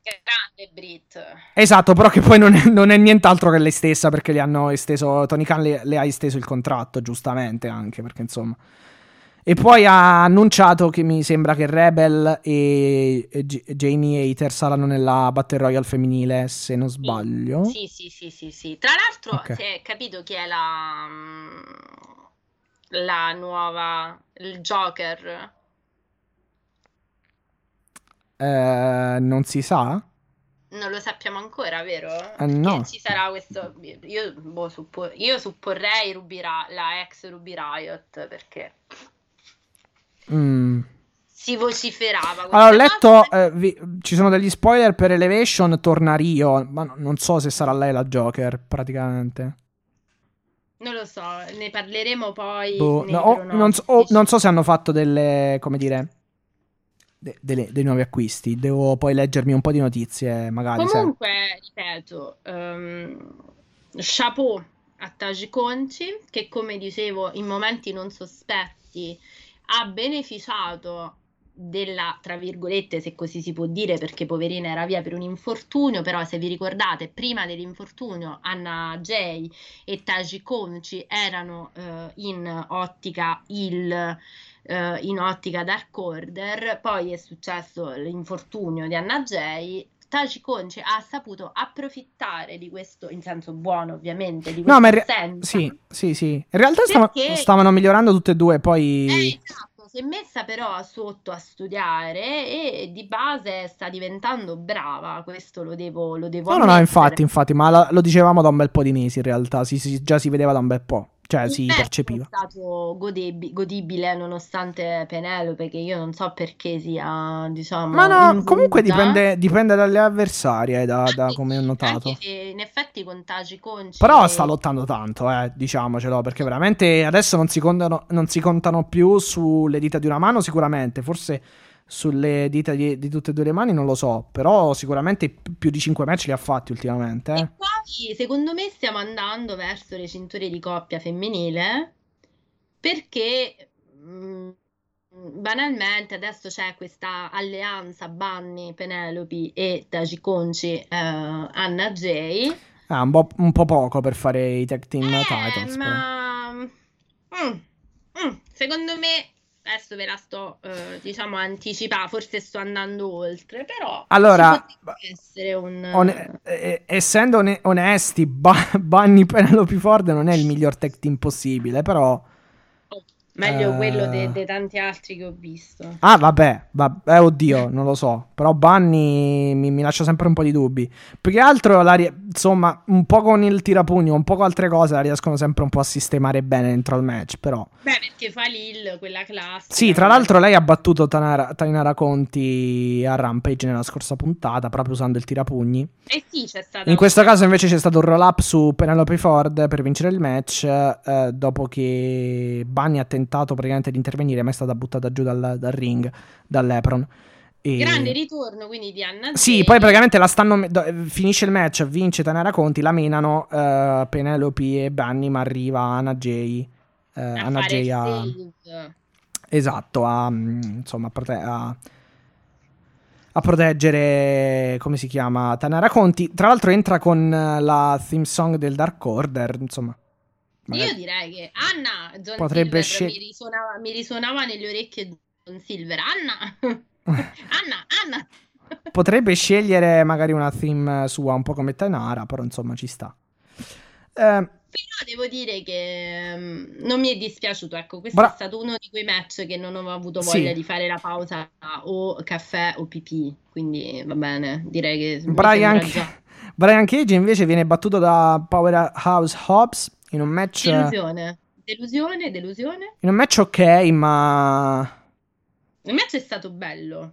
Grande Brit. Esatto, però che poi non è, non è nient'altro che lei stessa perché le hanno esteso, Tony Khan le, le ha esteso il contratto, giustamente anche perché insomma. E poi ha annunciato che mi sembra che Rebel e, e J- Jamie Hater saranno nella Battle Royale femminile, se non sbaglio. Sì, sì, sì, sì, sì. Tra l'altro Ok. si è capito chi è la, mm, la nuova, il Joker. Eh, non si sa? Non lo sappiamo ancora, vero? Eh, no. Che ci sarà questo. Io, boh, suppo- io supporrei Ruby Ra- la ex Ruby Riot perché Mm. si vociferava. Allora, ho letto, eh, vi- ci sono degli spoiler per Elevation, torna Rio, ma no- non so se sarà lei la Joker, praticamente. Non lo so, ne parleremo poi. Boh, no, o- pronostici. non, so, o- non so se hanno fatto delle, come dire, de- delle- dei nuovi acquisti. Devo poi leggermi un po' di notizie, magari. Comunque, ripeto, ehm, chapeau a Taji Conci, che come dicevo in momenti non sospetti ha beneficiato della, tra virgolette, se così si può dire, perché poverina era via per un infortunio, però se vi ricordate, prima dell'infortunio Anna Jay e Taji Conci erano eh, in ottica il eh, in ottica Dark Order, poi è successo l'infortunio di Anna Jay Taci Conce ha saputo approfittare di questo, in senso buono ovviamente, di no, ma re- sì, sì, sì. In realtà stava, stavano migliorando tutte e due, poi... Eh, esatto, si è messa però sotto a studiare e di base sta diventando brava, questo lo devo, lo devo No, no, no, infatti, infatti, ma lo, lo dicevamo da un bel po' di mesi in realtà, si, si, già si vedeva da un bel po'. Cioè, si percepiva. È stato godib- godibile nonostante Penelope, che io non so perché sia, diciamo. Ma no, comunque dipende, dipende, dalle avversarie, da, da come ho notato. in effetti con Taci Conci. Però sta lottando tanto, eh, diciamocelo, perché veramente adesso non si, contano, non si contano più sulle dita di una mano, sicuramente. Forse sulle dita di, di, tutte e due le mani non lo so, però sicuramente più di 5 match li ha fatti ultimamente. Eh. E poi secondo me stiamo andando verso le cinture di coppia femminile perché mh, mm, banalmente adesso c'è questa alleanza Bunny, Penelope e Taji Conci, eh, Anna Jay. Ah, un po', un po', poco per fare i tag team eh, titles. Ma... Mm, mm, secondo me adesso ve la sto, eh, diciamo, anticipando, forse sto andando oltre, però allora, un... On- eh, essendo on- onesti, ba- Bunny Penelope Ford non è il miglior tech team possibile, però Meglio uh... quello dei de tanti altri che ho visto. Ah, vabbè, vabbè eh, oddio, non lo so. Però Bunny mi, mi, lascia sempre un po' di dubbi. Più che altro, la, insomma, un po' con il tirapugno, un po' con altre cose, la riescono sempre un po' a sistemare bene dentro il match. Però. Beh, perché fa Lil, quella classica. Sì, tra l'altro, lei ha battuto Tanara, Tainara Conti a Rampage nella scorsa puntata, proprio usando il tirapugni. Eh sì, c'è stato. In questo caso, invece, c'è stato un roll up su Penelope Ford per vincere il match. Eh, dopo che Bunny ha tentato tentato praticamente di intervenire, ma è stata buttata giù dal, dal ring, dall'Epron. E... Grande ritorno quindi di Anna Sì, poi praticamente la stanno. Finisce il match, vince Tanara Conti, la menano uh, Penelope e Bunny, ma arriva Anna Jay. Uh, a Anna Jay a. Esatto, a, insomma, a, prote- a, a, proteggere, come si chiama, Tanara Conti. Tra l'altro entra con la theme song del Dark Order, insomma. Io direi che Anna John potrebbe scel- mi, risuonava, mi risuonava nelle orecchie John Silver. Anna, Anna, Anna. potrebbe scegliere magari una theme sua un po' come Tanara, però insomma ci sta. Eh, però devo dire che um, non mi è dispiaciuto. Ecco, questo bra- è stato uno di quei match che non ho avuto voglia sì. di fare la pausa o caffè o pipì. Quindi va bene, direi che. Brian, Brian Cage invece viene battuto da Powerhouse Hobbs in un match... Delusione. Delusione, delusione. In un match ok, ma... Il match è stato bello.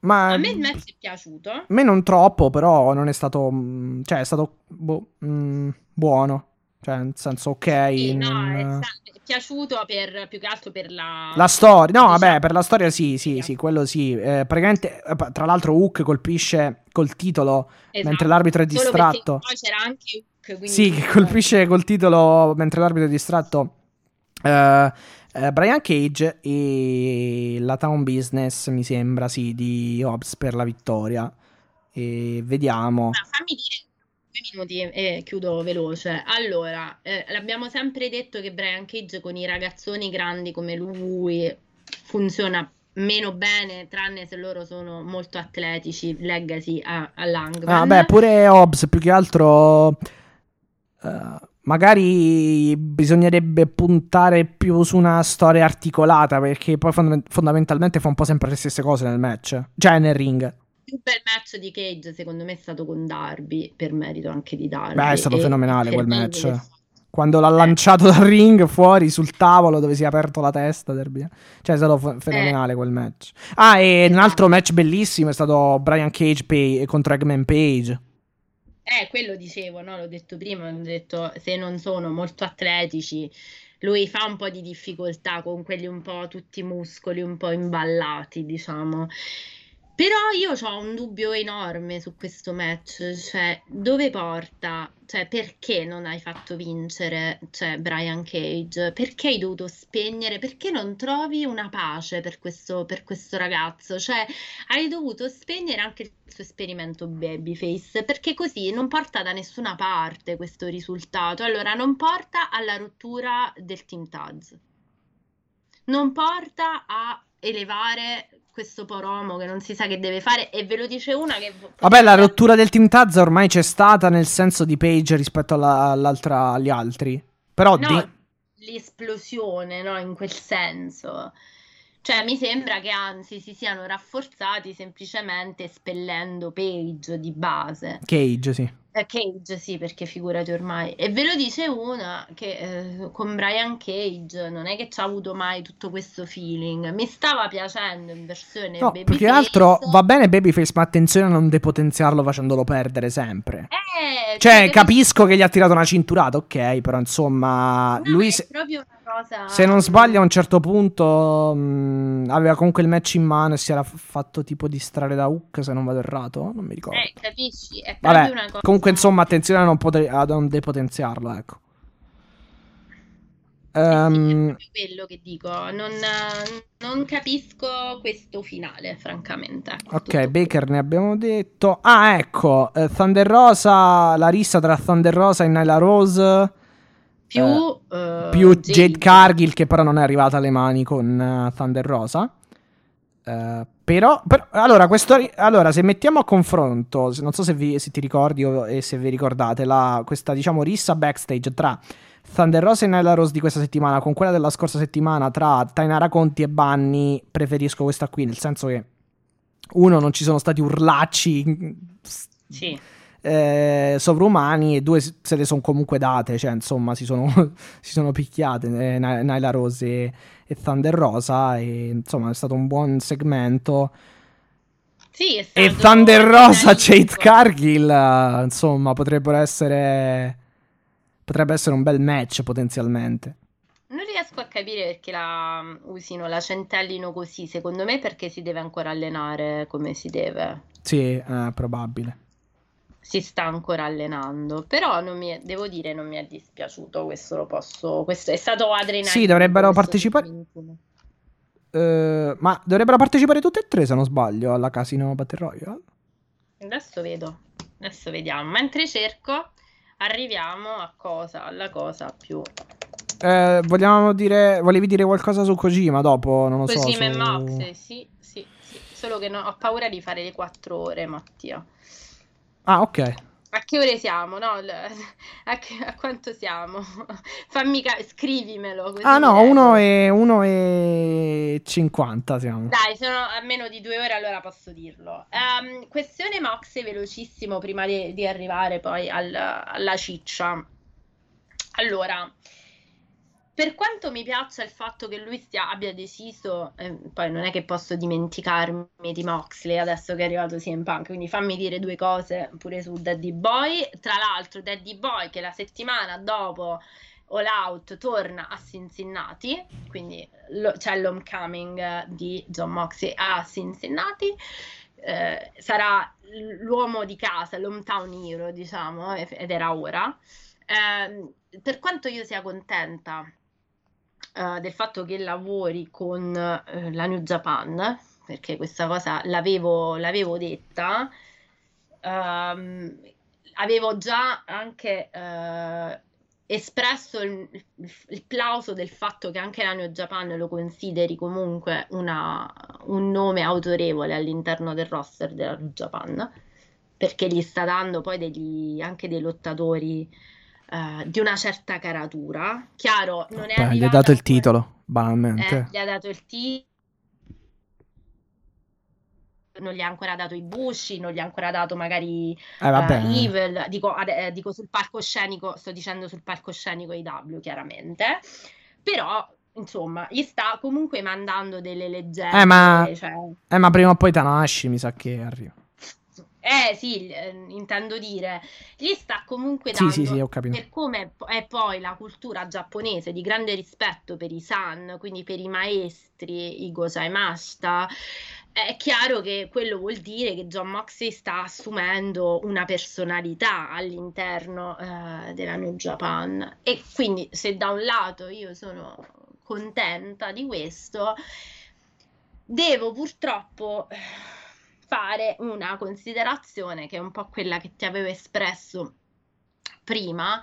Ma... A me il match è piaciuto. A me non troppo, però non è stato... Mm, cioè, è stato boh, mm, buono. Cioè, nel senso, ok. Sì, non... no, è, è, piaciuto per, più che altro per la... La storia. No, diciamo... vabbè, per la storia sì, sì, sì, quello sì. Eh, praticamente, eh, tra l'altro, Hook colpisce col titolo esatto. mentre l'arbitro è distratto. Poi c'era anche quindi... Sì, che colpisce col titolo mentre l'arbitro è distratto. Uh, uh, Brian Cage e la Town Business, mi sembra, sì, di Hobbs per la vittoria. E vediamo. Ah, fammi dire due minuti e chiudo veloce. Allora, eh, l'abbiamo sempre detto che Brian Cage con i ragazzoni grandi come lui funziona meno bene, tranne se loro sono molto atletici, legacy a, a Langman. Ah, beh, pure Hobbs più che altro Uh, magari bisognerebbe puntare più su una storia articolata perché poi fond- fondamentalmente fa un po' sempre le stesse cose nel match, cioè nel ring. Il bel match di Cage secondo me è stato con Darby, per merito anche di Darby. Beh, è stato fenomenale quel match. Quando l'ha eh. lanciato dal ring fuori sul tavolo dove si è aperto la testa, Derby. Cioè, è stato f- fenomenale eh. quel match. Ah, e esatto. un altro match bellissimo è stato Brian Cage Pay- contro Eggman Page. Eh, quello dicevo, no? L'ho detto prima, ho detto se non sono molto atletici, lui fa un po' di difficoltà con quelli un po' tutti muscoli, un po' imballati, diciamo. Però io ho un dubbio enorme su questo match, cioè dove porta? Cioè perché non hai fatto vincere cioè, Brian Cage? Perché hai dovuto spegnere? Perché non trovi una pace per questo, per questo ragazzo? Cioè hai dovuto spegnere anche il suo esperimento Babyface, perché così non porta da nessuna parte questo risultato. Allora non porta alla rottura del Team Taz, non porta a elevare questo poromo che non si sa che deve fare e ve lo dice una che... Vabbè, la rottura del Team Taz ormai c'è stata nel senso di Page rispetto alla, all'altra, agli altri. Però... No, di... l'esplosione, no? In quel senso. Cioè, mi sembra che anzi si siano rafforzati semplicemente espellendo Page di base. Cage, sì. Eh, Cage, sì, perché figurati ormai. E ve lo dice una che eh, con Brian Cage non è che ci ha avuto mai tutto questo feeling. Mi stava piacendo in versione no, Più che altro va bene Babyface, ma attenzione a non depotenziarlo facendolo perdere sempre. Eh, cioè, capisco che gli ha tirato una cinturata, ok, però insomma, no, lui... Se... proprio cosa... Se non sbaglio, a un certo punto mh, aveva comunque il match in mano e si era fatto tipo distrarre da Hook, se non vado errato. Non mi ricordo. Eh, capisci? È Vabbè, una cosa... comunque, insomma, attenzione a non, poter- a non depotenziarlo, ecco. Um, è quello che dico, non, non, capisco questo finale, francamente. Ok, Baker ne abbiamo detto. Ah, ecco, uh, Thunder Rosa, la rissa tra Thunder Rosa e Nyla Rose più, uh, più Jade, Jade Cargill che però non è arrivata alle mani con uh, Thunder Rosa. Uh, però, però, allora, questo, allora, se mettiamo a confronto, non so se, vi, se ti ricordi o, e se vi ricordate, la, questa diciamo rissa backstage tra Thunder Rosa e Nyla Rose di questa settimana con quella della scorsa settimana tra Tainara Conti e Bunny, preferisco questa qui, nel senso che uno, non ci sono stati urlacci. Sì eh, sovrumani e due se le sono comunque date, cioè insomma si sono, si sono picchiate eh, Naila Rose e, e, Thunder Rosa e insomma è stato un buon segmento. Sì, e Thunder Rosa, Jade Cargill, insomma potrebbero essere potrebbe essere un bel match potenzialmente. Non riesco a capire perché la usino, la centellino così, secondo me perché si deve ancora allenare come si deve. Sì, eh, probabile si sta ancora allenando. Però non mi è, devo dire, non mi è dispiaciuto. Questo lo posso. Questo è stato adrenalina. Sì, dovrebbero partecipare. Uh, ma dovrebbero partecipare tutte e tre, se non sbaglio, alla Casino Battle Royale. Adesso vedo. Adesso vediamo. Mentre cerco, arriviamo a cosa? Alla cosa più. Eh, vogliamo dire. Volevi dire qualcosa su Kojima dopo? Non lo Kojima so. Kojima su... e Mox, sì, sì, sì. Solo che no, ho paura di fare le quattro ore, Mattia. Ah, ok. A che ore siamo? No, a, che, a quanto siamo? Fammi ca- scrivimelo. Ah, no, 1 e, 1 e 50 siamo. Dai, sono a meno di due ore, allora posso dirlo. Um, questione Mox velocissimo prima di, di arrivare poi al, alla ciccia. Allora, per quanto mi piaccia il fatto che lui stia, abbia deciso, eh, poi non è che posso dimenticarmi di Moxley adesso che è arrivato CM Punk, quindi fammi dire due cose pure su Daddy Boy. Tra l'altro, Daddy Boy che la settimana dopo All Out torna a Cincinnati, quindi lo, c'è l'homecoming di John Moxley a Cincinnati. Eh, sarà l'uomo di casa, l'hometown hero, diciamo, ed era ora. Eh, per quanto io sia contenta uh, del fatto che lavori con uh, la New Japan, perché questa cosa l'avevo, l'avevo detta, um, avevo già anche uh, espresso il, il, plauso del fatto che anche la New Japan lo consideri comunque una, un nome autorevole all'interno del roster della New Japan, perché gli sta dando poi degli, anche dei lottatori uh, di una certa caratura. Chiaro, non è Beh, gli ha dato il titolo, banalmente. Eh, gli ha dato il titolo. Non gli ha ancora dato i Bushi, non gli ha ancora dato magari eh, uh, Evil, dico, eh, dico sul palcoscenico, sto dicendo sul palcoscenico IW chiaramente, però insomma, gli sta comunque mandando delle leggende. Eh, ma, cioè... eh, ma prima o poi Tanashi mi sa che arriva. Eh sì, eh, intendo dire, gli sta comunque Sì, dando, sì, sì, capito. per come è poi la cultura giapponese di grande rispetto per i san, quindi per i maestri, i Gosaimashita, è chiaro che quello vuol dire che John Moxley sta assumendo una personalità all'interno eh, della New Japan. E quindi se da un lato io sono contenta di questo, devo purtroppo fare una considerazione che è un po' quella che ti avevo espresso prima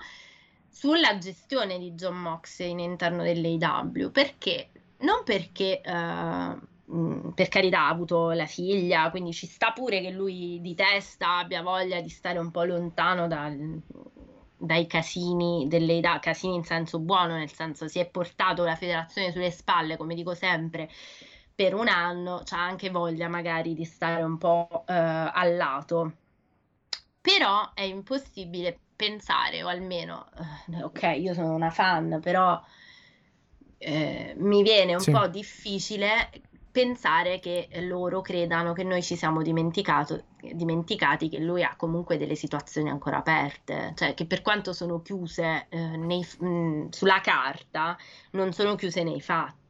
sulla gestione di John Moxley all'interno dell'AW, perché? Non perché mh, per carità ha avuto la figlia, quindi ci sta pure che lui di testa abbia voglia di stare un po' lontano dal, dai casini dell'AW, casini in senso buono, nel senso si è portato la federazione sulle spalle, come dico sempre, per un anno, c'ha anche voglia magari di stare un po' eh, al lato. Però è impossibile pensare, o almeno, eh, ok, io sono una fan, però eh, mi viene un Sì. po' difficile pensare che loro credano che noi ci siamo dimenticati che lui ha comunque delle situazioni ancora aperte, cioè che per quanto sono chiuse eh, nei- mh, sulla carta, non sono chiuse nei fatti.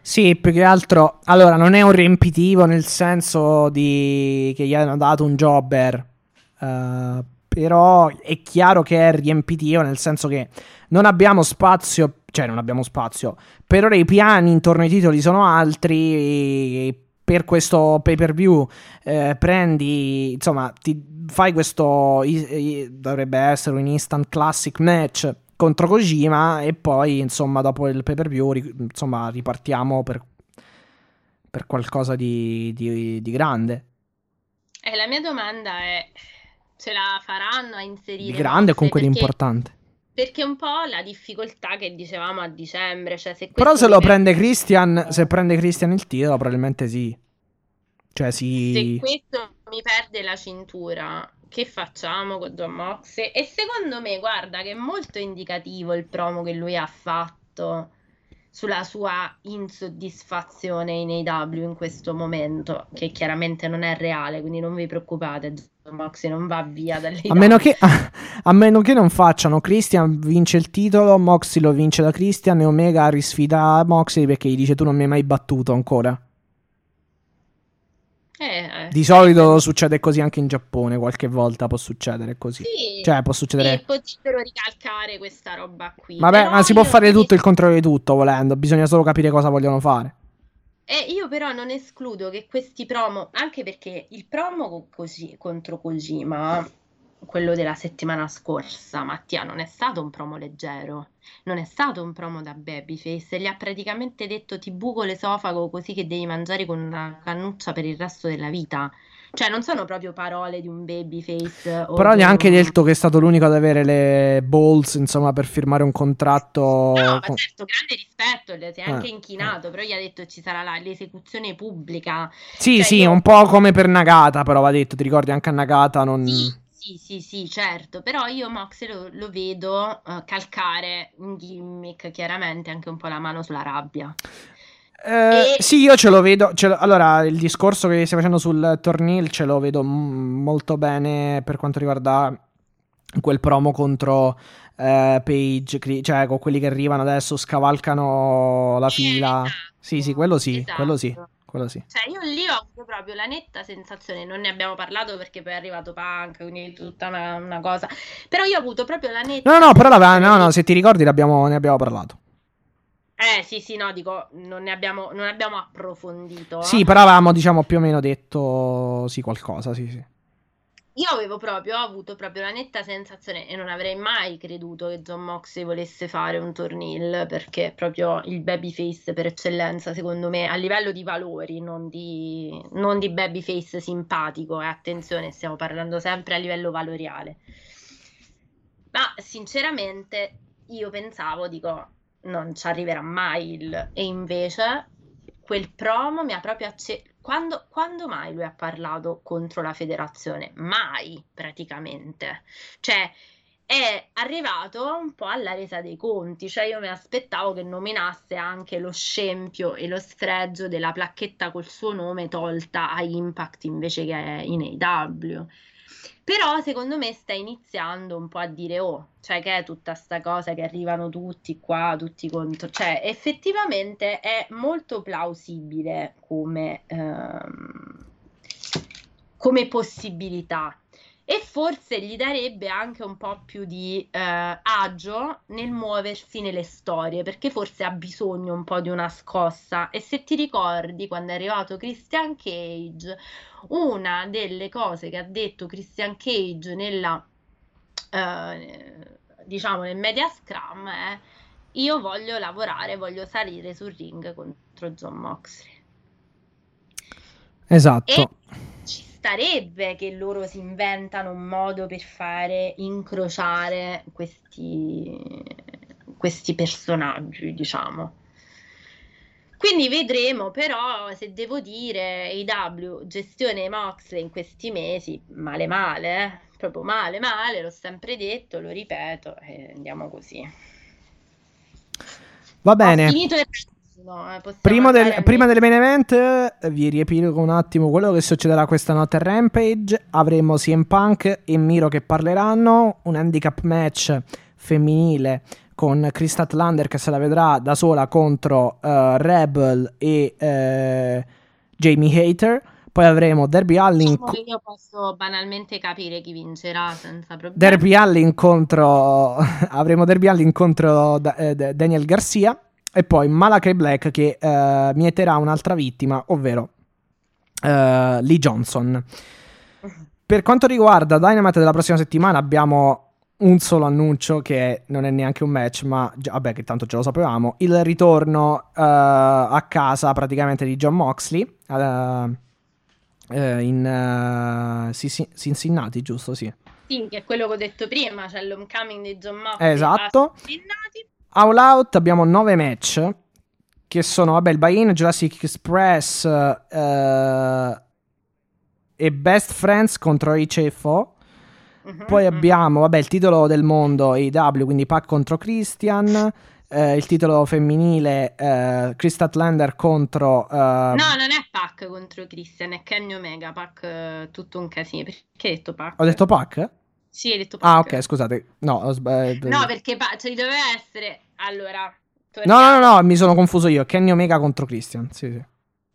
Sì, più che altro, allora non è un riempitivo nel senso di che gli hanno dato un jobber, eh, però è chiaro che è riempitivo nel senso che non abbiamo spazio, cioè non abbiamo spazio, per ora i piani intorno ai titoli sono altri, per questo pay per view eh, prendi, insomma, ti fai questo, dovrebbe essere un instant classic match contro Kojima e poi insomma dopo il pay per view ri- insomma ripartiamo per, per qualcosa di, di- di grande. E la mia domanda è, ce la faranno a inserire di grande o comunque di Perché- importante? Perché un po' la difficoltà che dicevamo a dicembre, cioè se però se lo mi prende Christian se prende Christian il titolo probabilmente sì. Cioè Se sì questo mi perde la cintura, che facciamo con John Moxley? E secondo me, guarda, che è molto indicativo il promo che lui ha fatto sulla sua insoddisfazione in AW in questo momento, che chiaramente non è reale, quindi non vi preoccupate, John Moxley non va via dalle a meno, che, a meno che non facciano Christian vince il titolo Moxley lo vince da Christian e Omega risfida Moxley perché gli dice tu non mi hai mai battuto ancora Eh, eh, Di solito succede così anche in Giappone, qualche volta può succedere così. sì, Cioè, può sì, succedere. potrebbero ricalcare questa roba qui. Vabbè, ma si può fare non tutto il controllo di tutto volendo, bisogna solo capire cosa vogliono fare. E io però non escludo che questi promo, anche perché il promo co- così, contro Kojima, quello della settimana scorsa, Mattia, non è stato un promo leggero, non è stato un promo da babyface, gli ha praticamente detto ti buco l'esofago così che devi mangiare con una cannuccia per il resto della vita. Cioè, non sono proprio parole di un babyface. Però di gli ha anche un- detto che è stato l'unico ad avere le balls, insomma, per firmare un contratto. No, ma con- certo, grande rispetto, si è anche Eh, inchinato, però gli ha detto ci sarà la- l'esecuzione pubblica. Sì, Cioè, sì, io- un po' come per Nagata, però va detto, ti ricordi anche a Nagata non... Sì, sì, sì, sì, certo, però io Mox lo, lo vedo eh, calcare un gimmick, chiaramente anche un po' la mano sulla rabbia. Eh, E- Sì, io ce lo vedo. ce lo- allora, il discorso che stai facendo sul tornil ce lo vedo mm, molto bene per quanto riguarda quel promo contro eh, Page, cioè con quelli che arrivano adesso, scavalcano la fila. esatto, Sì, sì, quello sì, esatto. quello sì, quello sì. Cioè, io lì ho avuto proprio la netta sensazione, non ne abbiamo parlato perché poi è arrivato Punk, quindi tutta una, una cosa, però io ho avuto proprio la netta No, no, no, però la- no, no, se ti ricordi ne abbiamo parlato. Eh, sì, sì, no, dico, non ne abbiamo, non abbiamo approfondito. Sì, però avevamo, diciamo, più o meno detto sì, qualcosa, sì, sì. Io avevo proprio avuto proprio la netta sensazione e non avrei mai creduto che John Moxley volesse fare un tornil perché è proprio il babyface per eccellenza, secondo me, a livello di valori, non di, non di babyface simpatico. E attenzione, stiamo parlando sempre a livello valoriale. Ma sinceramente io pensavo, dico, non ci arriverà mai il... E invece quel promo mi ha proprio acceso. Quando, quando mai lui ha parlato contro la federazione? Mai, praticamente. Cioè, è arrivato un po' alla resa dei conti. Cioè, io mi aspettavo che nominasse anche lo scempio e lo sfregio della placchetta col suo nome tolta a Impact invece che in AW. Però secondo me sta iniziando un po' a dire, oh, cioè che è tutta sta cosa che arrivano tutti qua, tutti contro, cioè effettivamente è molto plausibile come, ehm, come possibilità e forse gli darebbe anche un po' più di eh, agio nel muoversi nelle storie, perché forse ha bisogno un po' di una scossa. E se ti ricordi, quando è arrivato Christian Cage, una delle cose che ha detto Christian Cage nella, eh, diciamo, nel media scrum è io voglio lavorare, voglio salire sul ring contro John Moxley. Esatto. E starebbe che loro si inventano un modo per fare incrociare questi, questi personaggi, diciamo. Quindi vedremo, però, se devo dire, AW gestione Moxley in questi mesi, male male, eh? proprio male male, l'ho sempre detto, lo ripeto, e andiamo così. Va bene. Ho finito il No, eh, prima, del, prima del main event vi riepilogo un attimo quello che succederà questa notte a Rampage avremo CM Punk e Miro che parleranno un handicap match femminile con Chris Statlander che se la vedrà da sola contro uh, Rebel e uh, Jamie Hater poi avremo Derby Allin. Diciamo co- io posso banalmente capire chi vincerà senza problemi. Derby Allin contro. avremo Derby Allin contro da- eh, Daniel Garcia. E poi Malakai Black che uh, mieterà un'altra vittima, ovvero uh, Lee Johnson. Per quanto riguarda Dynamite della prossima settimana abbiamo un solo annuncio che non è neanche un match, ma vabbè che tanto ce lo sapevamo, il ritorno uh, a casa praticamente di John Moxley in Cincinnati, giusto? Sì. Sì, che è quello che ho detto prima, cioè l'homecoming di John Moxley. Esatto. All Out abbiamo nove match che sono, vabbè, il buy-in, Jurassic Express uh, e Best Friends contro HFO. Uh-huh, Poi uh-huh. abbiamo, vabbè, il titolo del mondo AW, quindi Pac contro Christian. Uh, il titolo femminile uh, Chris Statlander contro uh... no non è Pac contro Christian è Kenny Omega Pac tutto un casino perché hai detto Pac? ho detto Pac? Sì, hai detto Pac. Ah, ok, scusate. No, sb- no perché pa- cioè, doveva essere. Allora. Torniamo. No, no, no, mi sono confuso io. Kenny Omega contro Christian. Sì, sì.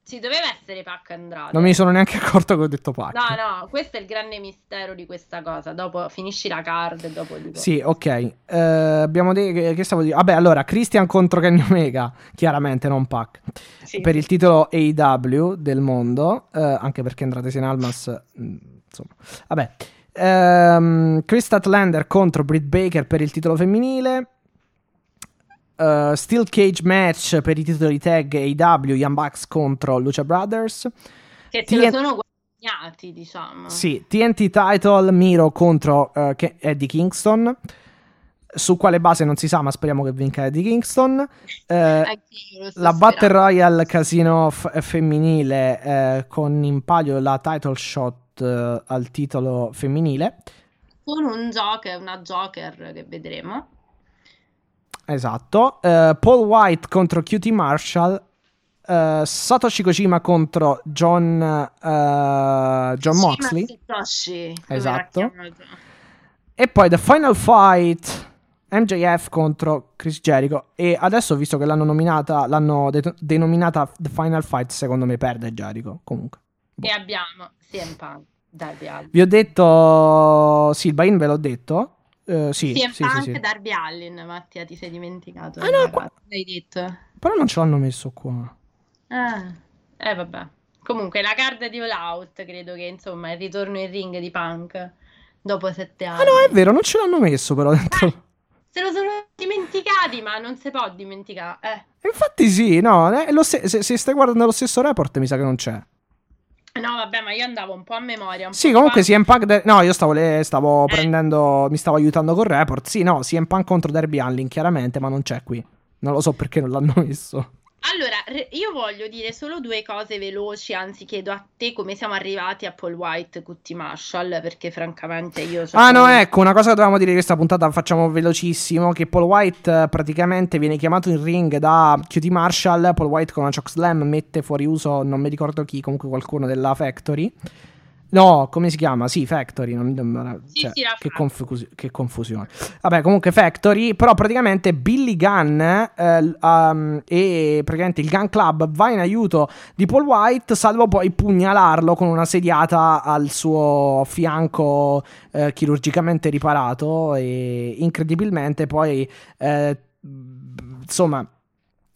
Ci doveva essere Pac Andrade. Non mi sono neanche accorto che ho detto Pac. No, no, questo è il grande mistero di questa cosa. Dopo finisci la card e dopo dico. Sì, ok. Uh, abbiamo detto che stavo dicendo. Vabbè, allora Christian contro Kenny Omega, chiaramente non Pac. Sì. Per il titolo AW del mondo, uh, anche perché Andrade Sin Almas mm, insomma. Vabbè. Um, Chris Statlander contro Britt Baker per il titolo femminile. Uh, Steel Cage match per i titoli tag AW Young Bucks contro Lucha Brothers. Che se T- lo sono guadagnati, diciamo. Sì, TNT title Miro contro uh, Eddie Kingston. Su quale base non si sa, ma speriamo che vinca Eddie Kingston. Uh, la Battle Royale Casino f- femminile con in palio la title shot uh, al titolo femminile. Con un Joker, una Joker che vedremo. Esatto. Uh, Paul White contro QT Marshall. Uh, Satoshi Kojima contro John, uh, John Moxley. Satoshi, esatto. E poi The Final Fight. MJF contro Chris Jericho. E adesso, visto che l'hanno nominata, l'hanno de- denominata The Final Fight, secondo me perde Jericho. Comunque. Boh. E abbiamo CM Punk, Darby Allin. Vi ho detto, sì, il buy-in ve l'ho detto. Uh, sì, CM sì, Punk, sì, sì. Darby Allin, Mattia, ti sei dimenticato. Ah, no, qua... L'hai detto. Però non ce l'hanno messo qua. Ah, eh vabbè. Comunque, la card di All Out, credo che, insomma, il ritorno in ring di Punk dopo sette anni. Ah no, è vero, non ce l'hanno messo però dentro... Eh. Se lo sono dimenticati, ma non si può dimenticare. Eh. Infatti sì, no, eh, se, se, se, stai guardando lo stesso report mi sa che non c'è. No, vabbè, ma io andavo un po' a memoria. sì, comunque CM Punk. De- no, io stavo, le- stavo eh. prendendo. Mi stavo aiutando col report. Sì, no, CM Punk contro Derby Allin, chiaramente, ma non c'è qui. Non lo so perché non l'hanno messo. Allora, io voglio dire solo due cose veloci, anzi chiedo a te come siamo arrivati a Paul White, Cutti Marshall, perché francamente io... Ah no, ecco, una cosa che dovevamo dire in questa puntata, facciamo velocissimo, che Paul White eh, praticamente viene chiamato in ring da QT Marshall, Paul White con una chokeslam mette fuori uso, non mi ricordo chi, comunque qualcuno della Factory. No, come si chiama? Sì, Factory. Non, non- Sì, cioè, sì, la che, confusi- che confusione. Vabbè, comunque Factory. Però praticamente Billy Gunn eh, um, e praticamente il Gun Club va in aiuto di Paul White, salvo poi pugnalarlo con una sediata al suo fianco eh, chirurgicamente riparato. E incredibilmente poi, eh, insomma.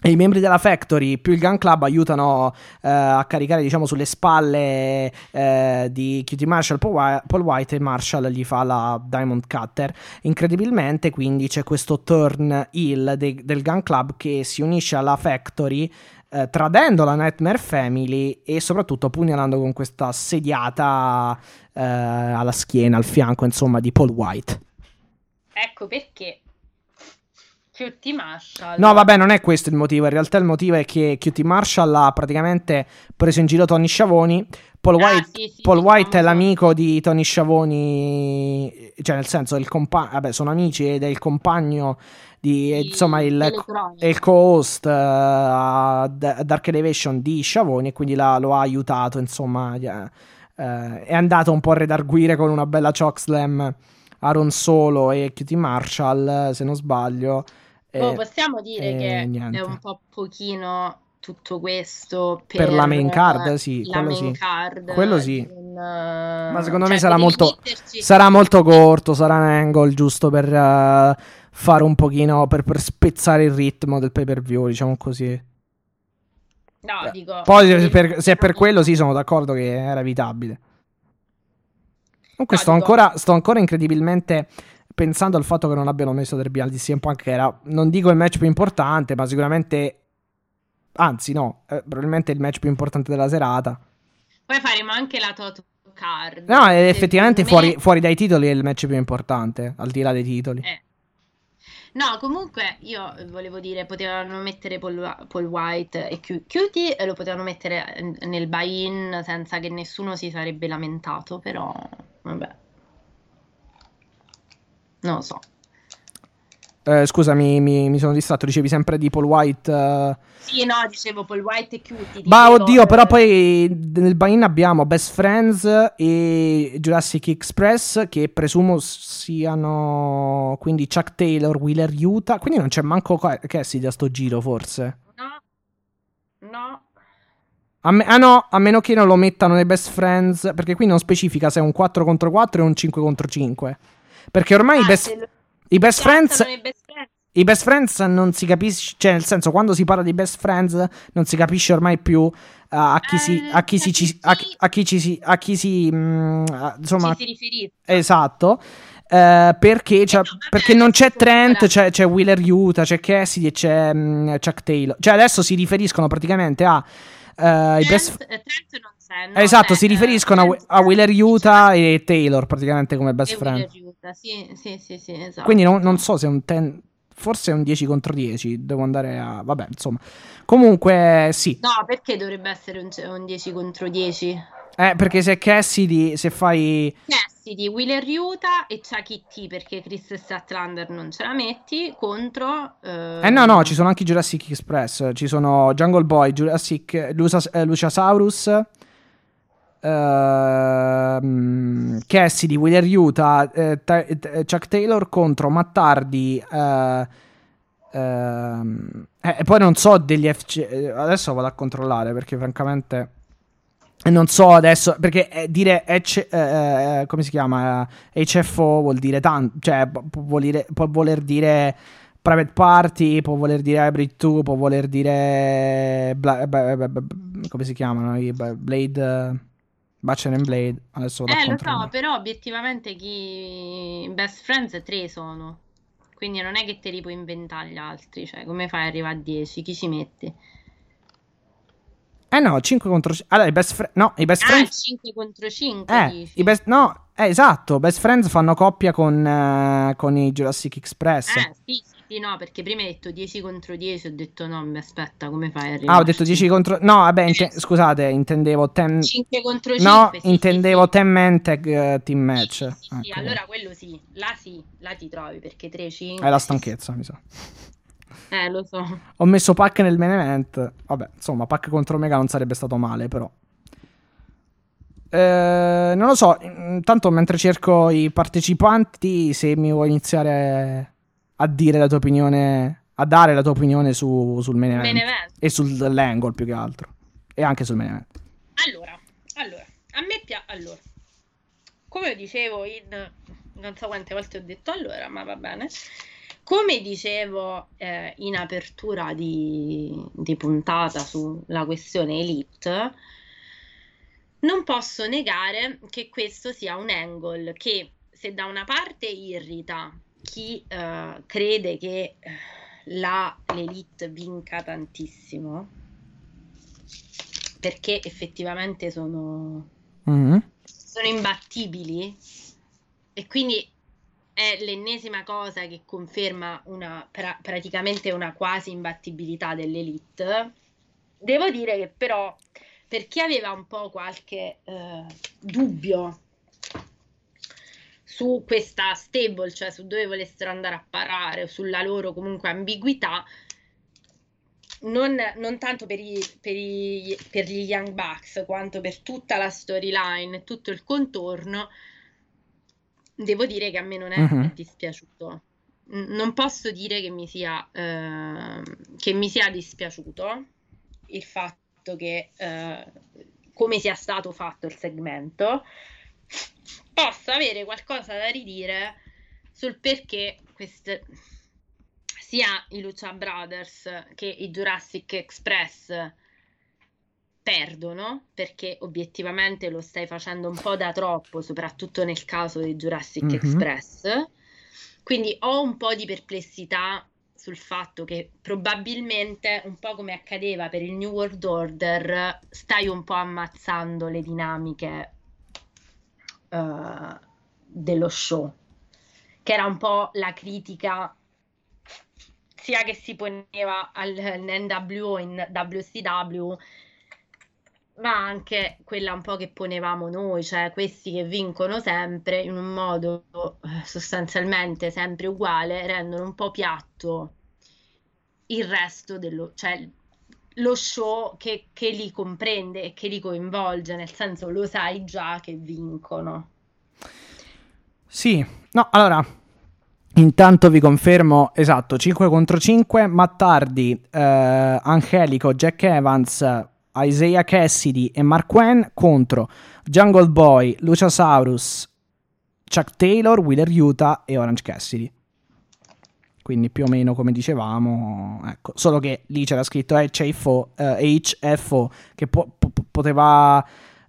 I membri della Factory più il Gun Club aiutano eh, a caricare, diciamo, sulle spalle eh, di QT Marshall Paul White e Marshall gli fa la Diamond Cutter. Incredibilmente, quindi c'è questo turn heel de- del Gun Club che si unisce alla Factory. eh, tradendo la Nightmare Family e soprattutto pugnalando con questa sediata eh, alla schiena, al fianco, insomma, di Paul White. Ecco perché QT Marshall. No, vabbè, non è questo il motivo. In realtà il motivo è che QT Marshall ha praticamente preso in giro Tony Sciavoni. Paul Ah, White, sì, sì, Paul White è l'amico di Tony Sciavoni, cioè nel senso, il compagno, vabbè, sono amici ed è il compagno di, Di insomma, il, il co-host eh, a Dark Elevation di Sciavoni e quindi la- lo ha aiutato, insomma, eh, è andato un po' a redarguire con una bella chokeslam Aaron Solo e QT Marshall, se non sbaglio. Oh, Eh, possiamo dire eh, che niente. è un po' pochino tutto questo Per per, la main card, sì, la quello main sì. card Quello sì. non, Ma secondo me cioè, sarà devi molto, sarà molto corto, sarà un angle giusto per eh, fare un pochino, per, per spezzare il ritmo del pay per view, diciamo così. No, dico, Poi se per, se è per quello sì, sono d'accordo che era evitabile. Comunque No, sto, dico- ancora, sto ancora incredibilmente pensando al fatto che non abbiano messo Derby al CM Punk, che era, non dico il match più importante, ma sicuramente... Anzi no, eh, probabilmente il match più importante della serata. Poi faremo anche la Toto Card. No, effettivamente me- fuori, fuori dai titoli è il match più importante, al di là dei titoli. Eh. No, comunque io volevo dire, potevano mettere Paul, Paul White e Cutie e lo potevano mettere eh, nel buy-in senza che nessuno si sarebbe lamentato, però vabbè. Non lo so. Eh, scusami, mi, mi sono distratto, dicevi sempre di Paul White. eh. Sì, no, dicevo Paul White e Cutie. Dicevo, oddio, eh, però poi nel buy-in abbiamo Best Friends e Jurassic Express, che presumo siano quindi Chuck Taylor, Wheeler Utah. Quindi non c'è manco Ca- Cassidy a sto giro, forse. No, no. A me- ah no, a meno che non lo mettano nei Best Friends, perché qui non specifica se è un 4 contro 4 o un 5 contro 5. Perché ormai i Ah, Best, se lo- i best Friends best friends. I best friends non si capisce, cioè nel senso quando si parla di best friends non si capisce ormai più uh, a chi si, a chi si, a, a chi ci si, a chi si, mm, a- insomma, si riferisce. esatto, eh, perché, c'è- no, vabbè, perché non c'è Trent, c'è, c'è Wheeler Utah, c'è Cassidy e c'è mm, Chuck Taylor, cioè adesso si riferiscono praticamente a eh, i best Trent, eh, Trent non c'è, no, esatto, cioè, si eh, riferiscono a, Trent- a Wheeler Utah e Taylor praticamente come best friend. Wheeler Utah, Sì, sì, sì, sì, esatto. Quindi non, non so se è un 10, forse è un 10 contro 10, devo andare a... Vabbè, insomma. Comunque sì, No, perché dovrebbe essere un, un 10 contro 10? eh, perché se Cassidy, se fai... Cassidy, Wheeler Utah e Chucky T, perché Chris Statlander non ce la metti, contro... Eh, Eh no, no, ci sono anche Jurassic Express, ci sono Jungle Boy, Jurassic, Lusa- eh, Luciasaurus, ehm, Cassidy, Wheeler Utah, eh, Ta- eh, Chuck Taylor contro Mattardi, eh, ehm, eh, e poi non so degli FC, adesso vado a controllare perché francamente... Non so adesso, perché dire H, eh, come si chiama? HFO vuol dire tanto, cioè pu- può, voler, può voler dire Private Party, può voler dire Hybrid 2, può voler dire Bla- beh, beh, come si chiamano? I Bla- Blade Butcher and Blade. Adesso vado Eh, lo so, però obiettivamente chi... Best Friends 3 sono. Quindi non è che te li puoi inventare gli altri, cioè come fai ad arrivare a 10? Chi ci metti? Eh no, 5 contro 5. Allora, i best friends no, i best Ah, friends 5 contro 5 eh, dici? i best no, eh, esatto, best friends fanno coppia con, eh, con i Jurassic Express. Eh, sì, sì, sì, no, perché prima hai detto 10 contro 10, ho detto no, mi aspetta, come fai ad Ah, ho detto 10 contro No, vabbè, inte- scusate, intendevo 10 5 contro 5, No, sì, intendevo sì. 10 man tag eh, team match. sì, sì, Ecco. allora quello sì, là sì, là ti trovi perché 3 5 È la stanchezza, mi sa. Eh, lo so. Ho messo Pac nel main event. Vabbè, insomma, Pac contro Omega non sarebbe stato male, però. Eh, non lo so, intanto mentre cerco i partecipanti, se mi vuoi iniziare a dire la tua opinione, a dare la tua opinione su, sul main event, Main event. e sull'angle più che altro, e anche sul main event. Allora, allora, a me piace. Allora, come dicevo in. Non so quante volte ho detto allora, ma va bene. Come dicevo eh, in apertura di, di puntata sulla questione Elite, non posso negare che questo sia un angle che, se da una parte irrita chi eh, crede che eh, la, l'Elite vinca tantissimo, perché effettivamente sono, Mhm. sono imbattibili e quindi è l'ennesima cosa che conferma una, pra- praticamente una quasi imbattibilità dell'elite. Devo dire che però per chi aveva un po' qualche eh, dubbio su questa stable, cioè su dove volessero andare a parare, o sulla loro comunque ambiguità, non, non tanto per, i- per i- per gli Young Bucks quanto per tutta la storyline, tutto il contorno, devo dire che a me non è Mhm. dispiaciuto. Non posso dire che mi sia, ehm, che mi sia dispiaciuto il fatto che eh, come sia stato fatto il segmento possa avere qualcosa da ridire sul perché queste, sia i Lucha Brothers che i Jurassic Express perdono perché obiettivamente lo stai facendo un po' da troppo, soprattutto nel caso di Jurassic Mhm. Express. Quindi ho un po' di perplessità sul fatto che probabilmente, un po' come accadeva per il New World Order, stai un po' ammazzando le dinamiche eh, dello show, che era un po' la critica sia che si poneva all'NWO in WCW, ma anche quella un po' che ponevamo noi, cioè questi che vincono sempre in un modo eh, sostanzialmente sempre uguale, rendono un po' piatto il resto dello, cioè lo show che, che li comprende e che li coinvolge, nel senso lo sai già che vincono. Sì, no, allora, intanto vi confermo, esatto, 5 contro 5, Matt Hardy, eh, Angelico, Jack Evans, Isaiah Cassidy e Mark Quinn contro Jungle Boy, Luchasaurus, Chuck Taylor, Wheeler Utah e Orange Cassidy. Quindi più o meno come dicevamo, ecco, solo che lì c'era scritto HFO, eh, HFO che po- po- poteva,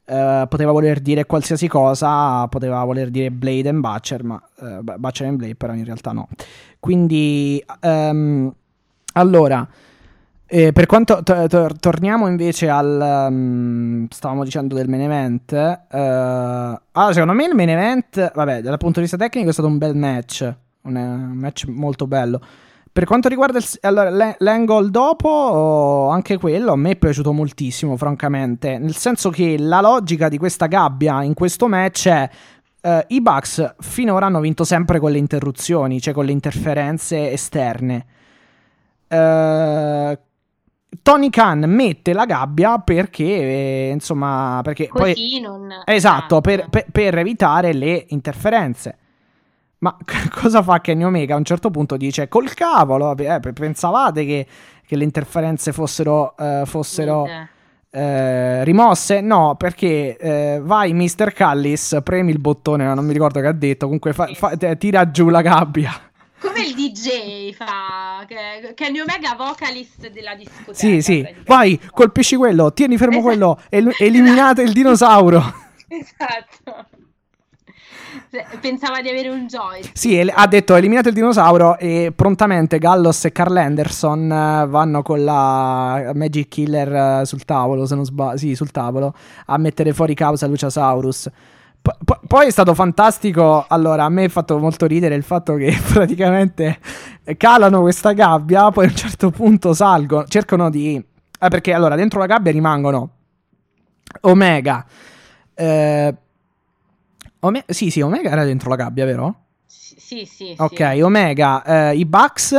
eh, poteva voler dire qualsiasi cosa, poteva voler dire Blade and Butcher, ma eh, Butcher and Blade però in realtà no. Quindi, ehm, allora, eh, per quanto to- to- torniamo invece al um, stavamo dicendo del main event, eh, allora secondo me il main event, vabbè, dal punto di vista tecnico è stato un bel match, un, eh, un match molto bello. Per quanto riguarda il, allora, l'e- l'angle dopo, anche quello a me è piaciuto moltissimo, francamente. Nel senso che la logica di questa gabbia in questo match è. eh, I Bucks finora hanno vinto sempre con le interruzioni, cioè con le interferenze esterne. Eh, Tony Khan mette la gabbia perché, eh, insomma, perché poi. Così non... Esatto, per, per- per evitare le interferenze. Ma cosa fa Kenny Omega? A un certo punto dice: Col cavolo, eh, pe- pensavate che, che le interferenze fossero, eh, fossero eh, rimosse? No, perché eh, vai, Mr. Callis, premi il bottone, non mi ricordo che ha detto. Comunque, fa- fa- tira giù la gabbia. Come il DJ fa, che, Kenny Omega vocalist della discoteca. Sì, sì, vai, colpisci quello, tieni fermo Esatto. quello, el- eliminate il dinosauro. Esatto. Cioè, Pensava di avere un joystick. Sì, ha detto eliminate il dinosauro e prontamente Gallos e Carl Anderson eh, vanno con la Magic Killer eh, sul tavolo, se non sbaglio, sì, sul tavolo, a mettere fuori causa Luciasaurus. Po- po- poi è stato fantastico, allora a me ha fatto molto ridere il fatto che praticamente calano questa gabbia, poi a un certo punto salgono, cercano di... eh, perché allora dentro la gabbia rimangono Omega, eh, Ome- sì, sì, Omega era dentro la gabbia, vero? Sì, sì, sì. Ok, Omega, eh, i Bucks,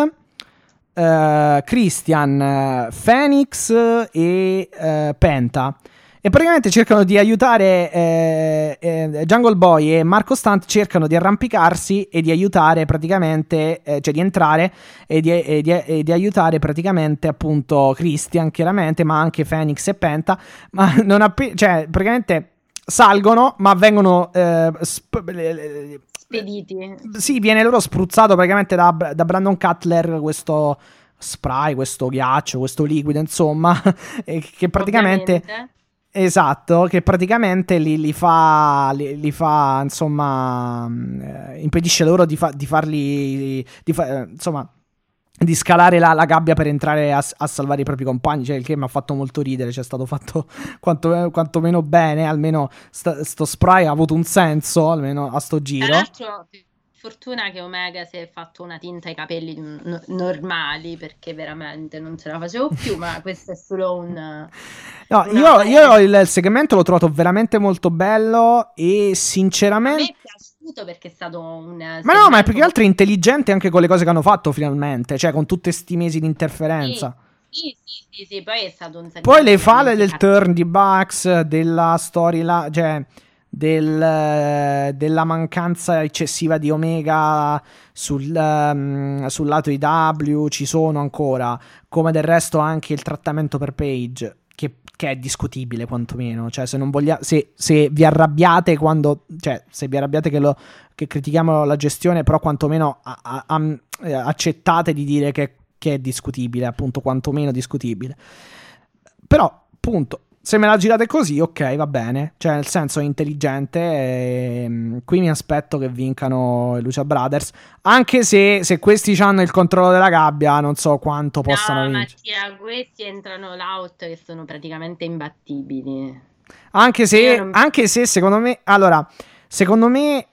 eh, Christian, eh, Phoenix e eh, Penta. E praticamente cercano di aiutare eh, eh, Jungle Boy e Marco Stunt cercano di arrampicarsi e di aiutare praticamente, cioè di entrare e di, e, di, e di, aiutare praticamente appunto Christian chiaramente, ma anche Phoenix e Penta, ma non appena, cioè praticamente salgono ma vengono eh, sp- spediti. Sì, viene loro spruzzato praticamente da, da Brandon Cutler questo spray, questo ghiaccio, questo liquido, insomma, che praticamente... Ovviamente Esatto, che praticamente li, li, fa, li, li, fa, insomma, eh, impedisce loro di, fa, di farli, di fa, eh, insomma, di scalare la, la, gabbia per entrare a, a, salvare i propri compagni, cioè il che mi ha fatto molto ridere, c'è cioè stato fatto quanto, quantomeno bene, almeno sta, sto spray ha avuto un senso, almeno a sto giro. Tra l'altro Fortuna che Omega si è fatto una tinta ai capelli n- normali perché veramente non ce la facevo più, ma questo è solo un... No, io, io, il segmento l'ho trovato veramente molto bello e sinceramente... A me è piaciuto perché è stato un... Ma no, ma è più che altro intelligente anche con le cose che hanno fatto finalmente, cioè con tutti questi mesi di interferenza. Sì. Sì, sì, sì, poi è stato un Poi le fale del turn di Bugs, della storia, cioè del, della mancanza eccessiva di Omega sul, um, sul lato IW ci sono ancora, come del resto anche il trattamento per Page. Che, è discutibile quantomeno. Cioè, se, non voglia- se, se vi arrabbiate quando. Cioè, se vi arrabbiate che, lo, che critichiamo la gestione, però quantomeno a, a, a, eh, accettate di dire che, che è discutibile, appunto, quantomeno discutibile. Però, appunto, se me la girate così, ok, va bene. Cioè, nel senso è intelligente. E, um, qui mi aspetto che vincano i Lucia Brothers. Anche se, se questi hanno il controllo della gabbia, non so quanto possano no, vincere. Mattia, questi entrano l'out che sono praticamente imbattibili. Anche se, non... anche se secondo me. Allora, secondo me.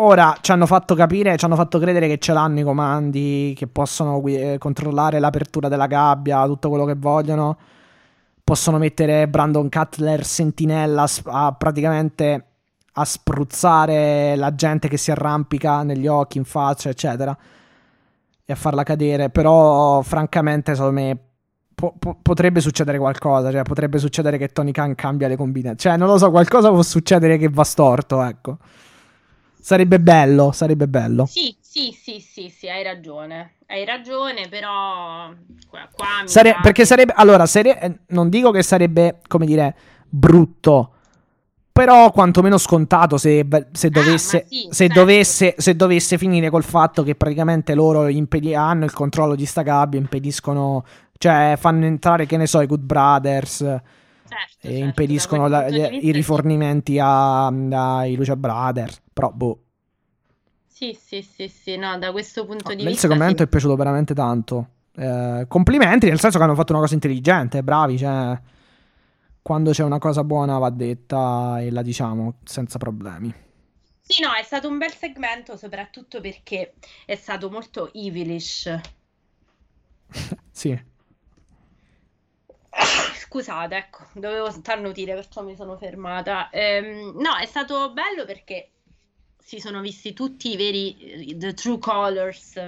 Ora ci hanno fatto capire, ci hanno fatto credere che ce l'hanno i comandi, che possono eh, controllare l'apertura della gabbia, tutto quello che vogliono possono mettere Brandon Cutler sentinella a, praticamente a spruzzare la gente che si arrampica negli occhi, in faccia, eccetera, e a farla cadere. Però, francamente, secondo me po- po- potrebbe succedere qualcosa. Cioè, potrebbe succedere che Tony Khan cambia le combinazioni. Cioè, non lo so, qualcosa può succedere che va storto, ecco. Sarebbe bello, sarebbe bello. Sì, sì, sì, sì, sì, hai ragione. Hai ragione, però qua, qua Sare- perché sarebbe allora, sare- eh, non dico che sarebbe, come dire, brutto, però quantomeno scontato se, se, dovesse, ah, sì, se, certo. dovesse, se dovesse finire col fatto che praticamente loro impedi- hanno il controllo di sta gabbia, impediscono, cioè fanno entrare, che ne so, i Good Brothers. Certo, e certo, impediscono la, i rifornimenti ai Lucia Brothers. Però, boh. Sì, sì, sì, sì, no, da questo punto no, di vista... Il segmento sì. è piaciuto veramente tanto. Eh, complimenti, nel senso che hanno fatto una cosa intelligente, bravi, cioè... Quando c'è una cosa buona va detta e la diciamo senza problemi. Sì, no, è stato un bel segmento, soprattutto perché è stato molto evilish. sì. Scusate, ecco, dovevo starnutire, perciò mi sono fermata. Ehm, no, è stato bello perché si sono visti tutti i veri, the true colors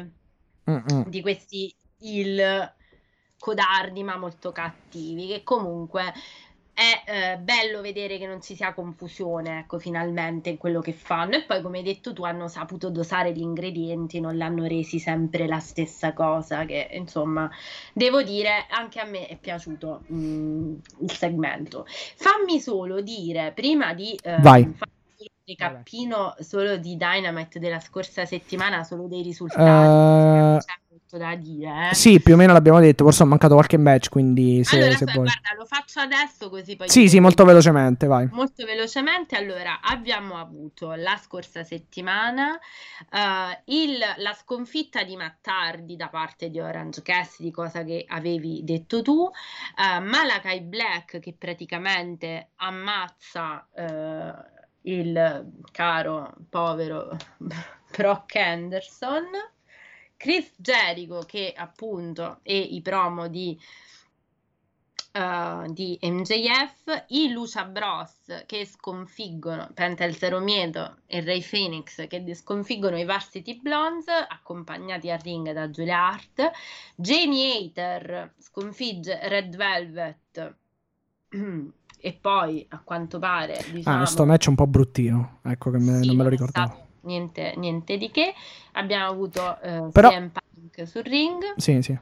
Mm-mm. di questi il codardi ma molto cattivi, che comunque è eh, bello vedere che non ci sia confusione, ecco, finalmente in quello che fanno. E poi, come hai detto tu, hanno saputo dosare gli ingredienti, non l'hanno resi sempre la stessa cosa. Che insomma, devo dire, anche a me è piaciuto mh, mm, il segmento. Fammi solo dire, prima di eh, Vai recappino solo di Dynamite della scorsa settimana, solo dei risultati. Uh, c'è molto da dire. Eh? Sì, più o meno l'abbiamo detto, forse ho mancato qualche match, quindi se, allora, se vuoi. Guarda, lo faccio adesso così poi... Sì, sì, molto velocemente, vai. Molto velocemente, allora, abbiamo avuto la scorsa settimana uh, il, la sconfitta di Mattardi da parte di Orange Cassidy, cosa che avevi detto tu, uh, Malakai Black che praticamente ammazza... Uh, il caro povero Brock Anderson, Chris Jericho che appunto e i promo di, uh, di MJF, i Lucia Bros che sconfiggono Penta il Zero Mieto e Ray Phoenix che sconfiggono i Varsity Blondes accompagnati a ring da Julia Hart, Jamie Hater sconfigge Red Velvet e poi a quanto pare diciamo, Ah, sto match è un po' bruttino. Ecco che me- sì, non me lo ricordavo. niente, niente di che abbiamo avuto eh, Però- CM Punk sul ring Sì, sì.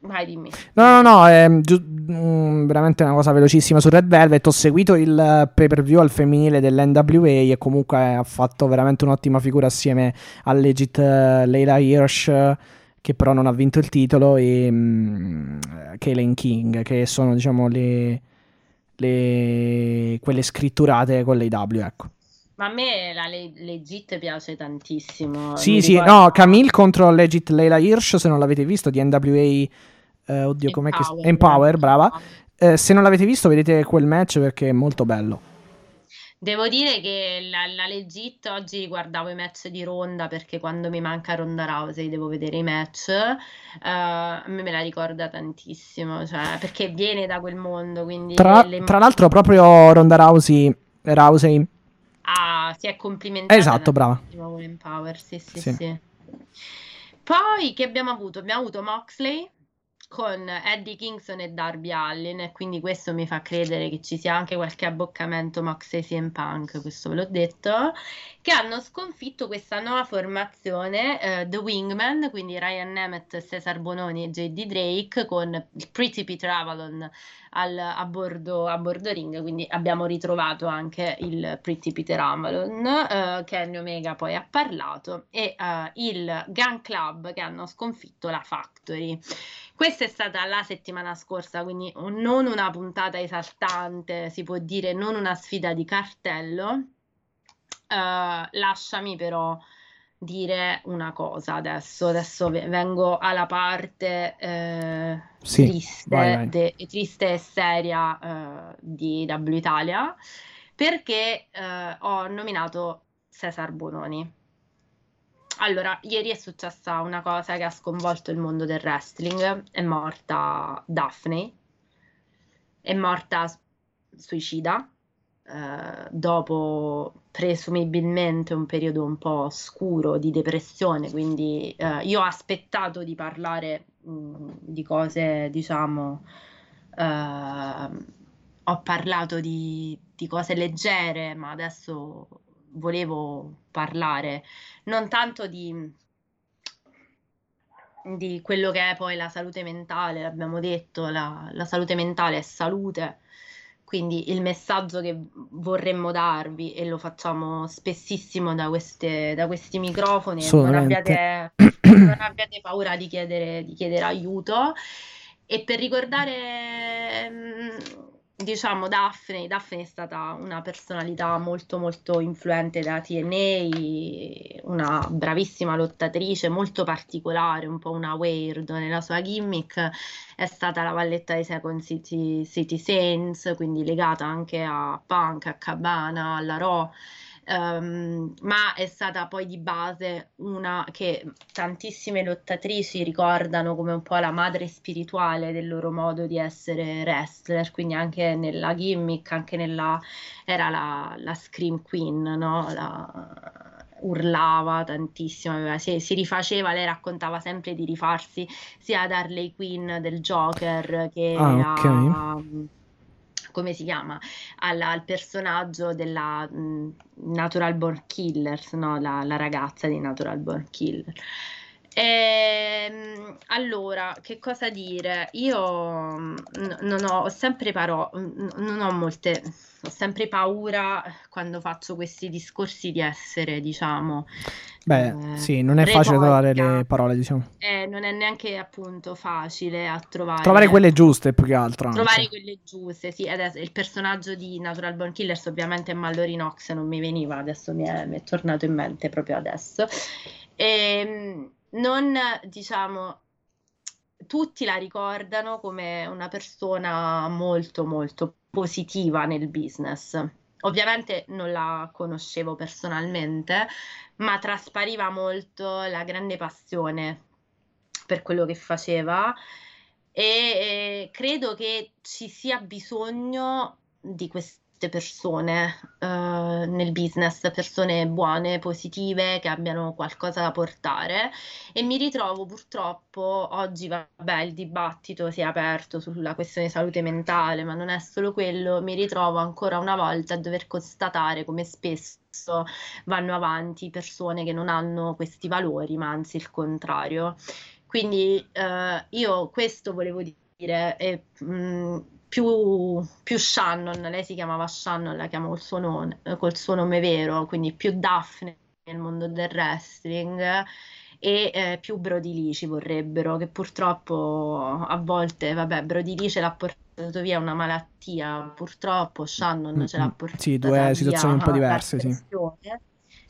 vai dimmi No, no, no, è giu- mm, veramente una cosa velocissima su Red Velvet. Ho seguito il eh, pay per view al femminile dell'NWA e comunque ha fatto veramente un'ottima figura assieme a Legit eh, Leila Hirsch, eh, che però non ha vinto il titolo, e mm, Kaylen King, che sono diciamo le, le- quelle scritturate con l'AW, ecco. ma a me la Le- Legit piace tantissimo Sì, Mi sì, ricorda- no, Camille contro Legit Leila Hirsch, se non l'avete visto, di NWA, eh, oddio, com'è che... Empower. Empower, brava. Eh, se non l'avete visto, vedete quel match perché è molto bello. Devo dire che la, la Legit oggi guardavo i match di Ronda perché quando mi manca Ronda Rousey devo vedere i match. eh, a me me la ricorda tantissimo, cioè, perché viene da quel mondo, quindi Tra, le- tra l'altro, proprio Ronda Rousey, Rousey ah, si è complimentata Esatto, brava. con Empower, sì, sì, Sì. sì. Poi che abbiamo avuto? Abbiamo avuto Moxley con Eddie Kingston e Darby Allin e quindi questo mi fa credere che ci sia anche qualche abboccamento Moxley CM Punk, questo ve l'ho detto, che hanno sconfitto questa nuova formazione eh, The Wingman, quindi Ryan Nemeth, Cesar Bononi e JD Drake con il Pretty Peter Avalon al- a, bordo, a bordo ring, quindi abbiamo ritrovato anche il Pretty Peter Avalon, eh, Kenny Omega poi ha parlato, e eh, il Gun Club che hanno sconfitto la Factory. Questa è stata la settimana scorsa, quindi non una puntata esaltante, si può dire non una sfida di cartello. Eh, lasciami però dire una cosa adesso, adesso ve- vengo alla parte eh, Sì, triste, vai, vai. de- triste e seria eh, di W Italia perché eh, ho nominato Cesar Bononi. Allora, ieri è successa una cosa che ha sconvolto il mondo del wrestling. È morta Daphne, è morta suicida eh, dopo presumibilmente un periodo un po' scuro di depressione. Quindi eh, io ho aspettato di parlare mh, di cose, diciamo, eh, ho parlato di, di cose leggere, ma adesso volevo parlare non tanto di, di quello che è poi la salute mentale, l'abbiamo detto, la, la salute mentale è salute, quindi il messaggio che vorremmo darvi, e lo facciamo spessissimo da, queste, da questi microfoni, non abbiate, non abbiate paura di chiedere, di chiedere aiuto. E per ricordare, mm, diciamo, Daphne, Daphne è stata una personalità molto molto influente da TNA, una bravissima lottatrice, molto particolare, un po' una weird nella sua gimmick, è stata la valletta dei Second City, City Saints, quindi legata anche a Punk, a Cabana, alla Raw. Ehm, ma è stata poi di base una che tantissime lottatrici ricordano come un po' la madre spirituale del loro modo di essere wrestler, quindi anche nella gimmick, anche nella era la, la Scream Queen, no? La- urlava tantissimo, aveva- si, si rifaceva, lei raccontava sempre di rifarsi sia ad Harley Quinn del Joker che Ah, a come si chiama? alla- al personaggio della mh, Natural Born Killers, no? La, la ragazza di Natural Born Killer. Ehm, allora, che cosa dire? Io n- non ho, ho sempre paro- n- non ho molte, ho sempre paura quando faccio questi discorsi di essere, diciamo, Beh, eh, sì, non è facile trovare retorica. le parole, diciamo. Eh, non è neanche appunto facile a trovare. Trovare quelle giuste più che altro. anche. Trovare quelle giuste, sì, adesso il personaggio di Natural Born Killers ovviamente è Mallory Knox, non mi veniva, adesso mi è, mi è tornato in mente proprio adesso. Ehm, non, diciamo, tutti la ricordano come una persona molto, molto positiva nel business. Ovviamente non la conoscevo personalmente, ma traspariva molto la grande passione per quello che faceva e eh, credo che ci sia bisogno di, quest- persone uh, nel business, persone buone, positive, che abbiano qualcosa da portare e mi ritrovo purtroppo oggi, vabbè, il dibattito si è aperto sulla questione salute mentale, ma non è solo quello, mi ritrovo ancora una volta a dover constatare come spesso vanno avanti persone che non hanno questi valori, ma anzi il contrario. Quindi uh, io questo volevo dire e mh, più, più, Shannon, lei si chiamava Shannon, la chiamo col suo, nome, col suo nome vero, quindi più Daphne nel mondo del wrestling e eh, più Brody Lee ci vorrebbero, che purtroppo a volte, vabbè, Brody Lee ce l'ha portato via una malattia, purtroppo Shannon ce l'ha portato via. Sì, due situazioni un po' diverse, sì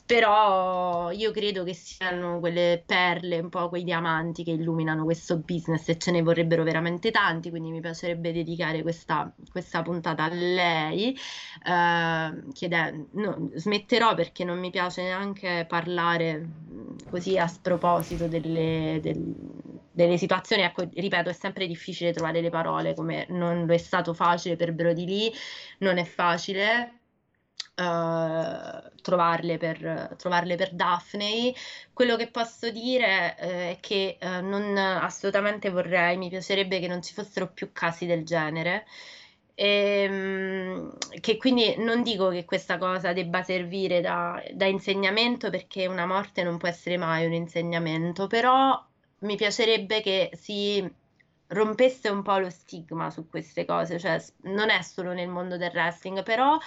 però io credo che siano quelle perle, un po' quei diamanti che illuminano questo business e ce ne vorrebbero veramente tanti, quindi mi piacerebbe dedicare questa, questa puntata a lei. Uh, chiede, no, smetterò perché non mi piace neanche parlare così a sproposito delle, del, delle situazioni, ecco, ripeto, è sempre difficile trovare le parole, come non lo è stato facile per Brody Lee, non è facile Uh, trovarle, per, trovarle per Daphne. Quello che posso dire uh, è che uh, non assolutamente vorrei, mi piacerebbe che non ci fossero più casi del genere. E, um, che quindi non dico che questa cosa debba servire da, da insegnamento perché una morte non può essere mai un insegnamento, però mi piacerebbe che si rompesse un po' lo stigma su queste cose, cioè non è solo nel mondo del wrestling, però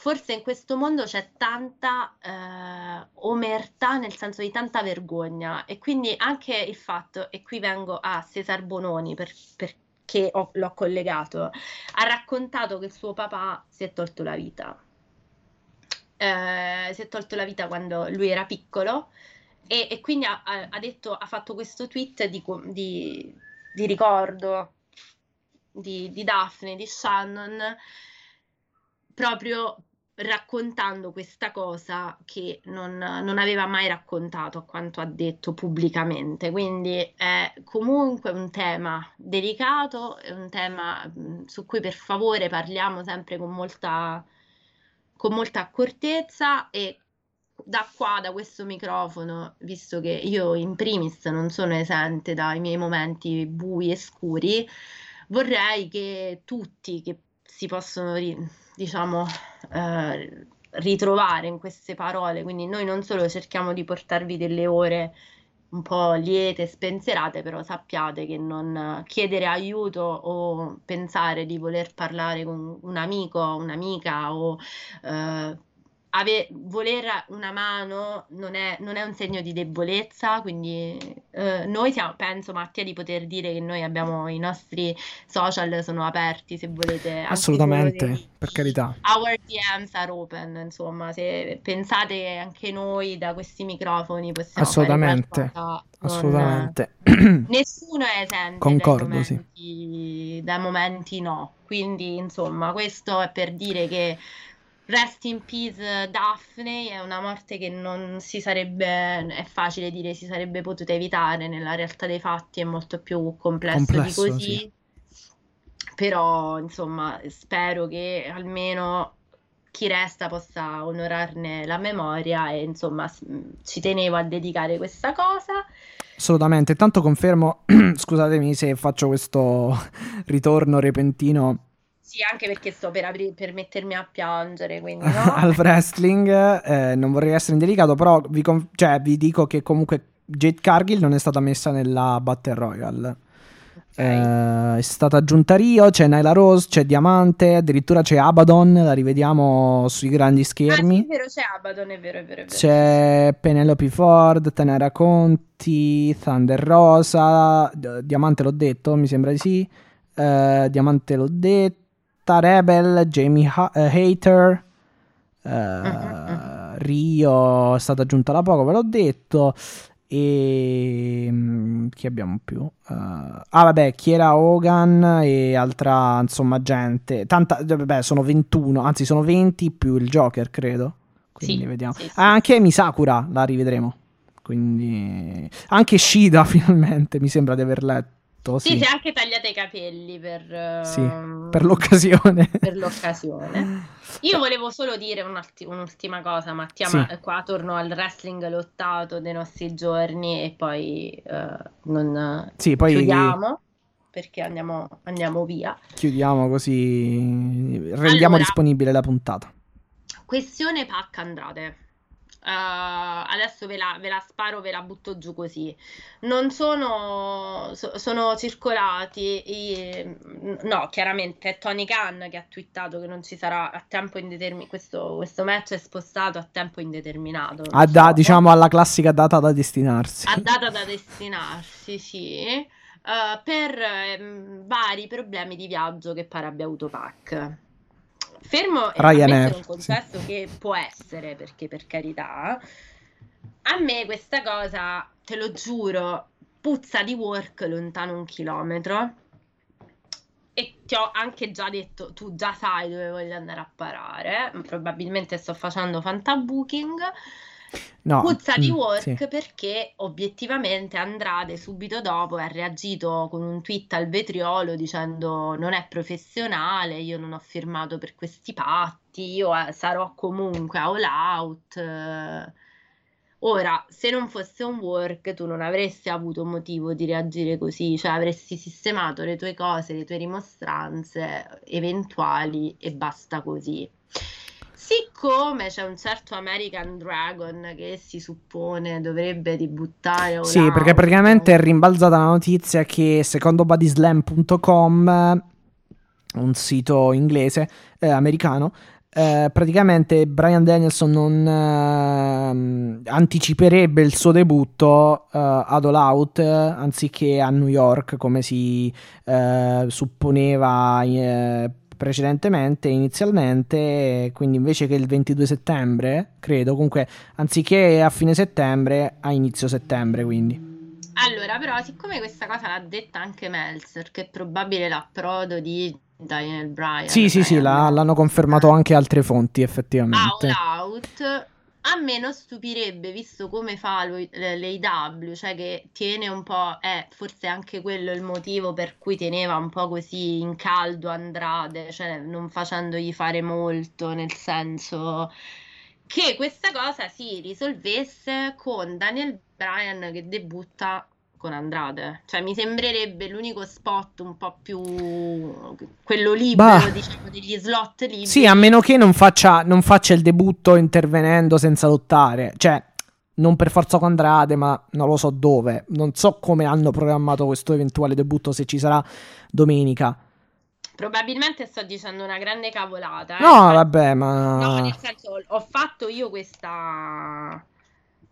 forse in questo mondo c'è tanta eh, omertà, nel senso di tanta vergogna e quindi anche il fatto, e qui vengo a Cesar Bononi per, perché ho, l'ho collegato, ha raccontato che suo papà si è tolto la vita. Eh, si è tolto la vita quando lui era piccolo e, e quindi ha, ha, detto, ha fatto questo tweet di, di, di ricordo di, di Daphne, di Shannon, proprio raccontando questa cosa che non, non, aveva mai raccontato a quanto ha detto pubblicamente. Quindi è comunque un tema delicato, è un tema su cui per favore parliamo sempre con molta, con molta accortezza e da qua, da questo microfono, visto che io in primis non sono esente dai miei momenti bui e scuri, vorrei che tutti che si possono diciamo, eh, ritrovare in queste parole. Quindi noi non solo cerchiamo di portarvi delle ore un po' liete, spensierate, però sappiate che non chiedere aiuto o pensare di voler parlare con un amico, un'amica o eh, ave- voler una mano non è, non è, un segno di debolezza, quindi eh, noi siamo, penso Mattia di poter dire che noi abbiamo i nostri social sono aperti se volete. Assolutamente, dei, per carità. Our DMs are open, insomma, se pensate anche noi da questi microfoni possiamo Assolutamente. Assolutamente. Nessuno è esente Concordo, dai momenti, sì. dai momenti no. Quindi, insomma, questo è per dire che Rest in peace Daphne è una morte che non si sarebbe, è facile dire, si sarebbe potuta evitare, nella realtà dei fatti è molto più complesso, complesso di così. Sì. Però, insomma, spero che almeno chi resta possa onorarne la memoria e insomma ci tenevo a dedicare questa cosa. Assolutamente, tanto confermo, scusatemi se faccio questo ritorno repentino sì, anche perché sto per, apri- per mettermi a piangere, quindi no? Al wrestling eh, non vorrei essere indelicato, però vi, con- cioè, vi, dico che comunque Jade Cargill non è stata messa nella Battle Royale. Okay. Eh, è stata aggiunta Rio, c'è Nyla Rose, c'è Diamante, addirittura c'è Abaddon, la rivediamo sui grandi schermi. Ah, sì, è vero, c'è Abaddon, è vero, è vero. È vero. C'è Penelope Ford, Tenera Conti, Thunder Rosa, Diamante l'ho detto, mi sembra di sì. Uh, Diamante l'ho detto. Rebel, Jamie ha- uh, Hater, uh, uh-huh. Rio è stata aggiunta da poco, ve l'ho detto. E um, chi abbiamo più? Uh, ah, vabbè, Chiera Hogan e altra insomma gente. Tanta, vabbè, sono 21, anzi, sono 20 più il Joker, credo. Quindi sì, vediamo. Sì, sì. Ah, anche Misakura la rivedremo. Quindi anche Shida finalmente mi sembra di aver letto Esatto, Sì, sì. si è anche tagliata i capelli per, Sì, ehm, per l'occasione. per l'occasione. Io volevo solo dire un'ultima cosa, Mattia, Sì. ma qua torno al wrestling lottato dei nostri giorni e poi eh, non Sì, poi chiudiamo perché andiamo, andiamo via. chiudiamo così rendiamo Allora. disponibile la puntata. Questione Pac Andrade. Eh, adesso ve la, ve la sparo, ve la butto giù così. Non sono, so- sono circolati, i- no, chiaramente è Tony Khan che ha twittato che non ci sarà a tempo indeterminato. Questo, questo match è spostato a tempo indeterminato. A da- insomma. diciamo alla classica data da destinarsi. a data da destinarsi, sì, eh, per ehm, vari problemi di viaggio che pare abbia avuto Pac. Fermo e Ryanair, un contesto che può essere, perché per carità, a me questa cosa, te lo giuro, puzza di work lontano un chilometro. E ti ho anche già detto, tu già sai dove voglio andare a parare. Probabilmente sto facendo fantabooking. No, Puzza di mm, work sì. perché obiettivamente Andrade subito dopo ha reagito con un tweet al vetriolo dicendo non è professionale, io non ho firmato per questi patti, io eh, sarò comunque all out. Ora, se non fosse un work, tu non avresti avuto motivo di reagire così, cioè avresti sistemato le tue cose, le tue rimostranze eventuali e basta così. Siccome c'è un certo American Dragon che si suppone dovrebbe debuttare All Sì, perché praticamente è rimbalzata la notizia che secondo bodyslam.com, un sito inglese, eh, americano, eh, praticamente Brian Danielson non ehm, anticiperebbe il suo debutto eh, ad All Out eh, anziché a New York come si eh, supponeva eh, precedentemente, inizialmente, quindi invece che il 22 settembre, credo, comunque anziché a fine settembre, a inizio settembre, quindi. Allora, però, siccome questa cosa l'ha detta anche Meltzer, che è probabile l'approdo di Daniel Bryan, Sì, sì, sì, Bryan, la- l'hanno confermato anche altre fonti, effettivamente. All Out, a me non stupirebbe, visto come fa l'AEW, cioè che tiene un po', è forse anche quello il motivo per cui teneva un po' così in caldo Andrade, cioè non facendogli fare molto, nel senso che questa cosa si risolvesse con Daniel Bryan che debutta con Andrade. Cioè mi sembrerebbe l'unico spot un po' più quello libero, Bah. diciamo, degli slot liberi. Sì, a meno che non faccia, non faccia il debutto intervenendo senza lottare. Cioè, non per forza con Andrade, ma non lo so dove. Non so come hanno programmato questo eventuale debutto, se ci sarà domenica. Probabilmente sto dicendo una grande cavolata. eh. No, vabbè, No, ma... nel senso, ho fatto io questa.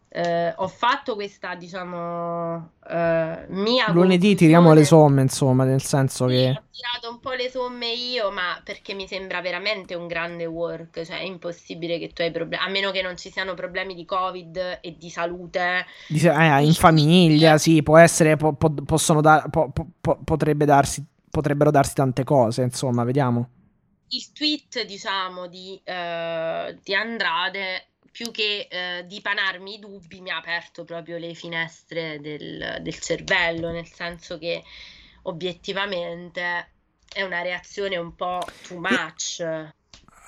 Eh, ho fatto questa, diciamo, eh, mia Lunedì tiriamo le somme, insomma, nel senso Sì, che... ho tirato un po' le somme io, ma perché mi sembra veramente un grande work, cioè è impossibile che tu hai problemi, a meno che non ci siano problemi di Covid e di salute. Dice, eh, in famiglia, sì, può essere, po- po- possono dar- po- po- po- potrebbe darsi, potrebbero darsi tante cose, insomma, vediamo. Il tweet, diciamo, di, eh, di Andrade, più che eh, dipanarmi i dubbi, mi ha aperto proprio le finestre del, del cervello, nel senso che obiettivamente è una reazione un po' too much.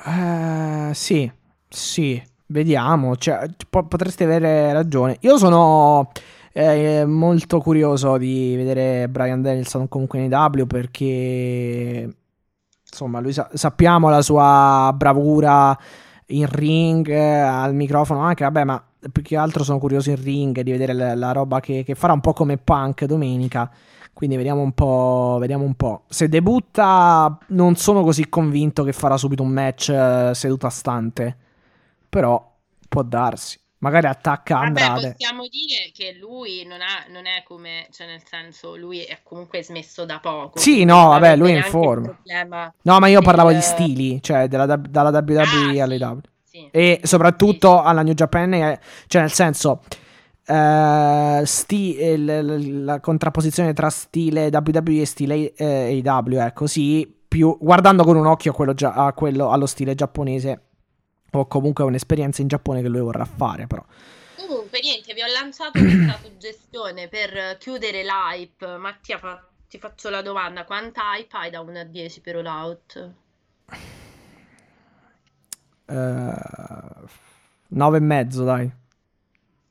Eh, sì, sì, vediamo, cioè, po- potreste avere ragione. Io sono eh, molto curioso di vedere Brian Danielson comunque in AEW perché, insomma, lui sa- sappiamo la sua bravura in ring, eh, al microfono anche, vabbè, ma più che altro sono curioso in ring di vedere la, la roba che, che farà un po' come Punk domenica. Quindi vediamo un po', vediamo un po'. Se debutta, non sono così convinto che farà subito un match eh, seduta stante. Però può darsi. Magari attacca Vabbè, Andrade. possiamo dire che lui non, ha, non è come, cioè nel senso, lui è comunque smesso da poco. Sì, no, vabbè, lui è in forma. No, ma io parlavo di del- stili, cioè della, dalla WWE Ah, alle sì, W. sì. E soprattutto alla New Japan, eh, cioè nel senso, eh, sti- il- il- la contrapposizione tra stile WWE e stile eh, AEW, ecco, sì, più, guardando con un occhio quello a quello- allo stile giapponese, o comunque un'esperienza in Giappone che lui vorrà fare, però. Comunque, niente, vi ho lanciato questa suggestione per chiudere l'hype. Mattia fa ti faccio la domanda, quanta hype hai da 1 a 10 per All Out? Uh, 9 e mezzo, dai.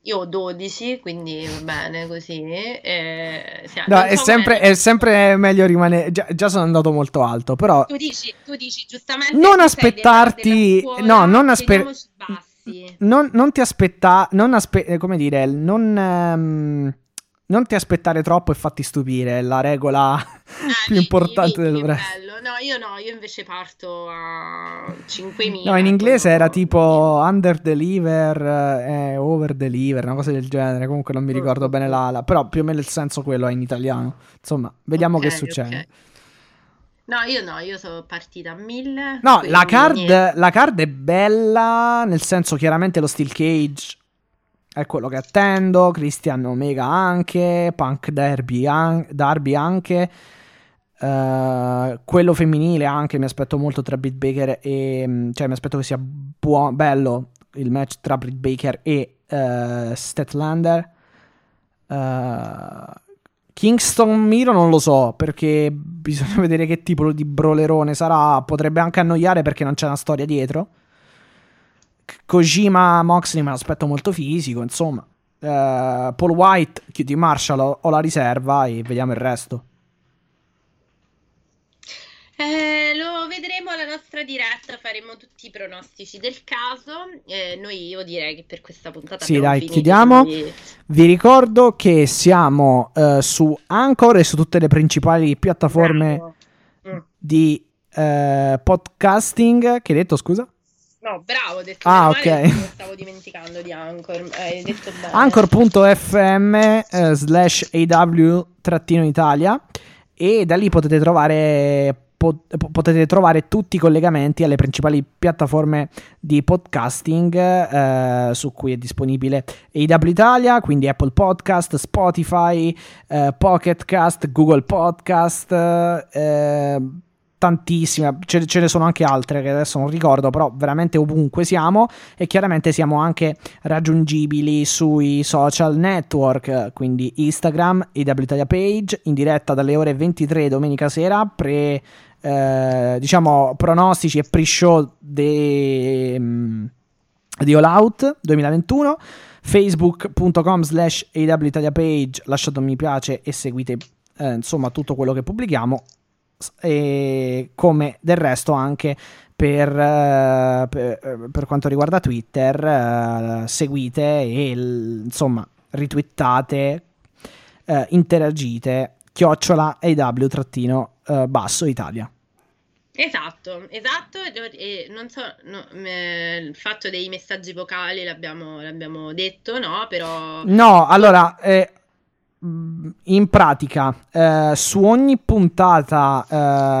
Io ho 12, quindi va bene così. E... Sì, No, è so sempre, è sempre meglio rimanere. Già, già sono andato molto alto, però. Tu dici, tu dici giustamente Non della- aspettarti- della no, scuola, non aspe- teniamoci bassi. Non, non ti aspetta, non aspe- eh, come dire, non, ehm, non ti aspettare troppo e fatti stupire, è la regola Eh, più vedi, importante del bello. No, io no, io invece parto a 5.000. No, in inglese era tipo under deliver e over deliver, una cosa del genere. Comunque non mi ricordo bene la, la- però più o meno il senso quello è in italiano. Insomma, vediamo Ok, che succede. ok. No, io no, io sono partita a 1000. No, la card, la card è bella, nel senso chiaramente lo Steel Cage è quello che attendo, Christian Omega anche, Punk Derby, an- Darby anche, eh, quello femminile anche, mi aspetto molto tra Britt Baker e... mm, cioè mi aspetto che sia buo- bello il match tra Britt Baker e eh, Statlander. Eh, Kingston Miro non lo so perché bisogna vedere che tipo di brolerone sarà. Potrebbe anche annoiare perché non c'è una storia dietro. Kojima Moxley me l'aspetto molto fisico. Insomma, Eh, Paul White, QT Marshall ho, ho la riserva e vediamo il resto. Eh, lo vedremo alla nostra diretta, faremo tutti i pronostici del caso. Eh, noi io direi che per questa puntata Sì, dai, finito, chiudiamo. quindi- Vi ricordo che siamo eh, su Anchor e su tutte le principali piattaforme Bravo. Mm. di eh, podcasting. Che hai detto, scusa? No, bravo, ho detto Ah, ok. stavo dimenticando di Anchor. Hai detto bene. anchor.fm eh, slash aw-italia e da lì potete trovare po- potete trovare tutti i collegamenti alle principali piattaforme di podcasting eh, su cui è disponibile AW Italia, quindi Apple Podcast, Spotify, eh, Pocket Cast, Google Podcast, eh, tantissime, ce, ce ne sono anche altre che adesso non ricordo, però veramente ovunque siamo e chiaramente siamo anche raggiungibili sui social network, quindi Instagram, AW Italia Page, in diretta dalle ore 23 domenica sera, pre, eh, diciamo, pronostici e pre-show mm, di All Out 2021 facebook.com slash AW Italia Page lasciate un mi piace e seguite eh, insomma tutto quello che pubblichiamo e come del resto anche per, eh, per, per quanto riguarda Twitter eh, seguite e insomma ritwittate eh, interagite chiocciola AW trattino eh, basso Italia Esatto, esatto, e non so, no, il fatto dei messaggi vocali l'abbiamo l'abbiamo detto, no? Però No, allora, eh, in pratica, eh, su ogni puntata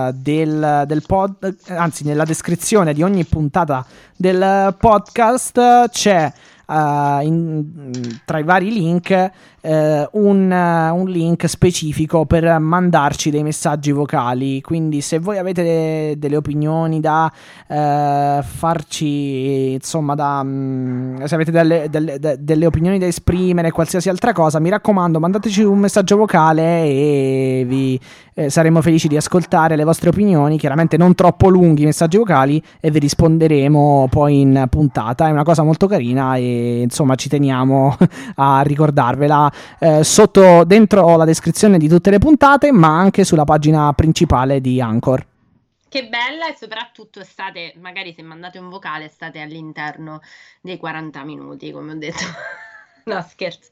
eh, del, del pod, anzi, nella descrizione di ogni puntata del podcast c'è eh, in- tra i vari link eh, un, eh, un link specifico per mandarci dei messaggi vocali. Quindi, se voi avete de- delle opinioni da eh, farci, insomma, da, mm, se avete delle, delle- de- delle opinioni da esprimere, qualsiasi altra cosa, mi raccomando, mandateci un messaggio vocale e vi eh, saremo felici di ascoltare le vostre opinioni. Chiaramente, non troppo lunghi i messaggi vocali e vi risponderemo poi in puntata. È una cosa molto carina e insomma, ci teniamo a ricordarvela eh, sotto dentro la descrizione di tutte le puntate, ma anche sulla pagina principale di Anchor. che bella e soprattutto state, magari se mandate un vocale, state all'interno dei 40 minuti, come ho detto. No, scherzo.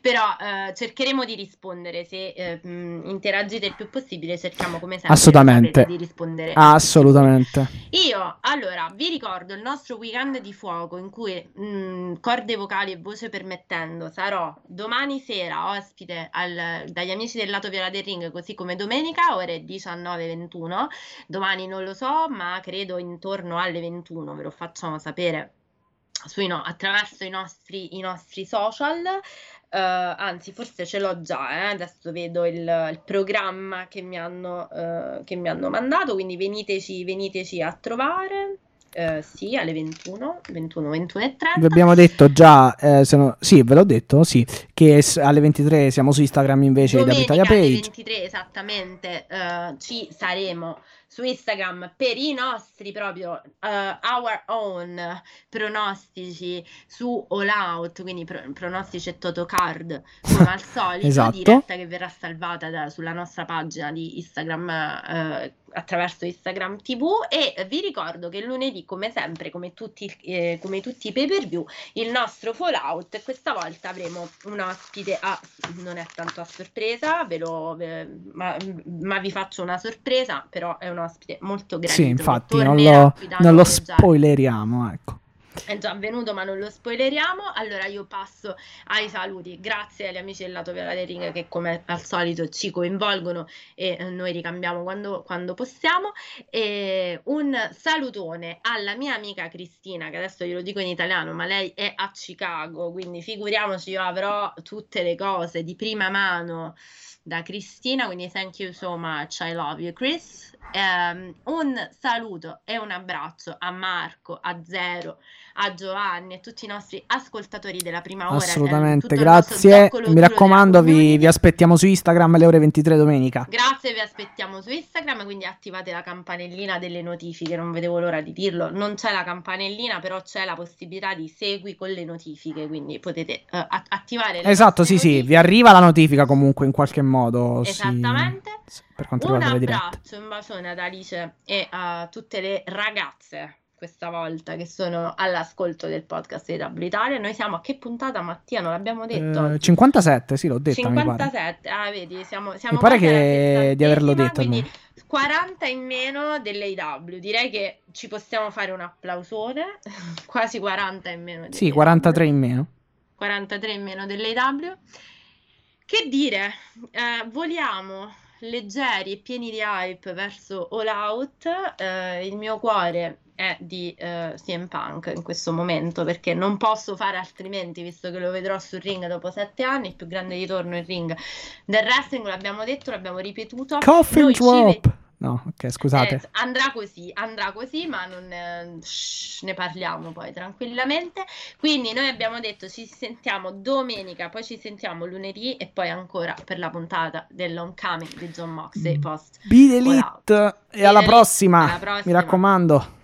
Però eh, cercheremo di rispondere. Se eh, interagite il più possibile, cerchiamo come sempre Assolutamente. di rispondere. Assolutamente. Io, allora, vi ricordo il nostro weekend di fuoco in cui, mh, corde vocali e voce permettendo, sarò domani sera ospite al- dagli amici del lato viola del ring, così come domenica, ore 19-21. Domani non lo so, ma credo intorno alle 21, ve lo facciamo sapere sui no- attraverso i nostri, i nostri social. Eh, anzi, forse ce l'ho già, eh, Adesso vedo il, il programma che mi hanno, eh, che mi hanno mandato, quindi veniteci, veniteci a trovare. Eh, sì, alle 21, 21, 21 e 30. Vi abbiamo detto già, eh, no- sì, ve l'ho detto, sì, che s- alle 23 siamo su Instagram invece Domenica Italia alle Page. 23 esattamente ci saremo su Instagram per i nostri proprio eh, our own pronostici su All Out, quindi pro- pronostici e Toto Card come al solito, Esatto. diretta che verrà salvata da- sulla nostra pagina di Instagram eh, attraverso Instagram TV e vi ricordo che lunedì come sempre come tutti, eh, come tutti i pay per view il nostro Fallout questa volta avremo un ospite a non è tanto a sorpresa ve lo, ve- ma, ma vi faccio una sorpresa però è un ospite molto gradito Sì, infatti, non lo, non lo spoileriamo, ecco. È già avvenuto ma non lo spoileriamo. Allora io passo ai saluti. Grazie agli amici del lato viola del ring che come al solito ci coinvolgono e eh, noi ricambiamo quando, quando possiamo. E un salutone alla mia amica Cristina che adesso glielo dico in italiano ma lei è a Chicago quindi figuriamoci io avrò tutte le cose di prima mano da Cristina quindi thank you so much I love you Chris. Ehm, un saluto e un abbraccio a Marco, a Zero, a Giovanni e tutti i nostri ascoltatori della prima ora. Assolutamente, il nostro grazie. Mi raccomando, vi, vi aspettiamo su Instagram alle ore 23 domenica. Grazie, vi aspettiamo su Instagram, quindi attivate la campanellina delle notifiche, non vedevo l'ora di dirlo. Non c'è la campanellina, però c'è la possibilità di segui con le notifiche, quindi potete a- attivare le Esatto, sì, sì, notifiche. vi arriva la notifica comunque in qualche modo. sì. Esattamente. Sì, per quanto Un riguarda le dirette. abbraccio, un bacione ad Alice e a tutte le ragazze questa volta che sono all'ascolto del podcast di W Italia. Noi siamo a che puntata, Mattia? Non l'abbiamo detto. Eh, oggi. 57, sì, l'ho detto, mi pare. 57, ah, vedi, siamo, siamo Mi pare che- di averlo detto quindi almeno. 40 in meno dell'AW. Direi che ci possiamo fare un applausone. Quasi 40 in meno. Sì, dell'AW. 43 in meno. 43 in meno dell'AW. Che dire, eh, voliamo leggeri e pieni di hype verso All Out. eh, il mio cuore è di eh, CM Punk in questo momento perché non posso fare altrimenti, visto che lo vedrò sul ring dopo sette anni, il più grande ritorno in ring del wrestling, l'abbiamo detto, l'abbiamo ripetuto. Coffin Noi drop. No, ok, scusate. eh, andrà così, andrà così, ma non, eh, shh, ne parliamo poi tranquillamente. Quindi noi abbiamo detto ci sentiamo domenica, poi ci sentiamo lunedì e poi ancora per la puntata dell'Homecoming di John Moxley post. Be the Elite e alla prossima. Alla prossima. Mi raccomando.